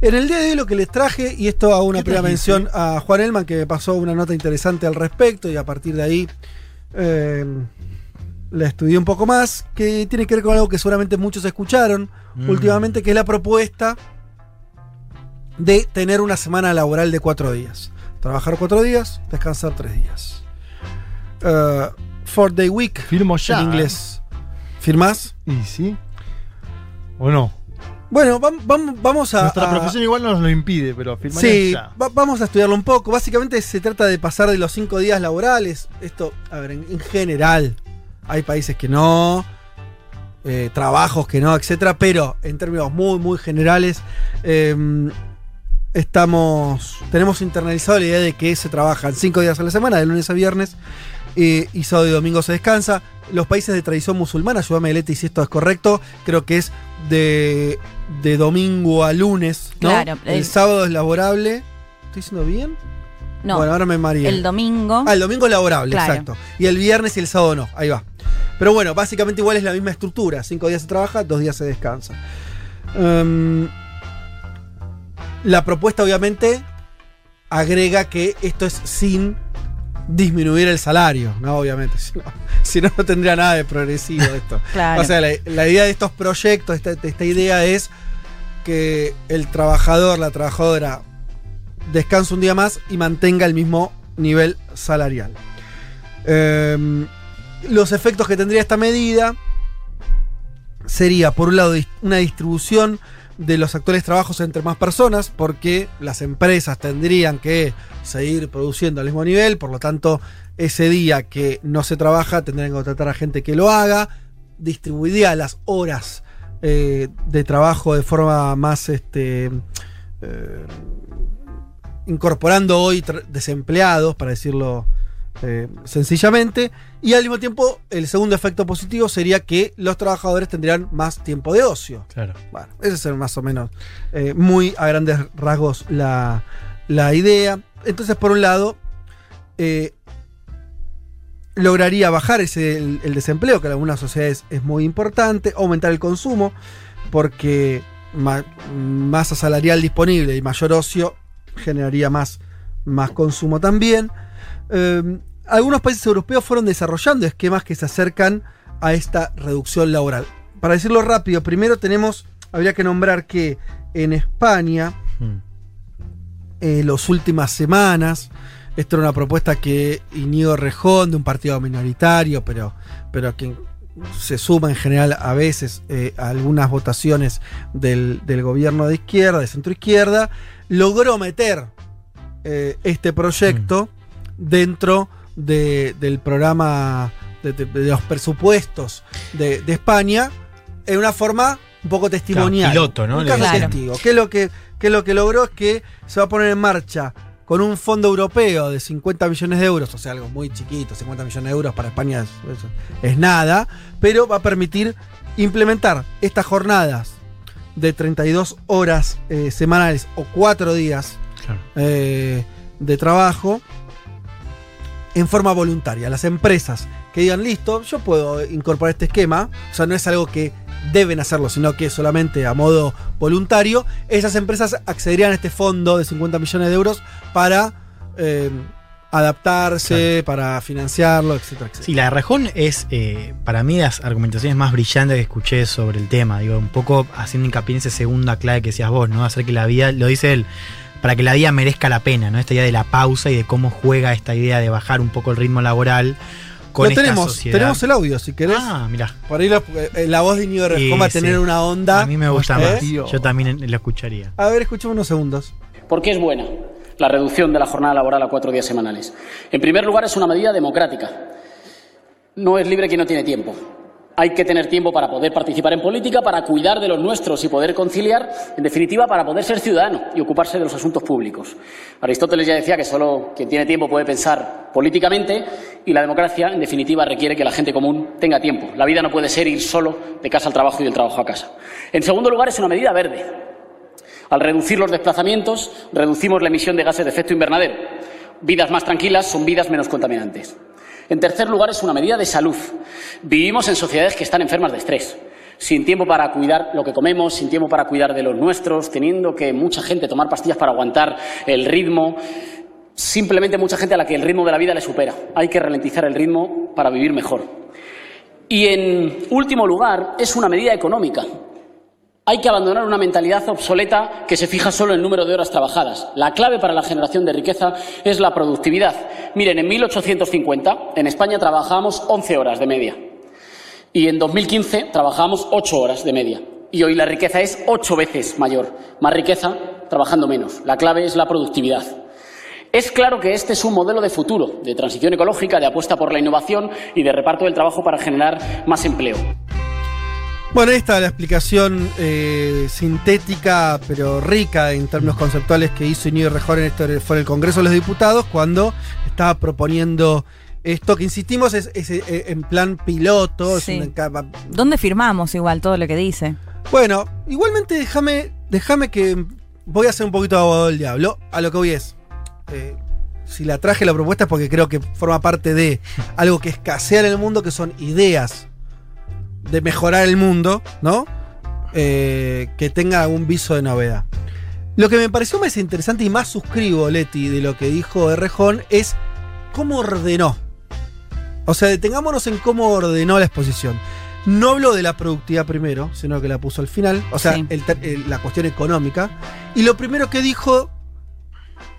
En el día de hoy lo que les traje, y esto hago una ¿Qué primera mención a Juan Elman, que me pasó una nota interesante al respecto, y a partir de ahí eh, la estudié un poco más, que tiene que ver con algo que seguramente muchos escucharon Mm. últimamente, que es la propuesta de tener una semana laboral de cuatro días. Trabajar cuatro días, descansar tres días. Eh, four Day Week, Firmo ya. en inglés. ¿Firmás? ¿Y sí? ¿O no? Bueno, vam- vam- vamos a... Nuestra a- profesión igual nos lo impide, pero firmaría Sí, ya. va- vamos a estudiarlo un poco. Básicamente se trata de pasar de los cinco días laborales. Esto, a ver, en, en general, hay países que no, eh, trabajos que no, etcétera, pero en términos muy, muy generales, eh, estamos. Tenemos internalizado la idea de que se trabajan cinco días a la semana, de lunes a viernes, eh, y sábado y domingo se descansa. Los países de tradición musulmana, ayúdame Leti si esto es correcto, creo que es de, de domingo a lunes, ¿no? Claro, El, el- sábado es laborable. ¿Estoy diciendo bien? No. Bueno, ahora me mareé. El domingo. Ah, el domingo es laborable, Claro. exacto. Y el viernes y el sábado no. Ahí va. Pero bueno, básicamente igual es la misma estructura. Cinco días se trabaja, dos días se descansa. Em, la propuesta, obviamente, agrega que esto es sin disminuir el salario, ¿no? Obviamente. Si no, si no, no tendría nada de progresivo esto. Claro. O sea, la, la idea de estos proyectos, esta, esta idea es que el trabajador, la trabajadora, descanse un día más y mantenga el mismo nivel salarial. Em, los efectos que tendría esta medida sería, por un lado, una distribución de los actuales trabajos entre más personas, porque las empresas tendrían que seguir produciendo al mismo nivel, por lo tanto, ese día que no se trabaja tendrían que contratar a gente que lo haga, distribuiría las horas eh, de trabajo de forma más este, eh, incorporando hoy desempleados, para decirlo eh, sencillamente, y al mismo tiempo el segundo efecto positivo sería que los trabajadores tendrían más tiempo de ocio. Claro. Bueno, ese es más o menos eh, muy a grandes rasgos la, la idea. Entonces, por un lado, eh, lograría bajar ese, el, el desempleo, que en algunas sociedades es muy importante, aumentar el consumo, porque ma- masa salarial disponible y mayor ocio generaría más, más consumo también. Eh, algunos países europeos fueron desarrollando esquemas que se acercan a esta reducción laboral. Para decirlo rápido, primero tenemos, habría que nombrar que en España, en las últimas semanas, esto era una propuesta que Inigo Rejón, de un partido minoritario, pero, pero que se suma en general a veces eh, a algunas votaciones del, del gobierno de izquierda, de centro izquierda, logró meter eh, este proyecto dentro de- del programa de, de- de los presupuestos de, de España en una forma un poco testimonial. Claro, piloto, ¿no? Un caso dicen. testigo. ¿Qué es, lo que, qué es lo que logró? Es que se va a poner en marcha con un fondo europeo de 50 millones de euros, o sea, algo muy chiquito, 50 millones de euros para España es, es- es nada, pero va a permitir implementar estas jornadas de 32 horas eh, semanales o 4 días eh, de trabajo en forma voluntaria. Las empresas que digan, listo, yo puedo incorporar este esquema, o sea, no es algo que deben hacerlo, sino que solamente a modo voluntario, esas empresas accederían a este fondo de 50 millones de euros para eh, adaptarse, para financiarlo, etcétera, etcétera. Sí, la de Rejón es eh, para mí las argumentaciones más brillantes que escuché sobre el tema. Digo, un poco haciendo hincapié en esa segunda clave que decías vos, ¿no? Hacer que la vida, lo dice él, para que la vida merezca la pena, ¿no? Esta idea de la pausa y de cómo juega esta idea de bajar un poco el ritmo laboral con Lo esta tenemos, sociedad. tenemos el audio, si querés. Ah, mirá. Por ahí eh, la voz de Íñigo Sí, Rejón va a sí. tener una onda. A mí me gusta ¿Eh? más. Yo también lo escucharía. A ver, escuchemos unos segundos. ¿Por qué es buena la reducción de la jornada laboral a cuatro días semanales? En primer lugar, es una medida democrática. No es libre quien no tiene tiempo. Hay que tener tiempo para poder participar en política, para cuidar de los nuestros y poder conciliar, en definitiva, para poder ser ciudadano y ocuparse de los asuntos públicos. Aristóteles ya decía que solo quien tiene tiempo puede pensar políticamente y la democracia, en definitiva, requiere que la gente común tenga tiempo. La vida no puede ser ir solo de casa al trabajo y del trabajo a casa. En segundo lugar, es una medida verde. Al reducir los desplazamientos, reducimos la emisión de gases de efecto invernadero. Vidas más tranquilas son vidas menos contaminantes. En tercer lugar, es una medida de salud. Vivimos en sociedades que están enfermas de estrés, sin tiempo para cuidar lo que comemos, sin tiempo para cuidar de los nuestros, teniendo que mucha gente tomar pastillas para aguantar el ritmo, simplemente mucha gente a la que el ritmo de la vida le supera. Hay que ralentizar el ritmo para vivir mejor. Y en último lugar, es una medida económica. Hay que abandonar una mentalidad obsoleta que se fija solo en el número de horas trabajadas. La clave para la generación de riqueza es la productividad. Miren, en 1850 en España trabajábamos 11 horas de media y en 2015 trabajábamos 8 horas de media. Y hoy la riqueza es 8 veces mayor. Más riqueza trabajando menos. La clave es la productividad. Es claro que este es un modelo de futuro, de transición ecológica, de apuesta por la innovación y de reparto del trabajo para generar más empleo. Bueno, ahí está la explicación eh, sintética, pero rica en términos conceptuales que hizo Iñigo Rejón en esto fue el Congreso de los Diputados cuando estaba proponiendo esto que insistimos es, es, eh, en plan piloto. es Sí. una- ¿Dónde firmamos igual todo lo que dice? Bueno, igualmente déjame, déjame que voy a ser un poquito abogado del diablo. A lo que voy es, eh, si la traje la propuesta es porque creo que forma parte de algo que escasea en el mundo, que son ideas de mejorar el mundo, ¿no? Eh, que tenga algún viso de novedad. Lo que me pareció más interesante y más suscribo, Leti, de lo que dijo Errejón es cómo ordenó. O sea, detengámonos en cómo ordenó la exposición. No hablo de la productividad primero, sino que la puso al final. O sea, Sí. el ter- el- la cuestión económica. Y lo primero que dijo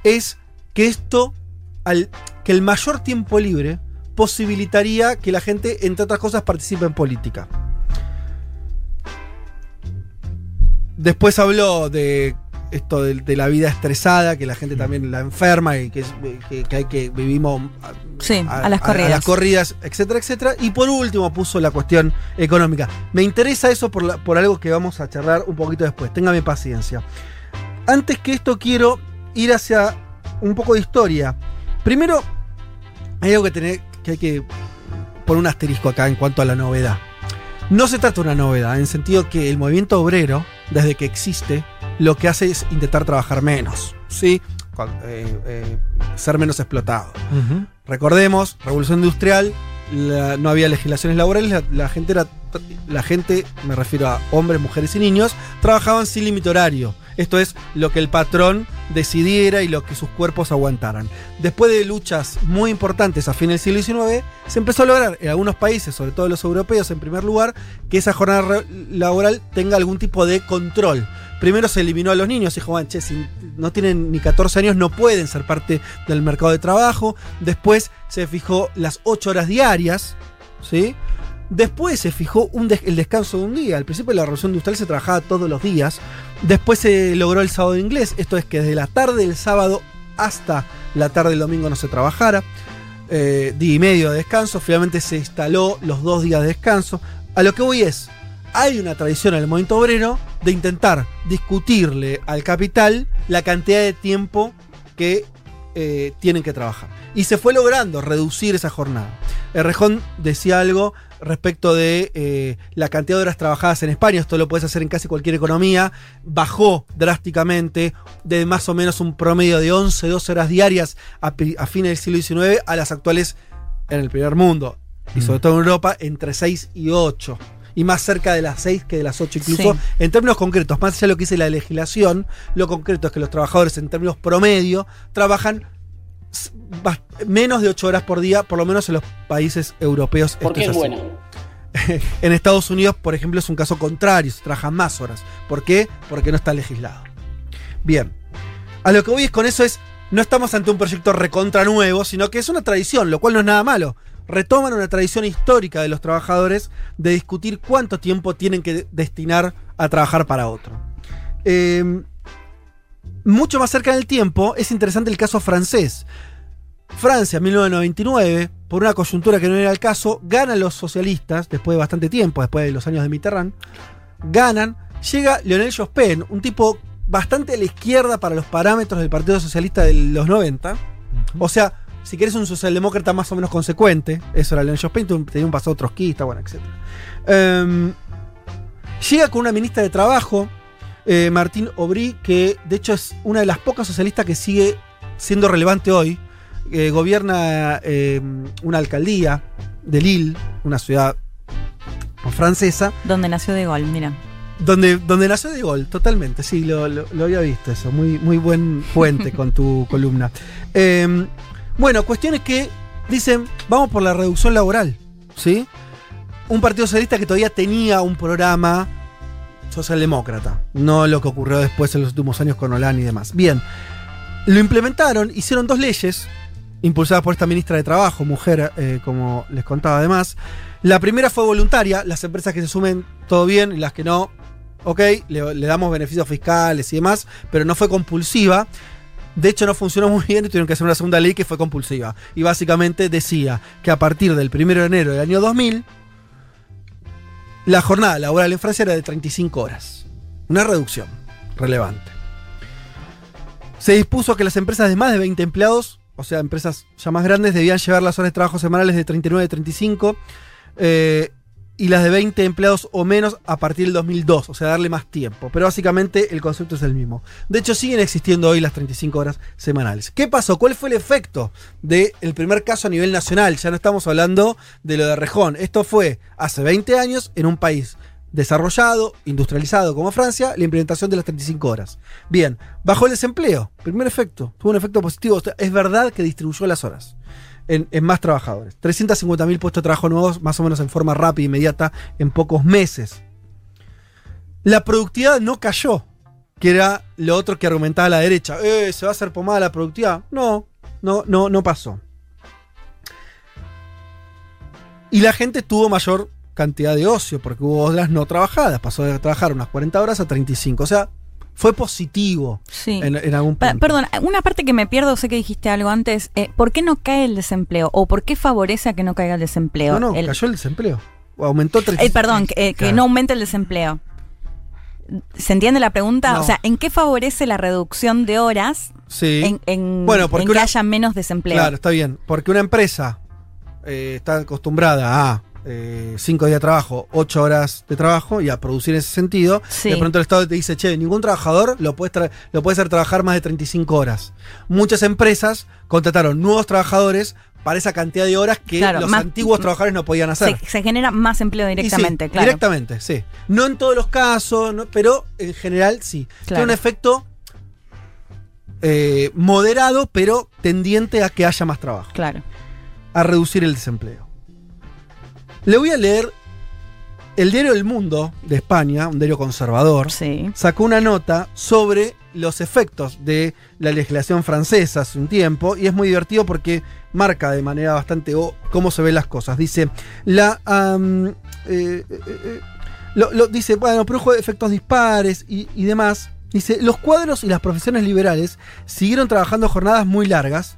es que esto, al, que el mayor tiempo libre posibilitaría que la gente, entre otras cosas, participe en política. Después habló de esto de, de la vida estresada, que la gente también la enferma y que, que- que hay que vivimos Sí, a, las corridas. las corridas, etcétera, etcétera. Y por último puso la cuestión económica. Me interesa eso por, la- por algo que vamos a charlar un poquito después. Téngame paciencia. Antes que esto quiero ir hacia un poco de historia. Primero, hay algo que, tener, que hay que poner un asterisco acá en cuanto a la novedad. No se trata de una novedad, en el sentido que el movimiento obrero, desde que existe, lo que hace es intentar trabajar menos, ¿sí? Eh, eh, ser menos explotado. Recordemos, revolución industrial, la- no había legislaciones laborales, la, la gente era, la gente, me refiero a hombres, mujeres y niños, trabajaban sin límite horario. Esto es lo que el patrón decidiera y lo que sus cuerpos aguantaran. Después de luchas muy importantes a fines del siglo XIX, se empezó a lograr en algunos países, sobre todo los europeos en primer lugar, que esa jornada laboral tenga algún tipo de control. Primero se eliminó a los niños, dijo, "Bueno, che, si no tienen ni 14 años no pueden ser parte del mercado de trabajo. Después se fijó las 8 horas diarias, ¿sí? Después se fijó el descanso de un día. Al principio de la revolución industrial se trabajaba todos los días. Después se logró el sábado inglés, esto es que desde la tarde del sábado hasta la tarde del domingo no se trabajara. Eh, día y medio de descanso. Finalmente se instaló los dos días de descanso. A lo que voy es, hay una tradición en el movimiento obrero de intentar discutirle al capital la cantidad de tiempo que eh, tienen que trabajar. Y se fue logrando reducir esa jornada. Errejón decía algo respecto de eh, la cantidad de horas trabajadas en España, esto lo puedes hacer en casi cualquier economía, bajó drásticamente de más o menos un promedio de 11, 12 horas diarias a, fines del siglo XIX a las actuales en el primer mundo, y sobre todo en Europa, entre 6 y 8. Y más cerca de las 6 que de las 8 incluso. Sí. En términos concretos, más allá de lo que dice la legislación, lo concreto es que los trabajadores en términos promedio trabajan menos de 8 horas por día, por lo menos en los países europeos. esto Porque es así. buena. En Estados Unidos, por ejemplo, es un caso contrario, se trabajan más horas. ¿Por qué? Porque no está legislado. Bien. A lo que voy es con eso es, no estamos ante un proyecto recontra nuevo, sino que es una tradición, lo cual no es nada malo. Retoman una tradición histórica de los trabajadores de discutir cuánto tiempo tienen que destinar a trabajar para otro. Eh, mucho más cerca del tiempo, es interesante el caso francés. Francia, 1999, por una coyuntura que no era el caso, ganan los socialistas, después de bastante tiempo, después de los años de Mitterrand, ganan, llega Lionel Jospin, un tipo bastante a la izquierda para los parámetros del Partido Socialista de los 90. O sea, si querés un socialdemócrata más o menos consecuente, eso era Lionel Jospin, tenía un pasado trotskista, bueno, etc. Em, llega con una ministra de Trabajo, eh, Martín Aubry, que de hecho es una de las pocas socialistas que sigue siendo relevante hoy. Eh, gobierna eh, una alcaldía de Lille, una ciudad francesa. Donde nació De Gaulle, mira. Donde, donde nació De Gaulle, totalmente, sí, lo, lo- lo había visto eso. Muy, muy buen puente con tu columna. Eh, bueno, cuestiones que dicen, vamos por la reducción laboral, ¿sí? Un partido socialista que todavía tenía un programa socialdemócrata, no lo que ocurrió después en los últimos años con Hollande y demás. Bien, lo implementaron, hicieron dos leyes, impulsadas por esta ministra de Trabajo, mujer, eh, como les contaba además. La primera fue voluntaria, las empresas que se sumen, todo bien, y las que no, ok, le, le damos beneficios fiscales y demás, pero no fue compulsiva. De hecho, no funcionó muy bien y tuvieron que hacer una segunda ley que fue compulsiva. Y básicamente decía que a partir del 1 de enero del año 2000, la jornada laboral en Francia era de 35 horas. Una reducción relevante. Se dispuso que las empresas de más de 20 empleados, o sea, empresas ya más grandes, debían llevar las horas de trabajo semanales de 39 a 35 eh, y las de 20 empleados o menos a partir del 2002, o sea, darle más tiempo. Pero básicamente el concepto es el mismo. De hecho, siguen existiendo hoy las 35 horas semanales. ¿Qué pasó? ¿Cuál fue el efecto del primer caso a nivel nacional? Ya no estamos hablando de lo de Rejón. Esto fue hace 20 años en un país desarrollado, industrializado como Francia, la implementación de las 35 horas. Bien, bajó el desempleo. Primer efecto, tuvo un efecto positivo. Es verdad que distribuyó las horas en, más trabajadores. 350.000 puestos de trabajo nuevos, más o menos en forma rápida inmediata, en pocos meses. La productividad no cayó, que era lo otro que argumentaba la derecha. Eh, ¿Se va a hacer pomada la productividad? No, no, no, no pasó. Y la gente tuvo mayor cantidad de ocio, porque hubo horas no trabajadas. Pasó de trabajar unas 40 horas a 35. O sea, fue positivo Sí. en, en algún punto. Perdón, una parte que me pierdo, sé que dijiste algo antes. eh, ¿Por qué no cae el desempleo? ¿O por qué favorece a que no caiga el desempleo? No, no, El- cayó el desempleo. O aumentó 35. Eh, perdón, que, eh, que no aumente el desempleo. ¿Se entiende la pregunta? No. O sea, ¿en qué favorece la reducción de horas Sí. en, en- Bueno, porque en que una- haya menos desempleo? Claro, está bien. Porque una empresa eh, está acostumbrada a eh, cinco días de trabajo, ocho horas de trabajo y a producir en ese sentido. Sí. De pronto el Estado te dice, che, ningún trabajador lo puede, tra- lo puede hacer trabajar más de 35 horas. Muchas empresas contrataron nuevos trabajadores para esa cantidad de horas que Claro, los más- antiguos trabajadores no podían hacer. se, se genera más empleo sí, directamente, claro. Directamente, sí. No en todos los casos, no- pero en general sí. Tiene un efecto eh, moderado, pero tendiente a que haya más trabajo. Claro. A reducir el desempleo. Le voy a leer el diario El Mundo de España, un diario conservador, sacó una nota sobre los efectos de la legislación francesa hace un tiempo y es muy divertido porque marca de manera bastante o- cómo se ven las cosas. Dice, la... am, eh, eh, eh, lo, lo- dice, bueno, produjo efectos dispares y, y demás. Dice, los cuadros y las profesiones liberales siguieron trabajando jornadas muy largas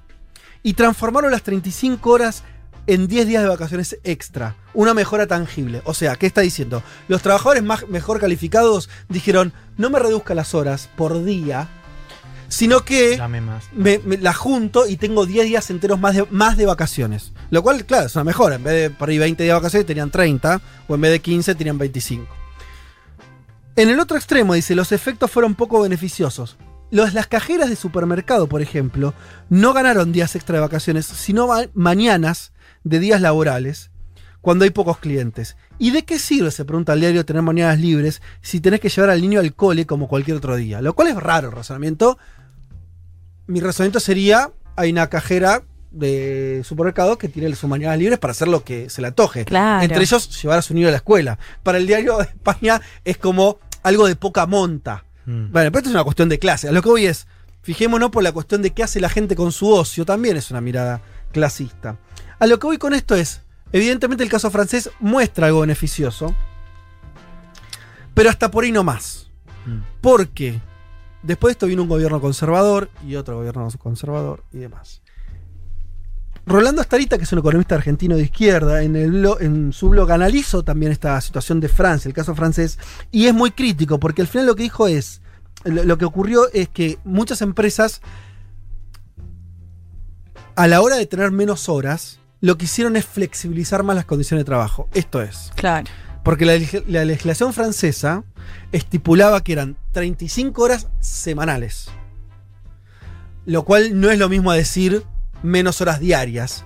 y transformaron las 35 horas en 10 días de vacaciones extra. Una mejora tangible. O sea, ¿qué está diciendo? Los trabajadores más, mejor calificados dijeron, no me reduzca las horas por día, sino que más. me, me la junto y tengo 10 días enteros más de, más de vacaciones. Lo cual, claro, es una mejora. En vez de por ahí 20 días de vacaciones tenían 30, o en vez de 15 tenían 25. En el otro extremo, dice, los efectos fueron poco beneficiosos. Los, las cajeras de supermercado, por ejemplo, no ganaron días extra de vacaciones, sino ma- mañanas de días laborales cuando hay pocos clientes. ¿Y de qué sirve, se pregunta el diario, tener mañanas libres si tenés que llevar al niño al cole como cualquier otro día? Lo cual es raro el razonamiento. Mi razonamiento sería, hay una cajera de supermercado que tiene sus mañanas libres para hacer lo que se le antoje. Claro. Entre ellos, llevar a su niño a la escuela. Para el diario de España es como algo de poca monta. Bueno, pero esto es una cuestión de clase. A lo que voy es, fijémonos por la cuestión de qué hace la gente con su ocio, también es una mirada clasista. A lo que voy con esto es, evidentemente el caso francés muestra algo beneficioso, pero hasta por ahí no más. Porque después de esto vino un gobierno conservador y otro gobierno conservador y demás. Rolando Astarita, que es un economista argentino de izquierda, en, el blo- en su blog analizó también esta situación de Francia, el caso francés, y es muy crítico, porque al final lo que dijo es, lo, lo que ocurrió es que muchas empresas, a la hora de tener menos horas, lo que hicieron es flexibilizar más las condiciones de trabajo. Esto es. Claro. Porque la, leg- la legislación francesa estipulaba que eran 35 horas semanales. Lo cual no es lo mismo a decir menos horas diarias.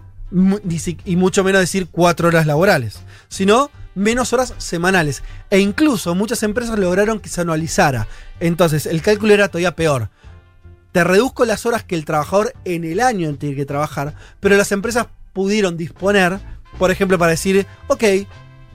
Y mucho menos decir 4 horas laborales. Sino menos horas semanales. E incluso muchas empresas lograron que se anualizara. Entonces el cálculo era todavía peor. Te reduzco las horas que el trabajador en el año tiene que trabajar, pero las empresas pudieron disponer, por ejemplo, para decir, ok,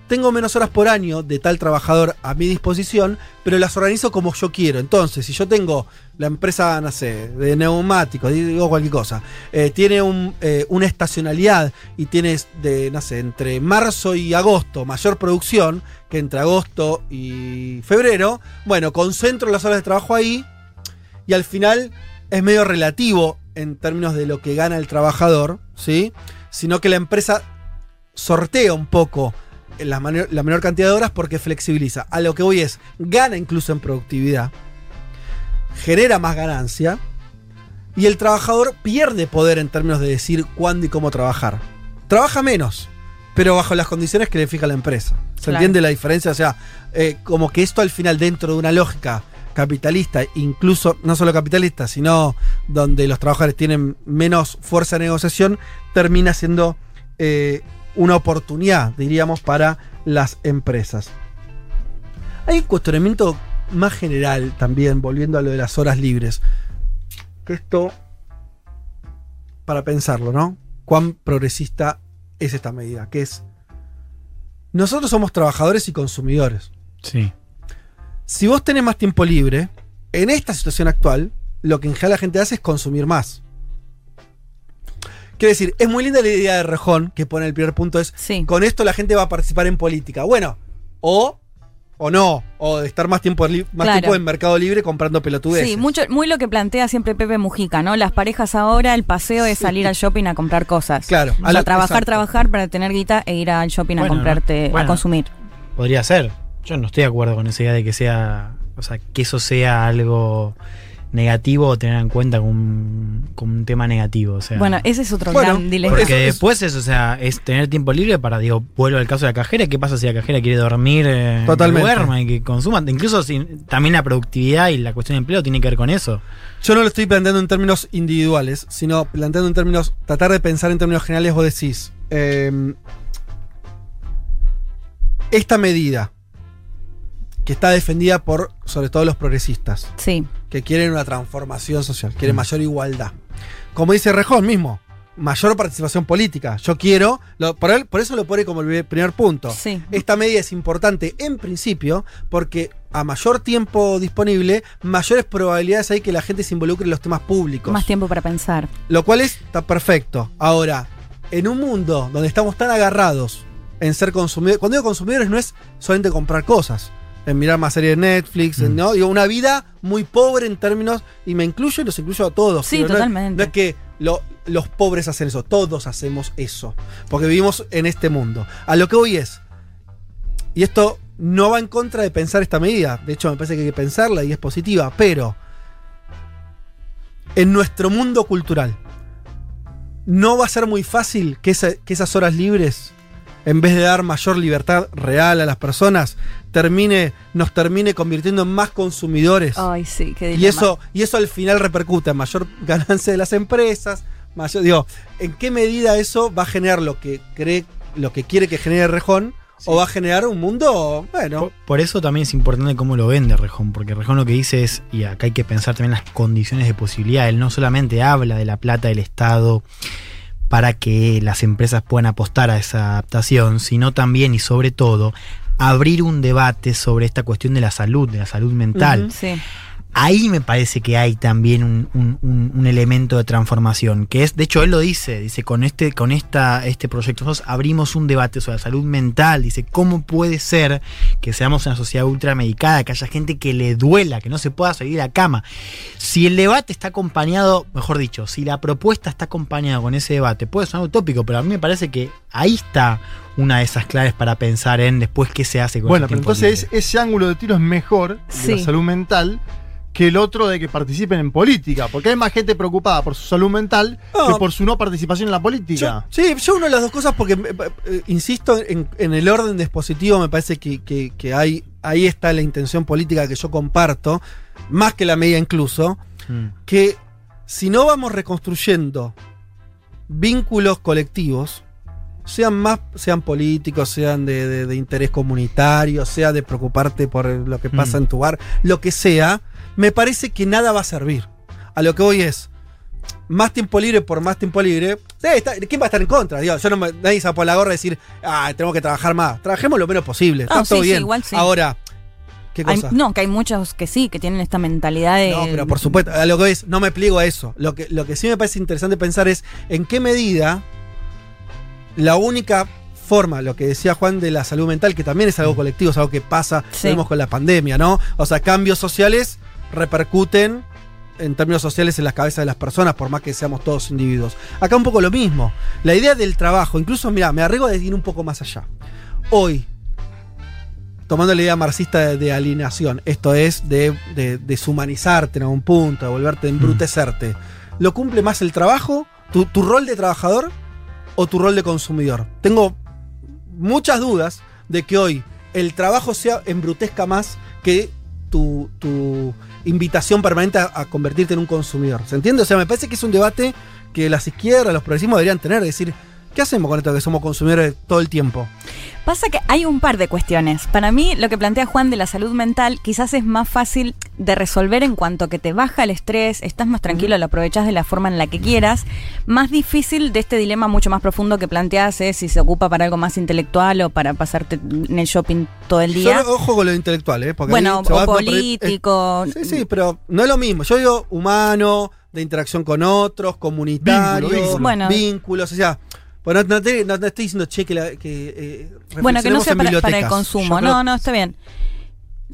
tengo menos horas por año de tal trabajador a mi disposición, pero las organizo como yo quiero. Entonces, si yo tengo la empresa, no sé, de neumáticos, digo cualquier cosa, eh, tiene eh, una estacionalidad y tienes de, no sé, entre marzo y agosto mayor producción que entre agosto y febrero, bueno, concentro las horas de trabajo ahí y al final es medio relativo en términos de lo que gana el trabajador, ¿sí? Sino que la empresa sortea un poco la, la menor cantidad de horas porque flexibiliza. A lo que voy es, gana incluso en productividad, genera más ganancia y el trabajador pierde poder en términos de decir cuándo y cómo trabajar. Trabaja menos, pero bajo las condiciones que le fija la empresa. ¿Se Claro. entiende la diferencia? O sea, eh, como que esto al final dentro de una lógica capitalista, incluso no solo capitalista, sino donde los trabajadores tienen menos fuerza de negociación, termina siendo eh, una oportunidad, diríamos, para las empresas. Hay un cuestionamiento más general también, volviendo a lo de las horas libres. Que esto, para pensarlo, ¿no? Cuán progresista es esta medida, que es, nosotros somos trabajadores y consumidores. Sí. Si vos tenés más tiempo libre, en esta situación actual, lo que en general la gente hace es consumir más. Quiero decir, es muy linda la idea de Rejón, que pone el primer punto, es, con esto la gente va a participar en política. Bueno, o, o no, o de estar más tiempo, más Claro. tiempo en Mercado Libre comprando pelotudeces. Sí, mucho, muy lo que plantea siempre Pepe Mujica, ¿no? Las parejas ahora, el paseo es salir al shopping a comprar cosas. Claro, O a sea, la- trabajar, exacto. trabajar para tener guita e ir al shopping a comprarte, bueno. a consumir. Podría ser. Yo no estoy de acuerdo con esa idea de que sea. O sea, que eso sea algo negativo o tener en cuenta como un, como un tema negativo. O sea, Bueno, ese es otro Bueno, gran dilema. Porque después es, o sea, es tener tiempo libre para, digo, vuelvo al caso de la cajera. ¿Qué pasa si la cajera quiere dormir, eh, Totalmente. que duerma y que consuma? Incluso si, también la productividad y la cuestión de empleo tiene que ver con eso. Yo no lo estoy planteando en términos individuales, sino planteando en términos, tratar de pensar en términos generales, vos decís, eh, esta medida que está defendida por sobre todo los progresistas, Sí. que quieren una transformación social, quieren mayor igualdad. Como dice Rejón mismo, mayor participación política. Yo quiero, lo- por, él- por eso lo pone como el primer punto. Sí. Esta medida es importante en principio porque a mayor tiempo disponible, mayores probabilidades hay que la gente se involucre en los temas públicos. Más tiempo para pensar. Lo cual es, está perfecto. Ahora, en un mundo donde estamos tan agarrados en ser consumidores, cuando digo consumidores no es solamente comprar cosas, en mirar más series de Netflix, en- ¿no? Digo, una vida muy pobre en términos, y me incluyo y los incluyo a todos. Sí, no totalmente. No es que lo- los pobres hacen eso, todos hacemos eso, porque vivimos en este mundo. A lo que voy es, y esto no va en contra de pensar esta medida, de hecho me parece que hay que pensarla y es positiva, pero en nuestro mundo cultural, no va a ser muy fácil que, esa- que esas horas libres, en vez de dar mayor libertad real a las personas, termine, nos termine convirtiendo en más consumidores. Ay, sí, qué y eso, y eso al final repercute en mayor ganancia de las empresas. Mayor, digo, ¿en qué medida eso va a generar lo que cree, lo que quiere que genere Rejón? ¿O va a generar un mundo, bueno, Por, por eso también es importante cómo lo vende Rejón, porque Rejón lo que dice es, y acá hay que pensar también las condiciones de posibilidad, él no solamente habla de la plata del Estado para que las empresas puedan apostar a esa adaptación, sino también y sobre todo abrir un debate sobre esta cuestión de la salud, de la salud mental. Sí. Ahí me parece que hay también un, un- un- un elemento de transformación, que es, de hecho él lo dice, dice, con este, con esta, este proyecto nosotros abrimos un debate sobre la salud mental, dice, ¿cómo puede ser que seamos una sociedad ultramedicada, que haya gente que le duela, que no se pueda salir de la cama? Si el debate está acompañado, mejor dicho, si la propuesta está acompañada con ese debate, puede sonar utópico, pero a mí me parece que ahí está una de esas claves para pensar en después qué se hace con Bueno, ese pero entonces libre. ese ángulo de tiro es mejor de Sí. la salud mental que el otro de que participen en política, porque hay más gente preocupada por su salud mental No. que por su no participación en la política. Sí, yo uno de las dos cosas porque, eh, eh, insisto, en, en el orden dispositivo me parece que, que- que hay, ahí está la intención política que yo comparto, más que la media incluso, Mm. que si no vamos reconstruyendo vínculos colectivos, sean más, sean políticos, sean de, de- de interés comunitario, sea de preocuparte por lo que pasa Mm. en tu bar, lo que sea, me parece que nada va a servir. A lo que voy es, más tiempo libre por más tiempo libre. sí, está- ¿Quién va a estar en contra? Digo, yo no me, nadie se va a poner la gorra y decir, ah, tenemos que trabajar más. Trabajemos lo menos posible. Está No, todo sí, sí, bien. igual sí. Ahora, ¿qué Hay- cosa? no, que hay muchos que sí, que tienen esta mentalidad de. No, pero por supuesto, a lo que es, no me pliego a eso. Lo que, lo que sí me parece interesante pensar es en qué medida la única forma, lo que decía Juan de la salud mental, que también es algo colectivo, es algo que pasa, vemos con la pandemia, ¿no? O sea, cambios sociales repercuten en términos sociales en las cabezas de las personas, por más que seamos todos individuos. Acá un poco lo mismo. La idea del trabajo, incluso, mira, me arriesgo a ir un poco más allá. Hoy, tomando la idea marxista de, de alienación, esto es de, de deshumanizarte en algún punto, de volverte a embrutecerte, ¿lo cumple más el trabajo, tu, tu rol de trabajador o tu rol de consumidor? Tengo muchas dudas de que hoy el trabajo sea embrutezca más que tu, tu invitación permanente a, convertirte en un consumidor. ¿Se entiende? O sea, me parece que es un debate que las izquierdas, los progresismos deberían tener, es decir, ¿qué hacemos con esto que somos consumidores todo el tiempo? Pasa que hay un par de cuestiones. Para mí, lo que plantea Juan de la salud mental quizás es más fácil de resolver en cuanto que te baja el estrés, estás más tranquilo, lo aprovechas de la forma en la que quieras. Más difícil de este dilema mucho más profundo que planteas es si se ocupa para algo más intelectual o para pasarte en el shopping todo el día. Solo ojo con lo intelectual, ¿eh? Porque Bueno, va o político. eh, sí, sí, pero no es lo mismo. Yo digo humano, de interacción con otros, comunitario, Vínculo, vínculo. Bueno. vínculos, o sea. Bueno, no, te- no- no estoy diciendo che que, la- que eh, Bueno, que no sea para, para el consumo. Yo creo- No, no, está bien.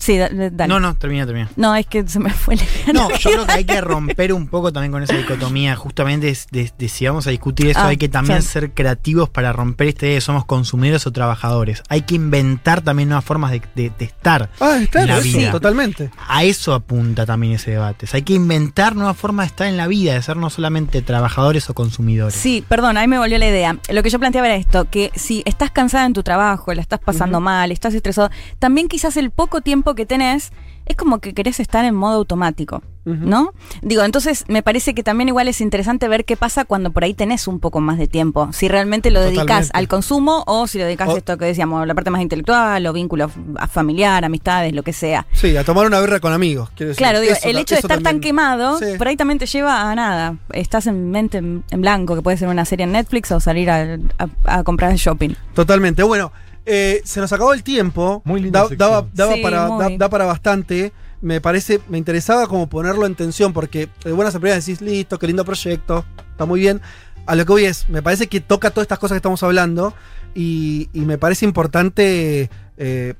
Sí, da- da- dale. No, no, termina, termina. No, es que se me fue la No, yo creo que hay que romper un poco también con esa dicotomía, justamente de, de- de si vamos a discutir eso, Ah, hay que también sí. ser creativos para romper esta idea de somos consumidores o trabajadores. Hay que inventar también nuevas formas de, de- de estar Ah, claro, en la vida. totalmente. A eso apunta también ese debate. O sea, hay que inventar nuevas formas de estar en la vida, de ser no solamente trabajadores o consumidores. Sí, perdón, ahí me volvió la idea. Lo que yo planteaba era esto, que si estás cansada en tu trabajo, la estás pasando mal, estás estresado, también quizás el poco tiempo que tenés es como que querés estar en modo automático, ¿no? Digo, entonces me parece que también igual es interesante ver qué pasa cuando por ahí tenés un poco más de tiempo. Si realmente lo dedicas Totalmente. al consumo o si lo dedicas O- a esto que decíamos, la parte más intelectual o vínculos a familiar, amistades, lo que sea. Sí, a tomar una birra con amigos. decir. Claro, digo, Eso el hecho de estar tan quemado, Sí. por ahí también te lleva a nada. Estás en mente en, en blanco, que puede ser una serie en Netflix o salir a, a- a comprar el shopping. Totalmente. Bueno, eh, se nos acabó el tiempo. Muy linda Da- daba, daba Sí, para, muy. da, da para bastante. Me parece, me interesaba como ponerlo en tensión, porque de buenas a primeras decís, listo, qué lindo proyecto, está muy bien. A lo que voy es, me parece que toca todas estas cosas que estamos hablando y, y me parece importante eh,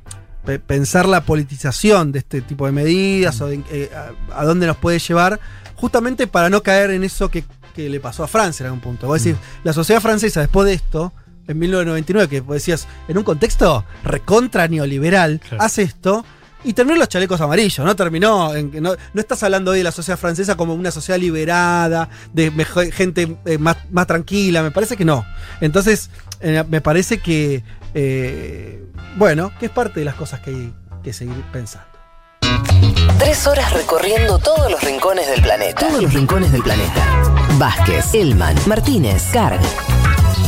pe- pensar la politización de este tipo de medidas o de, eh, a, a dónde nos puede llevar, justamente para no caer en eso que, que le pasó a Francia en algún punto. Vos decís, la sociedad francesa después de esto, en 1999, que vos decías, en un contexto recontra neoliberal, Claro. hace esto. Y terminó los chalecos amarillos, ¿no? Terminó. En, no, no estás hablando hoy de la sociedad francesa como una sociedad liberada, de gente eh, más, más tranquila. Me parece que no. Entonces, eh, me parece que. eh, bueno, que es parte de las cosas que hay que seguir pensando. Tres horas recorriendo todos los rincones del planeta. Todos los rincones del planeta. Vázquez, Elman, Martínez, Carg.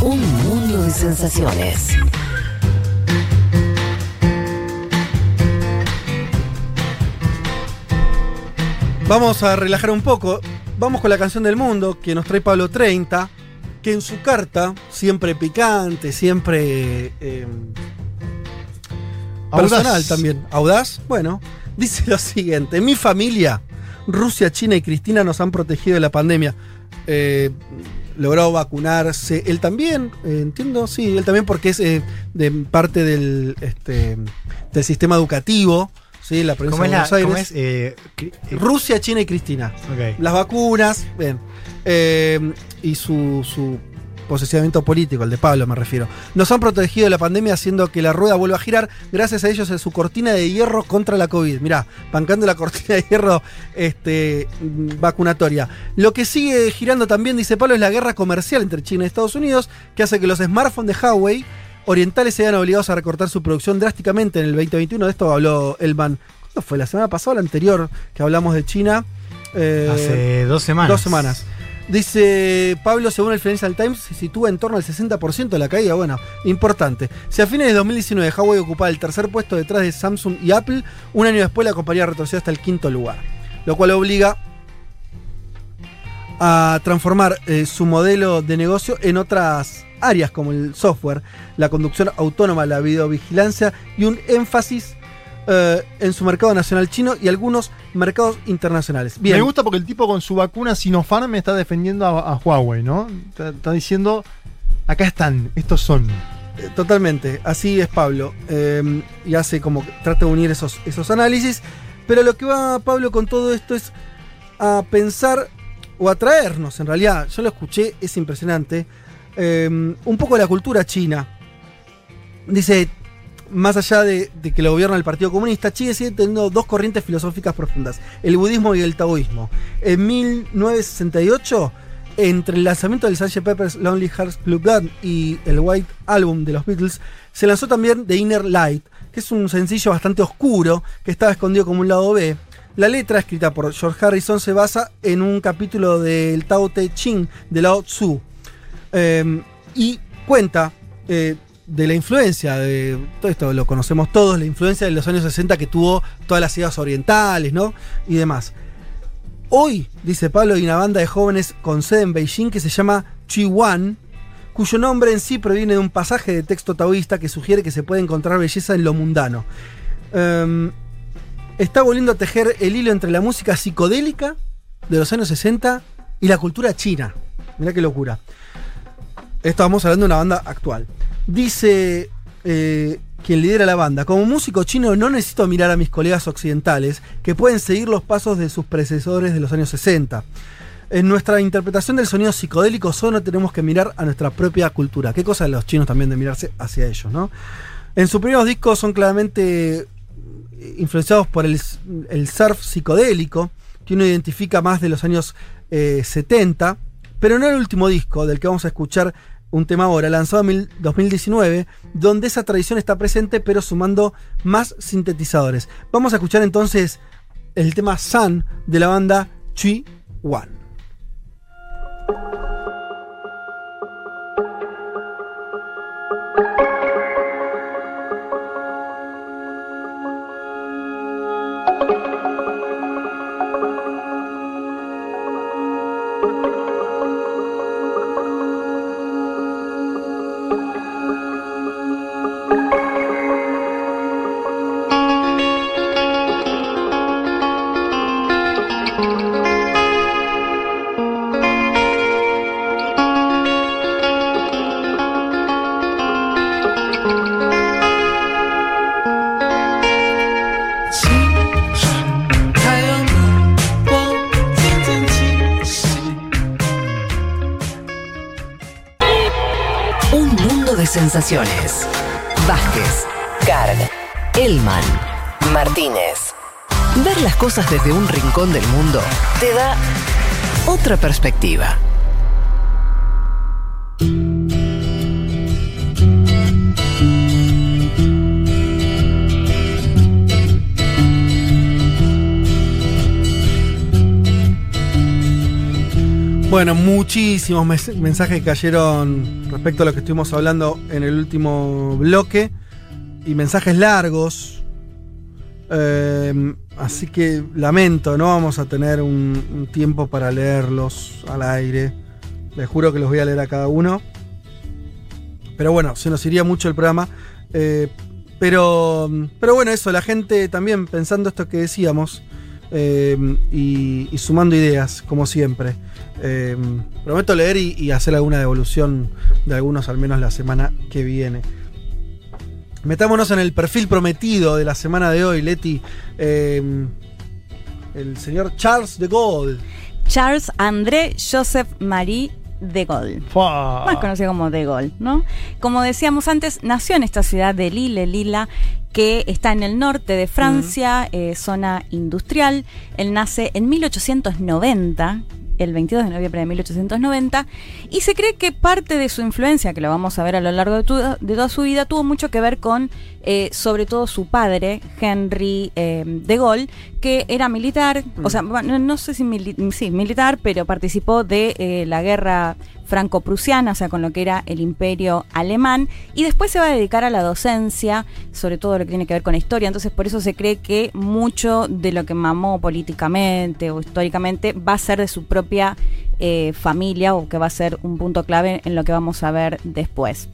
Un mundo de sensaciones. Vamos a relajar un poco. Vamos con la canción del mundo que nos trae Pablo 30, que en su carta, siempre picante, siempre eh, Audaz. personal también, audaz, bueno, dice lo siguiente, en mi familia Rusia, China y Cristina nos han protegido de la pandemia. Eh, logró vacunarse. Él también, eh, entiendo, sí, él también porque es eh, de parte del, este, del sistema educativo. Sí, la provincia ¿Cómo de es la- Buenos Aires. es, eh, Rusia, China y Cristina. Las vacunas, bien. Y su, su posicionamiento político, el de Pablo me refiero. Nos han protegido de la pandemia haciendo que la rueda vuelva a girar. Gracias a ellos en su cortina de hierro contra la COVID. Mirá, bancando la cortina de hierro este, vacunatoria. Lo que sigue girando también, dice Pablo, es la guerra comercial entre China y Estados Unidos, que hace que los smartphones de Huawei orientales se vean obligados a recortar su producción drásticamente en el 2021. De esto habló Elman. ¿Cuándo fue? ¿La semana pasada o la anterior que hablamos de China? Eh, Hace dos semanas. Dos semanas. Dice Pablo, según el Financial Times, se sitúa en torno al 60% de la caída. Bueno, importante. Si a fines de 2019 Huawei ocupaba el tercer puesto detrás de Samsung y Apple, un año después la compañía retrocedió hasta el quinto lugar. Lo cual obliga a transformar eh, su modelo de negocio en otras áreas como el software, la conducción autónoma, la videovigilancia y un énfasis eh, en su mercado nacional chino y algunos mercados internacionales. Bien. Me gusta porque el tipo con su vacuna Sinopharm me está defendiendo a, a Huawei, ¿no? Está, está diciendo, acá están, estos son. Eh, Totalmente, así es Pablo. eh, y hace como que trata de unir esos, esos análisis. Pero lo que va Pablo con todo esto es a pensar o a traernos, en realidad, yo lo escuché, es impresionante, eh, un poco de la cultura china. Dice, más allá de, que lo gobierna el Partido Comunista, Chile sigue teniendo dos corrientes filosóficas profundas, el budismo y el taoísmo. En 1968, entre el lanzamiento del Sgt. Pepper's Lonely Hearts Club Band y el White Album de los Beatles, se lanzó también The Inner Light, que es un sencillo bastante oscuro que estaba escondido como un lado B. La letra, escrita por George Harrison, se basa en un capítulo del Tao Te Ching de Lao Tzu. Eh, y cuenta eh, de la influencia de todo esto lo conocemos todos, la influencia de los años 60 que tuvo todas las ideas orientales, ¿no? Y demás. Hoy, dice Pablo, hay una banda de jóvenes con sede en Beijing que se llama Chiwan, cuyo nombre en sí proviene de un pasaje de texto taoísta que sugiere que se puede encontrar belleza en lo mundano. Em, está volviendo a tejer el hilo entre la música psicodélica de los años 60 y la cultura china. Mirá qué locura. Esto vamos hablando de una banda actual. Dice eh, quien lidera la banda, como músico chino no necesito mirar a mis colegas occidentales que pueden seguir los pasos de sus predecesores de los años 60. En nuestra interpretación del sonido psicodélico solo tenemos que mirar a nuestra propia cultura. Qué cosa de los chinos también de mirarse hacia ellos, ¿no? En sus primeros discos son claramente influenciados por el, surf psicodélico, que uno identifica más de los años eh, 70, pero no el último disco del que vamos a escuchar un tema ahora, lanzado en mil- 2019, donde esa tradición está presente, pero sumando más sintetizadores. Vamos a escuchar entonces el tema Sun de la banda Chi One. Sensaciones. Vázquez, Carg, Elman, Martínez. Ver las cosas desde un rincón del mundo te da otra perspectiva. Bueno, muchísimos mensajes cayeron respecto a lo que estuvimos hablando en el último bloque. Y mensajes largos. Eh, así que lamento, no vamos a tener un, un tiempo para leerlos al aire. Les juro que los voy a leer a cada uno. Pero bueno, se nos iría mucho el programa. Eh, pero, pero bueno, eso, la gente también pensando esto que decíamos, eh, y, sumando ideas, como siempre. Eh, prometo leer y, hacer alguna devolución de algunos, al menos la semana que viene. Metámonos en el perfil prometido de la semana de hoy, Leti. Eh, el señor Charles de Gaulle. Charles André Joseph Marie de Gaulle. Más conocido como de Gaulle, ¿no? Como decíamos antes, nació en esta ciudad de Lille, Lila, que está en el norte de Francia, eh, zona industrial. Él nace en 1890 el 22 de noviembre de 1890, y se cree que parte de su influencia, que lo vamos a ver a lo largo de, tu- de toda su vida, tuvo mucho que ver con, eh, sobre todo, su padre, Henry eh, de Gaulle, que era militar, o sea, bueno, no sé si mili- sí, militar, pero participó de eh, la guerra franco-prusiana, o sea, con lo que era el imperio alemán, y después se va a dedicar a la docencia, sobre todo lo que tiene que ver con la historia, entonces por eso se cree que mucho de lo que mamó políticamente o históricamente va a ser de su propia eh, familia o que va a ser un punto clave en lo que vamos a ver después.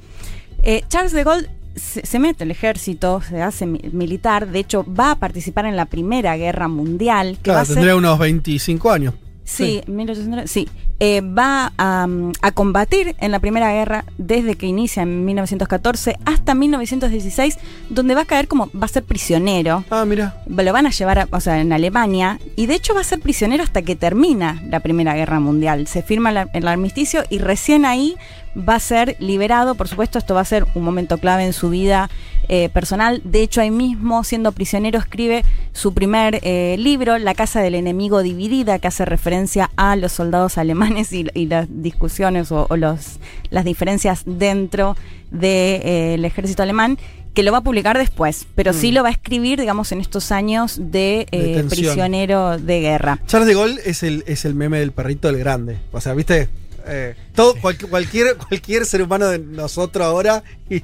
Eh, Charles de Gaulle se, se mete al ejército, se hace mi- militar, de hecho va a participar en la Primera Guerra Mundial. Que va Claro, a ser- tendría unos 25 años. Sí, 1800, sí. Eh, va a, mm, a combatir en la Primera Guerra desde que inicia en 1914 hasta 1916, donde va a caer como, va a ser prisionero. Ah, mira. Lo van a llevar, a- o sea, en Alemania, y de hecho va a ser prisionero hasta que termina la Primera Guerra Mundial. Se firma la- el armisticio y recién ahí va a ser liberado. Por supuesto, esto va a ser un momento clave en su vida eh, personal. De hecho, ahí mismo, siendo prisionero, escribe su primer eh, libro, La Casa del Enemigo Dividida, que hace referencia a los soldados alemanes y, y las discusiones o, o los, las diferencias dentro del ejército alemán que lo va a publicar después, pero sí Mm. lo va a escribir, digamos, en estos años de, eh, prisionero de guerra. Charles de Gaulle es el, es el meme del perrito del grande. O sea, viste. Eh, todo, cual- cualquier, cualquier ser humano de nosotros ahora y,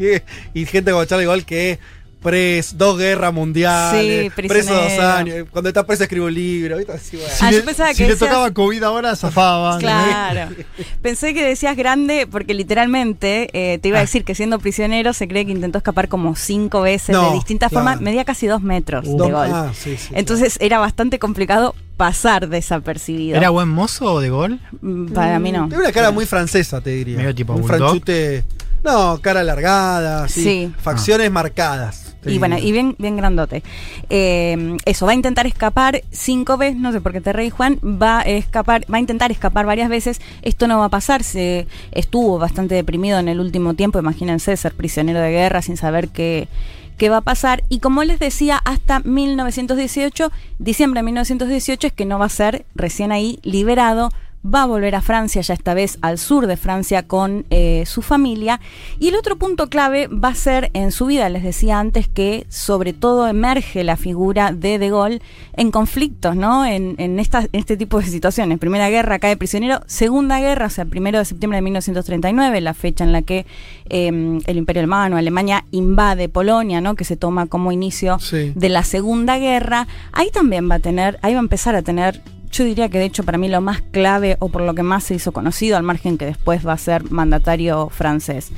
y gente como Charles de Gaulle que pres, dos guerras mundiales, Sí, preso dos años. Cuando está preso escribe un libro. ¿viste? Así, bueno. Ah, yo pensaba si que le decías- tocaba COVID ahora, zafaban. Claro. Pensé que decías grande porque literalmente eh, te iba a decir que siendo prisionero se cree que intentó escapar como cinco veces No, de distintas claro. formas. Medía casi dos metros Uh, de gol. ah, sí, sí, Entonces era bastante complicado pasar desapercibido. ¿Era buen mozo de gol? Mm, Para mí no. Tiene una cara muy francesa, te diría. Medio tipo un bulldog. franchute. No, cara alargada, sí. Sí. Facciones marcadas. Y bueno, y bien, bien grandote. Eh, eso, va a intentar escapar cinco veces, no sé por qué te reí, Juan, va a escapar, va a intentar escapar varias veces. Esto no va a pasar, se estuvo bastante deprimido en el último tiempo, imagínense ser prisionero de guerra sin saber qué, qué va a pasar. Y como les decía, hasta 1918, diciembre de 1918 es que no va a ser recién ahí liberado. Va a volver a Francia, ya esta vez al sur de Francia con eh, su familia. Y el otro punto clave va a ser en su vida, les decía antes, que sobre todo emerge la figura de De Gaulle en conflictos, ¿no? En, en, esta- en este tipo de situaciones. Primera guerra cae prisionero, segunda guerra, o sea, primero de septiembre de 1939, la fecha en la que eh, el Imperio Alemán o Alemania invade Polonia, ¿no? Que se toma como inicio Sí. de la Segunda Guerra. Ahí también va a tener, ahí va a empezar a tener yo diría que de hecho para mí lo más clave o por lo que más se hizo conocido, al margen que después va a ser mandatario francés.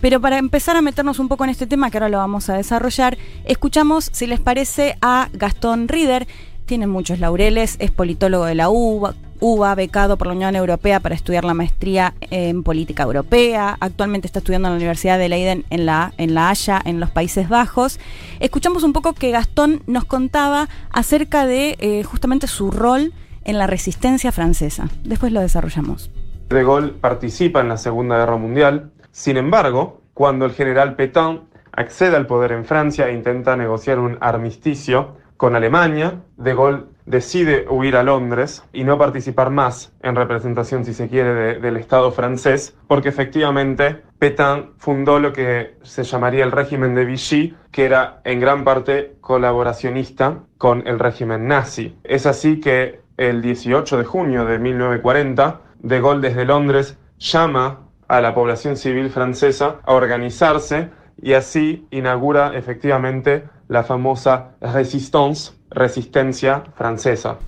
Pero para empezar a meternos un poco en este tema, que ahora lo vamos a desarrollar, escuchamos, si les parece, a Gastón Rieder. Tiene muchos laureles, es politólogo de la UBA, UBA, becado por la Unión Europea para estudiar la maestría en política europea. Actualmente está estudiando en la Universidad de Leiden en la, en la Haya, en los Países Bajos. Escuchamos un poco que Gastón nos contaba acerca de eh, justamente su rol en la resistencia francesa. Después lo desarrollamos. De Gaulle participa en la Segunda Guerra Mundial. Sin embargo, cuando el general Pétain accede al poder en Francia e intenta negociar un armisticio con Alemania, De Gaulle decide huir a Londres y no participar más en representación, si se quiere, de- del Estado francés, porque efectivamente Pétain fundó lo que se llamaría el régimen de Vichy, que era en gran parte colaboracionista con el régimen nazi. Es así que el 18 de junio de 1940, De Gaulle desde Londres llama a la población civil francesa a organizarse y así inaugura efectivamente la famosa Resistance, resistencia francesa.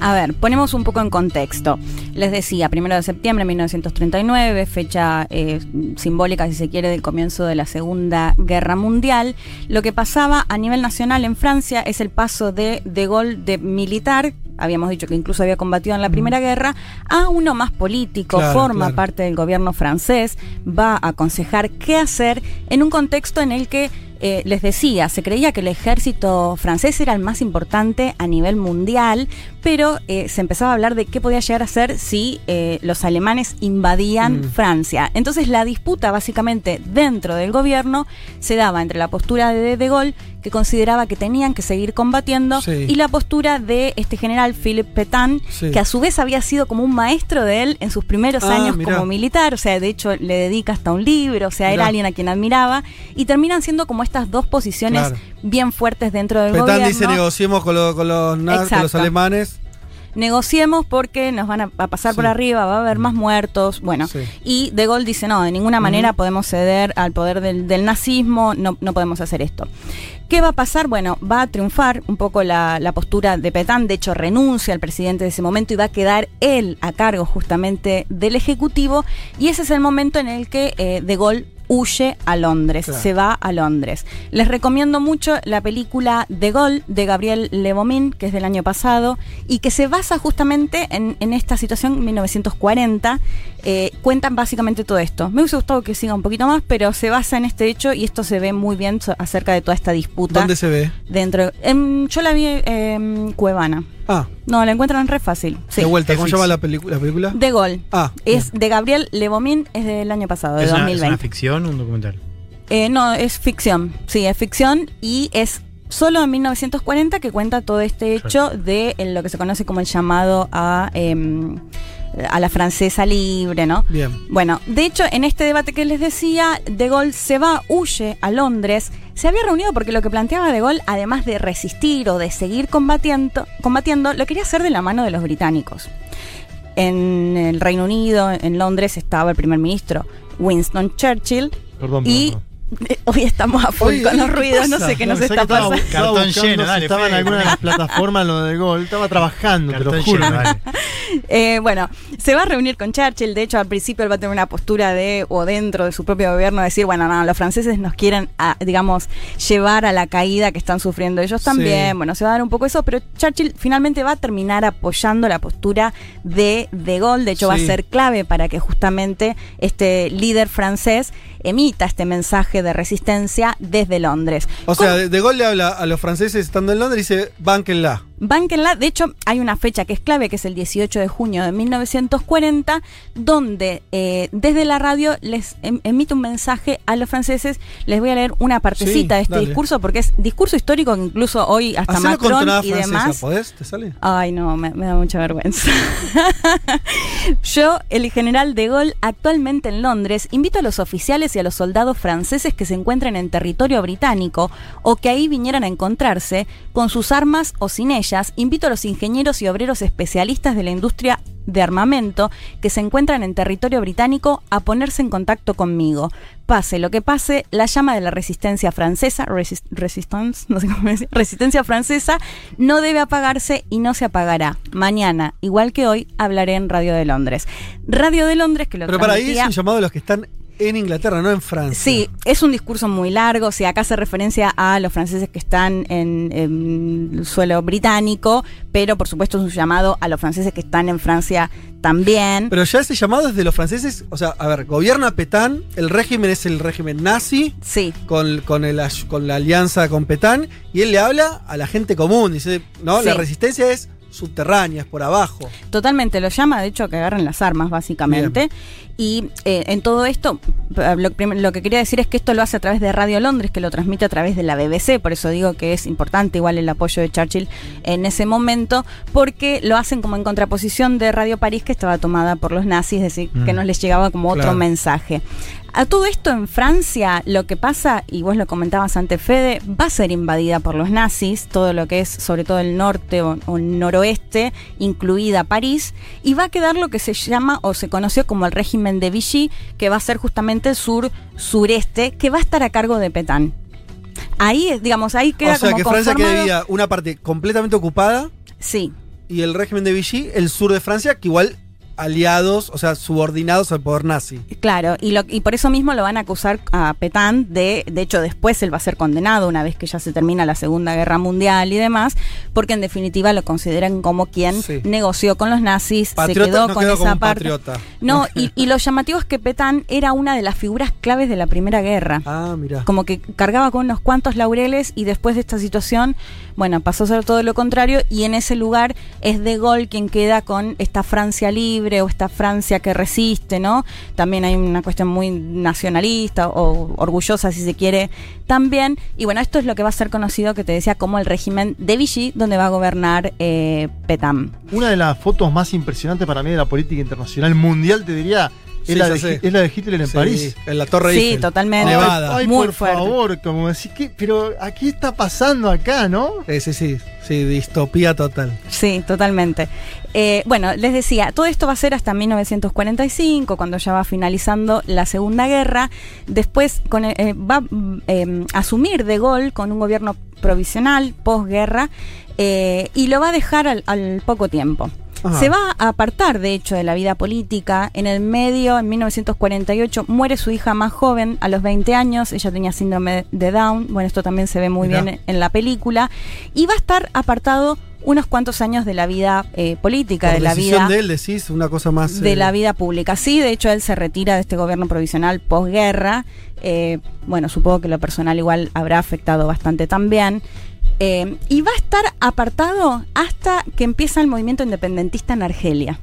A ver, ponemos un poco en contexto. Les decía, primero de septiembre de 1939, fecha eh, simbólica, si se quiere, del comienzo de la Segunda Guerra Mundial. Lo que pasaba a nivel nacional en Francia es el paso de De Gaulle de militar, habíamos dicho que incluso había combatido en la Primera Guerra, a uno más político, Claro, forma claro. parte del gobierno francés, va a aconsejar qué hacer en un contexto en el que eh, les decía, se creía que el ejército francés era el más importante a nivel mundial, pero eh, se empezaba a hablar de qué podía llegar a ser si eh, los alemanes invadían Mm. Francia. Entonces la disputa básicamente dentro del gobierno se daba entre la postura de De Gaulle, que consideraba que tenían que seguir combatiendo, Sí. y la postura de este general Philippe Pétain, Sí. que a su vez había sido como un maestro de él en sus primeros Ah, años mirá. como militar, o sea, de hecho le dedica hasta un libro, o sea, era alguien a quien admiraba, y terminan siendo como estas dos posiciones Claro. bien fuertes dentro del gobierno. dice negociemos con, lo- con los, con los alemanes. Negociemos porque nos van a, a pasar por arriba, va a haber más muertos, bueno. Sí. Y De Gaulle dice, no, de ninguna manera podemos ceder al poder del, del nazismo, no, no podemos hacer esto. ¿Qué va a pasar? Bueno, va a triunfar un poco la, la postura de Petán, de hecho renuncia al presidente de ese momento y va a quedar él a cargo justamente del Ejecutivo y ese es el momento en el que eh, De Gaulle huye a Londres, Claro. se va a Londres. Les recomiendo mucho la película De Gaulle de Gabriel Levomin, que es del año pasado, y que se basa justamente en, en esta situación 1940. Eh, cuentan básicamente todo esto. Me hubiese gustado que siga un poquito más, pero se basa en este hecho y esto se ve muy bien acerca de toda esta disputa. ¿Dónde se ve? Dentro. em, yo la vi en Cuevana. Ah, No, la encuentran re fácil. Sí. de vuelta. ¿Cómo se llama la, la película? De Gaulle. Ah, Es de Gabriel Levomin, es del año pasado, de ¿Es una, es 2020. una ficción o un documental? Eh, no, es ficción. Sí, es ficción y es solo en 1940 que cuenta todo este hecho de lo que se conoce como el llamado a, em, a la francesa libre, ¿no? bien. Bueno, de hecho, en este debate que les decía, De Gaulle se va, huye a Londres. Se había reunido porque lo que planteaba De Gaulle, además de resistir o de seguir combatiendo, combatiendo lo quería hacer de la mano de los británicos. En el Reino Unido, en Londres, estaba el primer ministro Winston Churchill. Perdón, Y perdón. Eh, hoy estamos a full Oye, con los ¿qué ruidos, no sé qué nos está que estaba- pasando. estaba Cartón buscando lleno, si dale, estaba en alguna de las plataformas lo de gol. Estaba trabajando, te Cartón lo juro. lleno, dale. Eh, bueno, se va a reunir con Churchill. De hecho, al principio él va a tener una postura de, o dentro de su propio gobierno, decir, bueno, no, los franceses nos quieren, a, digamos, llevar a la caída que están sufriendo ellos también. Sí. Bueno, se va a dar un poco eso, pero Churchill finalmente va a terminar apoyando la postura de De Gaulle. De hecho, va a ser clave para que justamente este líder francés emita este mensaje de resistencia desde Londres. O sea, de, de Gaulle le habla a los franceses estando en Londres y dice, bánquenla. Bánquenla, de hecho, hay una fecha que es clave, que es el 18 de junio de 1940, donde eh, desde la radio les em- emite un mensaje a los franceses. Les voy a leer una partecita Sí, de este dale. discurso, porque es discurso histórico que incluso hoy hasta Hacelo Macron y francesa, demás. ¿podés? ¿Te sale? Ay, no, me, me da mucha vergüenza. Yo, el general de Gaulle, actualmente en Londres, invito a los oficiales y a los soldados franceses que se encuentren en territorio británico o que ahí vinieran a encontrarse, con sus armas o sin ellas, invito a los ingenieros y obreros especialistas de la industria de armamento que se encuentran en territorio británico a ponerse en contacto conmigo. Pase lo que pase, la llama de la resistencia francesa, resist- resistance, no sé cómo decir, resistencia francesa, no debe apagarse y no se apagará. Mañana, igual que hoy, hablaré en Radio de Londres. Radio de Londres que lo Pero para ahí es un llamado de los que están en Inglaterra, no en Francia. Sí, es un discurso muy largo. Si acá hace referencia a los franceses que están en, en el suelo británico, pero por supuesto es un llamado a los franceses que están en Francia también. Pero ya ese llamado es de los franceses, o sea, a ver, gobierna Petán, el régimen es el régimen nazi, sí. con, con, el, con la alianza con Petán, y él le habla a la gente común, dice, no, la resistencia es subterránea, es por abajo. Totalmente, lo llama, de hecho, a que agarren las armas, básicamente. Y eh, en todo esto, eh, lo, que quería decir es que esto lo hace a través de Radio Londres, que lo transmite a través de la BBC, por eso digo que es importante igual el apoyo de Churchill en ese momento, porque lo hacen como en contraposición de Radio París, que estaba tomada por los nazis, es decir, que Mm. no les llegaba como otro mensaje. A todo esto en Francia, lo que pasa, y vos lo comentabas antes, Fede, va a ser invadida por los nazis, todo lo que es sobre todo el norte o, o el noroeste, incluida París, y va a quedar lo que se llama o se conoció como el régimen de Vichy, que va a ser justamente el sur-sureste, que va a estar a cargo de Petán. Ahí, digamos, ahí queda o sea, como que Francia quedaría una parte completamente ocupada Sí. y el régimen de Vichy el sur de Francia, que igual aliados, o sea, subordinados al poder nazi. Claro, y, lo, y por eso mismo lo van a acusar a Petain de, de hecho después él va a ser condenado una vez que ya se termina la Segunda Guerra Mundial y demás, porque en definitiva lo consideran como quien Sí. negoció con los nazis, Patriota, se quedó no con quedó esa parte. patriota. No, y, y lo llamativo es que Petain era una de las figuras claves de la Primera Guerra. Ah, mira. Como que cargaba con unos cuantos laureles y después de esta situación, bueno, pasó a ser todo lo contrario y en ese lugar es De Gaulle quien queda con esta Francia libre o esta Francia que resiste, ¿no? También hay una cuestión muy nacionalista o orgullosa, si se quiere, también. Y bueno, esto es lo que va a ser conocido, que te decía, como el régimen de Vichy, donde va a gobernar eh, Petain. Una de las fotos más impresionantes para mí de la política internacional mundial, te diría, es, Sí, la, de, sé. es la de Hitler en Sí, París. En la Torre Sí, Eiffel. totalmente. Nevada. Ay, Muy por fuerte. favor, como decir que, pero aquí está pasando acá, ¿no? Sí, sí, sí. Sí, distopía total. Sí, totalmente. Eh, bueno, les decía, todo esto va a ser hasta 1945, cuando ya va finalizando la Segunda Guerra. Después con, eh, eh, va eh, a asumir De Gaulle con un gobierno provisional, posguerra, eh, y lo va a dejar al, al poco tiempo. Ajá. Se va a apartar, de hecho, de la vida política. En el medio, en 1948, muere su hija más joven, a los 20 años. Ella tenía síndrome de Down. Bueno, esto también se ve muy bien en la película. Y va a estar apartado unos cuantos años de la vida eh, política, Por de la vida de él decís una cosa más. de eh, la vida pública. Sí, de hecho él se retira de este gobierno provisional posguerra. Eh, bueno, supongo que lo personal igual habrá afectado bastante también. Eh, y va a estar apartado hasta que empieza el movimiento independentista en Argelia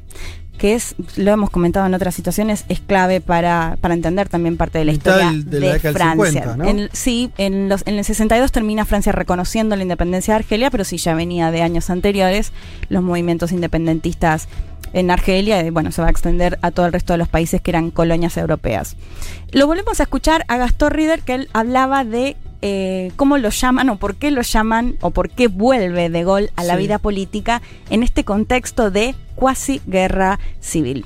que es, lo hemos comentado en otras situaciones, es clave para, para entender también parte de la Mitad historia de la Francia. 50, ¿no? En- sí, en, los, en el 62 termina Francia reconociendo la independencia de Argelia, pero sí ya venía de años anteriores los movimientos independentistas en Argelia, y bueno, se va a extender a todo el resto de los países que eran colonias europeas. Lo volvemos a escuchar a Gastón Rieder, que él hablaba de eh, cómo lo llaman o por qué lo llaman o por qué vuelve de Gaulle a la Sí. vida política en este contexto de cuasi guerra civil.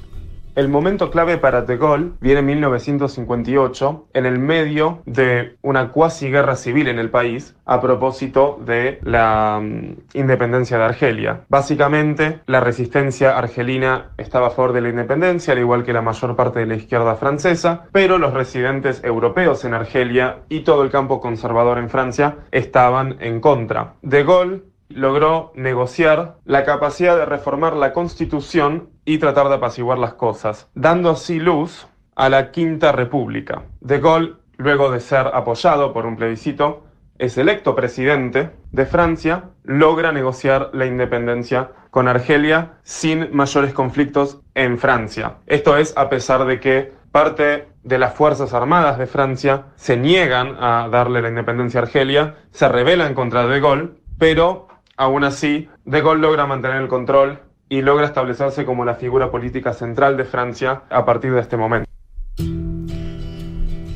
El momento clave para De Gaulle viene en 1958, en el medio de una cuasi guerra civil en el país, a propósito de la mm, independencia de Argelia. Básicamente, la resistencia argelina estaba a favor de la independencia, al igual que la mayor parte de la izquierda francesa, pero los residentes europeos en Argelia y todo el campo conservador en Francia estaban en contra. De Gaulle logró negociar la capacidad de reformar la constitución y tratar de apaciguar las cosas, dando así luz a la Quinta República. De Gaulle, luego de ser apoyado por un plebiscito, es electo presidente de Francia, logra negociar la independencia con Argelia sin mayores conflictos en Francia. Esto es a pesar de que parte de las Fuerzas Armadas de Francia se niegan a darle la independencia a Argelia, se rebelan contra De Gaulle, pero aún así De Gaulle logra mantener el control y logra establecerse como la figura política central de Francia a partir de este momento.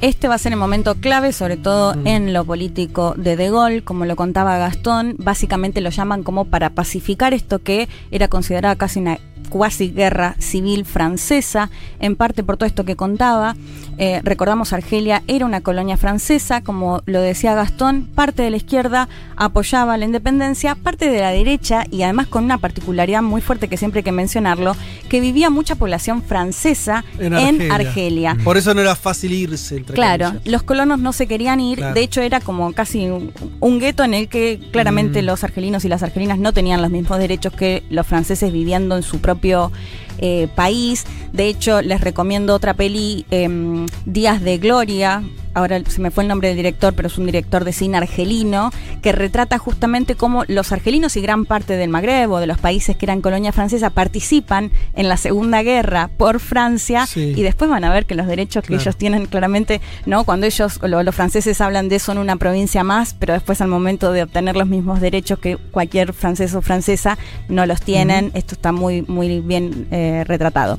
Este va a ser el momento clave, sobre todo en lo político de De Gaulle, como lo contaba Gastón, básicamente lo llaman como para pacificar esto que era considerada casi una cuasi guerra civil francesa, en parte por todo esto que contaba. Eh, recordamos, Argelia era una colonia francesa, como lo decía Gastón, parte de la izquierda apoyaba la independencia, parte de la derecha, y además con una particularidad muy fuerte que siempre hay que mencionarlo, que vivía mucha población francesa en Argelia. Por eso no era fácil irse. entre Claro, comillas. los colonos no se querían ir, Claro. de hecho era como casi un, un gueto en el que claramente Mm. los argelinos y las argelinas no tenían los mismos derechos que los franceses viviendo en su propio eh, país. De hecho, les recomiendo otra peli, em, Días de Gloria. Ahora se me fue el nombre del director, pero es un director de cine argelino, que retrata justamente cómo los argelinos y gran parte del Magreb o de los países que eran colonia francesa participan en la Segunda Guerra por Francia Sí. y después van a ver que los derechos que ellos tienen claramente, ¿no? Cuando ellos, lo- los franceses hablan de son una provincia más, pero después al momento de obtener los mismos derechos que cualquier francés o francesa no los tienen. Esto está muy, muy bien eh, eh, retratado.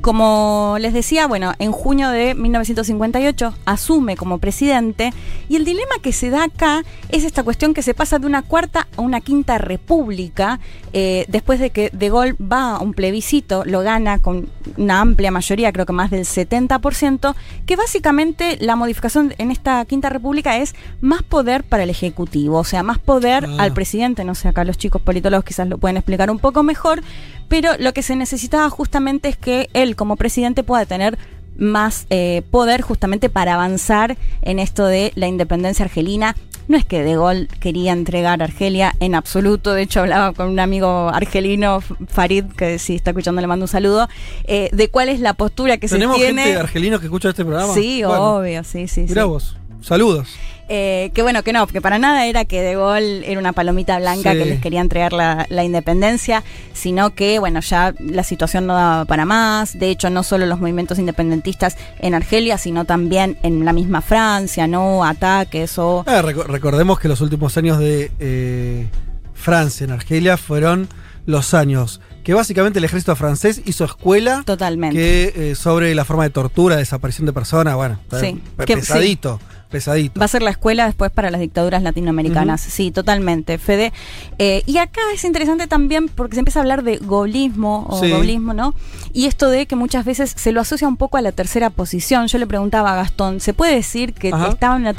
Como les decía, bueno, en junio de 1958 asume como presidente y el dilema que se da acá es esta cuestión que se pasa de una cuarta a una quinta república eh, después de que De Gaulle va a un plebiscito, lo gana con una amplia mayoría, creo que más del 70%, que básicamente la modificación en esta quinta república es más poder para el Ejecutivo, o sea, más poder Ah. al presidente, no sé, acá los chicos politólogos quizás lo pueden explicar un poco mejor, pero lo que se necesitaba justamente es que él como presidente pueda tener más eh, poder justamente para avanzar en esto de la independencia argelina. No es que De Gaulle quería entregar Argelia en absoluto, de hecho hablaba con un amigo argelino, Farid, que si está escuchando le mando un saludo, eh, de cuál es la postura que se ¿Tenemos tiene. gente de argelinos que escucha este programa? Sí, Bueno, obvio, sí, sí. Mirá sí. vos. Saludos. Eh, que bueno, que no, que para nada era que De Gaulle era una palomita blanca Sí. que les quería entregar la, la independencia, sino que, bueno, ya la situación no daba para más. De hecho, no solo los movimientos independentistas en Argelia, sino también en la misma Francia, ¿no? Ataques o. Ah, reco- recordemos que los últimos años de eh, Francia en Argelia fueron los años que básicamente el ejército francés hizo escuela Totalmente. que eh, sobre la forma de tortura, desaparición de personas, bueno, Sí, que- pesadito, pesadito. Va a ser la escuela después para las dictaduras latinoamericanas. Sí, totalmente, Fede. Eh, y acá es interesante también porque se empieza a hablar de golismo o Sí. goblismo, ¿no? Y esto de que muchas veces se lo asocia un poco a la tercera posición. Yo le preguntaba a Gastón, ¿se puede decir que Ajá. estaba en una...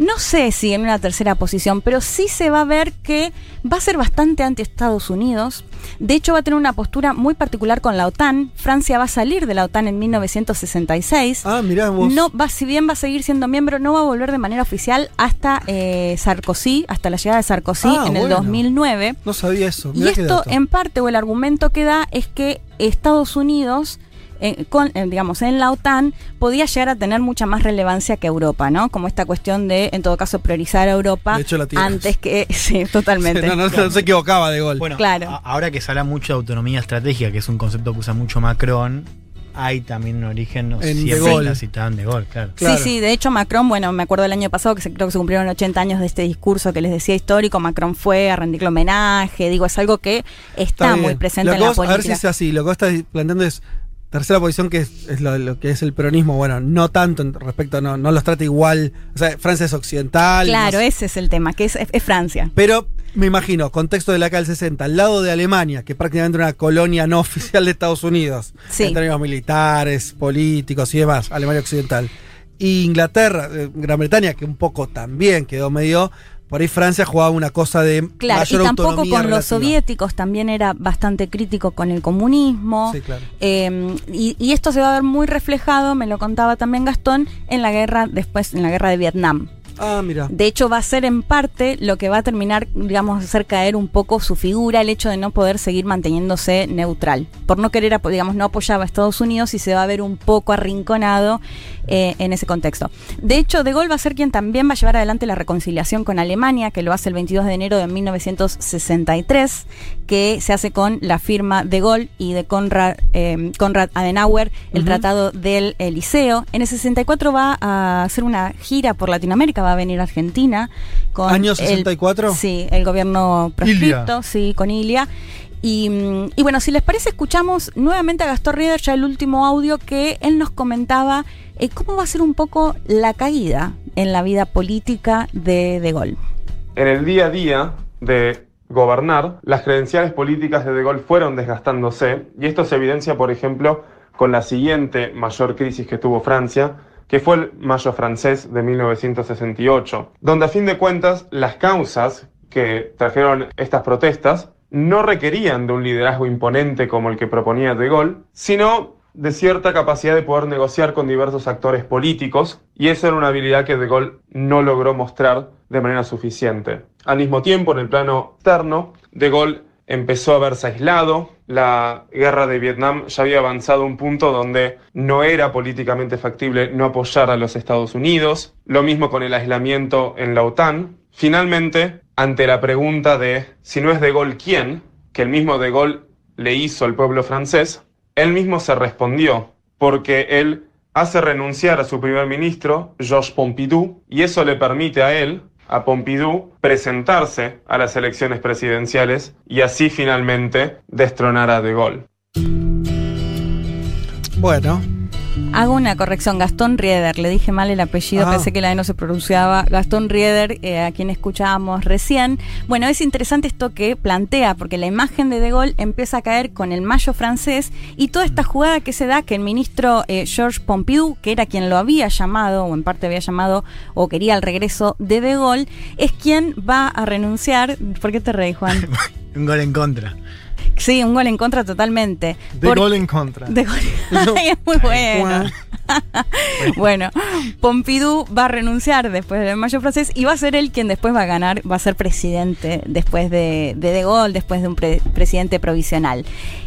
No sé si en una tercera posición, pero sí se va a ver que va a ser bastante anti Estados Unidos. De hecho, va a tener una postura muy particular con la OTAN. Francia va a salir de la OTAN en 1966. Ah, mirá vos. No va, si bien va a seguir siendo miembro, no va a volver de manera oficial hasta eh, Sarkozy, hasta la llegada de Sarkozy Ah, en el bueno. 2009. No sabía eso. Y mirá qué esto, en parte, o el argumento que da es que Estados Unidos, eh, con, eh, digamos, en la OTAN, podía llegar a tener mucha más relevancia que Europa, ¿no? Como esta cuestión de, en todo caso, priorizar a Europa De hecho, la tienes. antes que. Sí, totalmente. no, no, no se equivocaba de gol. Bueno, Claro. ahora que se habla mucho de autonomía estratégica, que es un concepto que usa mucho Macron, hay también un origen, no En siempre De la citaban de gol, claro. Claro. Sí, sí, de hecho Macron, bueno, me acuerdo del año pasado que se, creo que se cumplieron 80 años de este discurso que les decía histórico, Macron fue a rendirle homenaje, digo, es algo que está, muy presente Lo en que la vos- A ver si política. es así. Lo que vos estás planteando es tercera posición, que es, es lo, lo que es el peronismo. Bueno, no tanto respecto, no, no los trata igual. O sea, Francia es occidental. Claro, ese es el tema, que es, es- es Francia. Pero me imagino, contexto de la del 60, al lado de Alemania, que prácticamente era una colonia no oficial de Estados Unidos, Sí. en términos militares, políticos y demás, Alemania Occidental. Y Inglaterra, eh, Gran Bretaña, que un poco también quedó medio. Por ahí Francia jugaba una cosa de Claro, y tampoco con los soviéticos también era bastante crítico con el comunismo. Sí, claro. Eh, y, y esto se va a ver muy reflejado, me lo contaba también Gastón, en la guerra, después en la guerra de Vietnam. Ah, mira. De hecho, va a ser en parte lo que va a terminar, digamos, hacer caer un poco su figura, el hecho de no poder seguir manteniéndose neutral. Por no querer, digamos, no apoyaba a Estados Unidos y se va a ver un poco arrinconado eh, en ese contexto. De hecho, De Gaulle va a ser quien también va a llevar adelante la reconciliación con Alemania, que lo hace el 22 de enero de 1963, que se hace con la firma de Gaulle y de Konrad, eh, Adenauer, el. Tratado del Eliseo. En el 64 va a hacer una gira por Latinoamérica, va a venir a Argentina. Con ¿Año el- 64? sí, el gobierno proscripto, Ilia. sí, con Ilia. Y, mm, y bueno, si les parece, escuchamos nuevamente a Gastón Rieder, ya el último audio, que él nos comentaba eh, cómo va a ser un poco la caída en la vida política de De Gaulle. En el día a día de gobernar, las credenciales políticas de De Gaulle fueron desgastándose y esto se evidencia, por ejemplo, con la siguiente mayor crisis que tuvo Francia, que fue el Mayo francés de 1968, donde a fin de cuentas las causas que trajeron estas protestas no requerían de un liderazgo imponente como el que proponía De Gaulle, sino de cierta capacidad de poder negociar con diversos actores políticos, y esa era una habilidad que De Gaulle no logró mostrar de manera suficiente. Al mismo tiempo, en el plano externo, De Gaulle empezó a verse aislado, la guerra de Vietnam ya había avanzado a un punto donde no era políticamente factible no apoyar a los Estados Unidos, lo mismo con el aislamiento en la OTAN. Finalmente, ante la pregunta de si no es De Gaulle quién, que el mismo De Gaulle le hizo al pueblo francés, él mismo se respondió, porque él hace renunciar a su primer ministro, Georges Pompidou, y eso le permite a él, a Pompidou presentarse a las elecciones presidenciales y así finalmente destronar a De Gaulle. Bueno, Hago una corrección, Gastón Rieder, le dije mal el apellido, Ah. pensé que la E no se pronunciaba. Gastón Rieder, eh, a quien escuchábamos recién. Bueno, es interesante esto que plantea, porque la imagen de De Gaulle empieza a caer con el mayo francés y toda esta jugada que se da que el ministro eh, Georges Pompidou, que era quien lo había llamado, o en parte había llamado, o quería el regreso de De Gaulle, es quien va a renunciar. ¿Por qué te reí, Juan? Un gol en contra. Sí, un gol en contra totalmente. De Por- gol en contra. de gol. Ay, es muy bueno. bueno, Pompidou va a renunciar después del mayo francés y va a ser él quien después va a ganar, va a ser presidente después de De, de Gaulle, después de un pre- presidente provisional.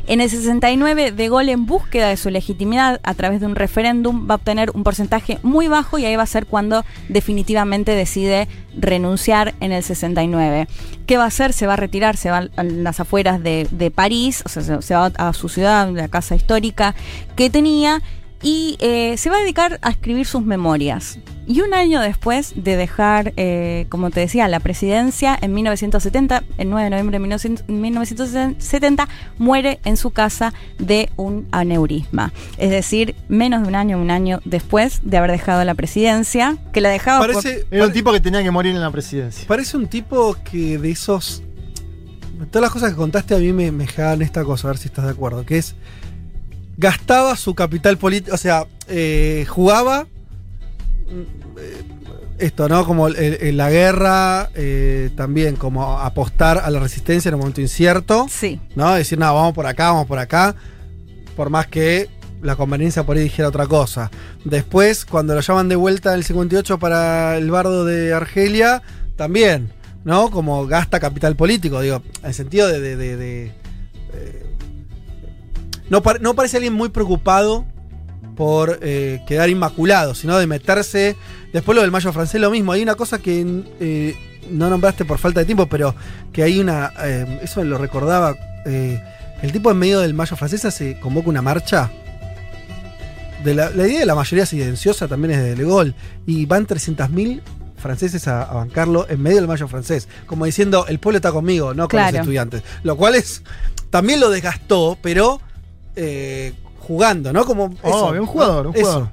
En el 69, De Gaulle, en búsqueda de su legitimidad a través de un referéndum, va a obtener un porcentaje muy bajo y ahí va a ser cuando definitivamente decide renunciar en el 69. ¿Qué va a hacer? Se va a retirar, se va a las afueras de, de París, o sea, se, se va a su ciudad, la casa histórica que tenía, y eh, se va a dedicar a escribir sus memorias. Y un año después de dejar, eh, como te decía, la presidencia, en 1970, el 9 de noviembre de 1900 1970, muere en su casa de un aneurisma. Es decir, menos de un año, un año después de haber dejado la presidencia, que la dejaba por- Parece, Era un tipo que tenía que morir en la presidencia. parece un tipo que de esos. Todas las cosas que contaste a mí me, me generan esta cosa, a ver si estás de acuerdo. Que es. Gastaba su capital político. O sea, eh, jugaba. eh, Esto, ¿no? Como el- el- la guerra, eh, también como apostar a la resistencia en un momento incierto. Sí. ¿No? Decir, no, vamos por acá, vamos por acá. Por más que la conveniencia por ahí dijera otra cosa. Después, cuando lo llaman de vuelta en el 58 para el bardo de Argelia, también, ¿no? Como gasta capital político, digo, en el sentido de. eh, no, par- no parece alguien muy preocupado por eh, quedar inmaculado, sino de meterse. Después lo del mayo francés, lo mismo. Hay una cosa que eh, no nombraste por falta de tiempo, pero que hay una. eso lo recordaba. el tipo en medio del mayo francés se convoca una marcha. De la, la idea de la mayoría silenciosa también es de Le Gaulle. Y van 300.000 franceses a, a bancarlo en medio del mayo francés. Como diciendo, el pueblo está conmigo, no con Claro. los estudiantes. Lo cual es. También lo desgastó, pero. eh, jugando, ¿no? Como. Oh, un jugador, un Eso. jugador.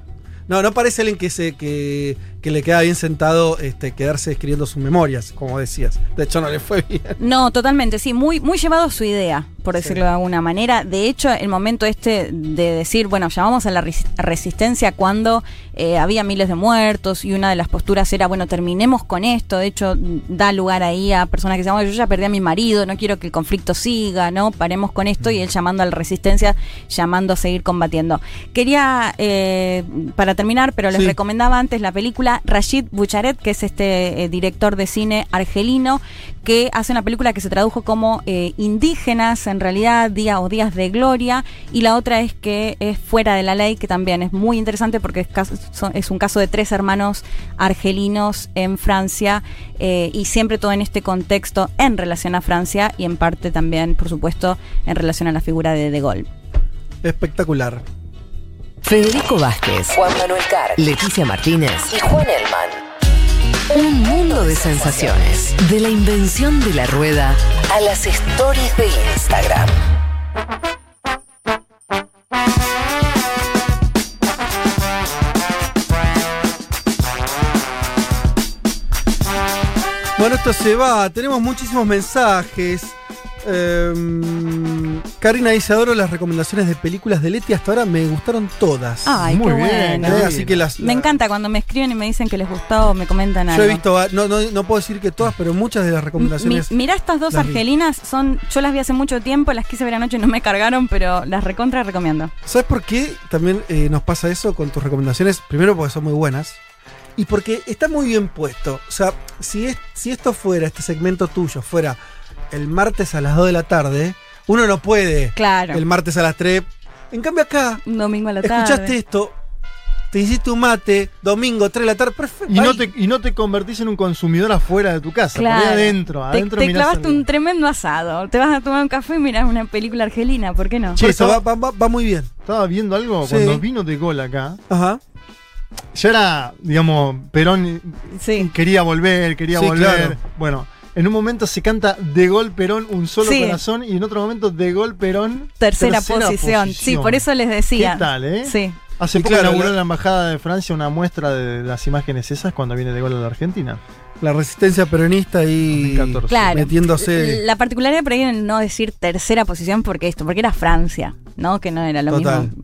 No, no parece alguien que se que, que le queda bien sentado este, quedarse escribiendo sus memorias, como decías. De hecho, no le fue bien. No, totalmente, sí, muy, muy llevado a su idea, por decirlo de alguna manera. De hecho, el momento este de decir, bueno, llamamos a la res- resistencia cuando eh, había miles de muertos y una de las posturas era, bueno, terminemos con esto. De hecho, da lugar ahí a personas que dicen, "Bueno, yo ya perdí a mi marido, no quiero que el conflicto siga, ¿no? Paremos con esto y él llamando a la resistencia, llamando a seguir combatiendo. Quería, eh, para terminar, pero les Sí. recomendaba antes la película Rashid Bucharet, que es este eh, director de cine argelino, que hace una película que se tradujo como eh, Indígenas, en realidad, Día o Días de Gloria, y la otra es que es Fuera de la Ley, que también es muy interesante porque es un caso de tres hermanos argelinos en Francia, eh, y siempre todo en este contexto en relación a Francia y en parte también, por supuesto, en relación a la figura de De Gaulle. Espectacular. Federico Vázquez, Juan Manuel Carr, Leticia Martínez y Juan Elman. Un mundo de sensaciones. De la invención de la rueda a las stories de Instagram. Bueno, esto se va. Tenemos muchísimos mensajes. Em, Karina dice, adoro las recomendaciones de películas de Leti. Hasta ahora me gustaron todas. Ay, Muy qué bien, bueno. Eh, así que las... Me encanta cuando me escriben y me dicen que les gustó o me comentan algo. Yo he visto, no, no, no puedo decir que todas, pero muchas de las recomendaciones... Mi- mirá estas dos vi. argelinas, son, yo las vi hace mucho tiempo, las quise ver anoche y no me cargaron, pero las recontra recomiendo. ¿Sabes por qué también eh, nos pasa eso con tus recomendaciones? Primero porque son muy buenas. Y porque está muy bien puesto. O sea, si, es, si esto fuera, este segmento tuyo, fuera el martes a las 2 de la tarde, uno no puede Claro. el martes a las 3. En cambio acá, Un domingo a la tarde. escuchaste esto, te hiciste un mate, domingo 3 de la tarde, perfecto. Y no, te, y no te convertís en un consumidor afuera de tu casa, por ahí Claro. adentro. Te, adentro te mirás clavaste algo. un tremendo asado. Te vas a tomar un café y miras una película argelina, ¿por qué no? Por eso va, va- va- va muy bien. Estaba viendo algo Sí. cuando vino de gol acá. Ajá. Ya era, digamos, Perón Sí. quería volver, quería Sí, volver. claro. Bueno, En un momento se canta de gol Perón, un solo Sí. corazón, y en otro momento de gol Perón. Tercera, posición. Sí, por eso les decía. ¿Qué tal, eh? Sí. Hace Y poco claro, inauguró la- la embajada de Francia una muestra de las imágenes esas cuando viene de gol a la Argentina. La resistencia peronista ahí 2014. Claro. metiéndose. La particularidad por ahí en no decir tercera posición porque esto, porque era Francia, ¿no? Que no era lo Total. mismo.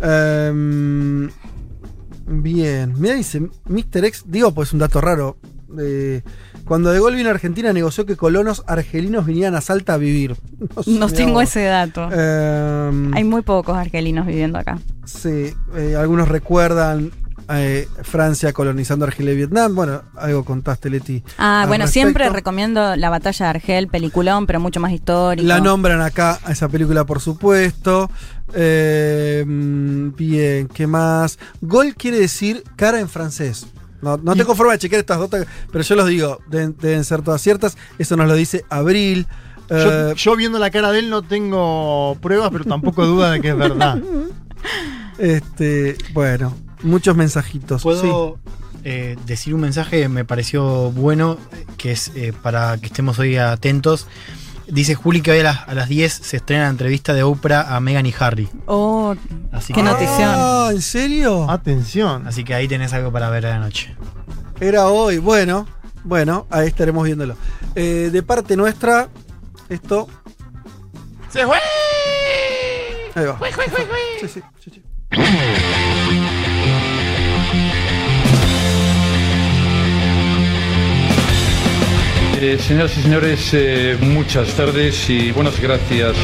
Em, bien. Mira, dice Mr. X, digo, pues un dato raro. Eh, cuando De Gaulle vino a Argentina, negoció que colonos argelinos vinieran a Salta a vivir. sé, No tengo ese dato. Em, Hay muy pocos argelinos viviendo acá. Sí, eh, algunos recuerdan eh, Francia colonizando Argelia y Vietnam. Bueno, algo contaste, Leti. Ah, bueno, siempre recomiendo la batalla de Argel, peliculón, pero mucho más histórico. La nombran acá a esa película, por supuesto. Eh, mm, bien, ¿qué más? Gol quiere decir cara en francés. No, no tengo forma de chequear estas notas, pero yo los digo, deben, deben ser todas ciertas. Eso nos lo dice Abril. Yo, Eh, yo viendo la cara de él no tengo pruebas, pero tampoco duda de que es verdad. este, bueno, muchos mensajitos. ¿Puedo eh, decir un mensaje me pareció bueno, que es eh, para que estemos hoy atentos? Dice Juli que hoy a las, a las 10 se estrena la entrevista de Oprah a Meghan y Harry. Oh, Así qué que- notición. Ah, ¿en serio? Atención. Así que ahí tenés algo para ver a la noche. Era hoy. Bueno, bueno, ahí estaremos viéndolo. Eh, de parte nuestra, esto. ¡Se fue! Ahí va. ¡Fue, fue, fue, fue! Sí, sí, sí, sí. Eh, señoras y señores, eh, muchas tardes y buenas gracias.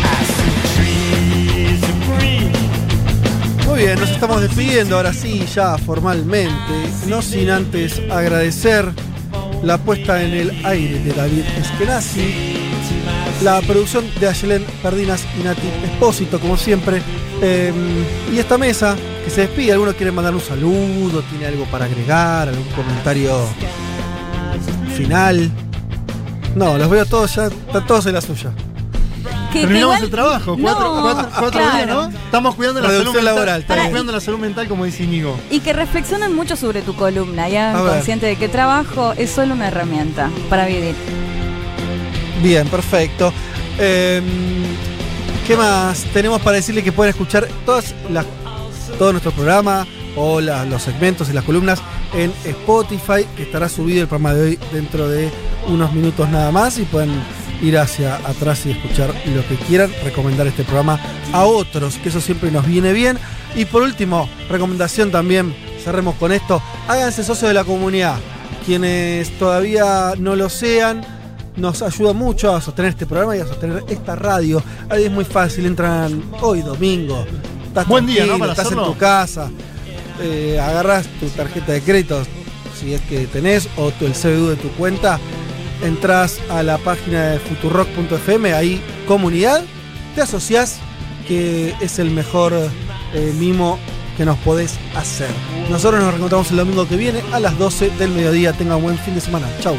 Muy bien, nos estamos despidiendo ahora sí, ya formalmente. No sin antes agradecer la puesta en el aire de David Eskenazi, la producción de Ayelen Perdinas y Nati Espósito, como siempre. eh, y esta mesa que se despide. ¿Alguno quiere mandar un saludo? ¿Tiene algo para agregar? ¿Algún comentario final? No, los veo todos ya, están todos en la suya. Que- que Terminamos igual- el trabajo, cuatro, No, cuatro- cuatro claro. días, ¿no? Estamos cuidando la Reducción salud mental. laboral, Estamos cuidando la salud mental, como dice Inigo. Y que reflexionen mucho sobre tu columna, ya consciente de que trabajo es solo una herramienta para vivir. Bien, perfecto. Eh, ¿Qué más? Tenemos para decirle que pueden escuchar todas las, todo nuestro programa o la- los segmentos y las columnas en Spotify, que estará subido el programa de hoy dentro de unos minutos nada más y pueden ir hacia atrás y escuchar lo que quieran, recomendar este programa a otros, que eso siempre nos viene bien. Y por último, recomendación también, cerremos con esto, háganse socios de la comunidad. Quienes todavía no lo sean, nos ayuda mucho a sostener este programa y a sostener esta radio. Ahí es muy fácil, entran hoy domingo. Estás Buen día, ¿no? tranquilo, Para estás hacerlo. en tu casa, eh, agarras tu tarjeta de crédito, si es que tenés, o tu, el CBU de tu cuenta, entras a la página de futurock.fm, ahí comunidad, te asociás, que es el mejor eh, mimo que nos podés hacer. Nosotros nos reencontramos el domingo que viene a las 12 del mediodía. Tengan buen fin de semana. Chau.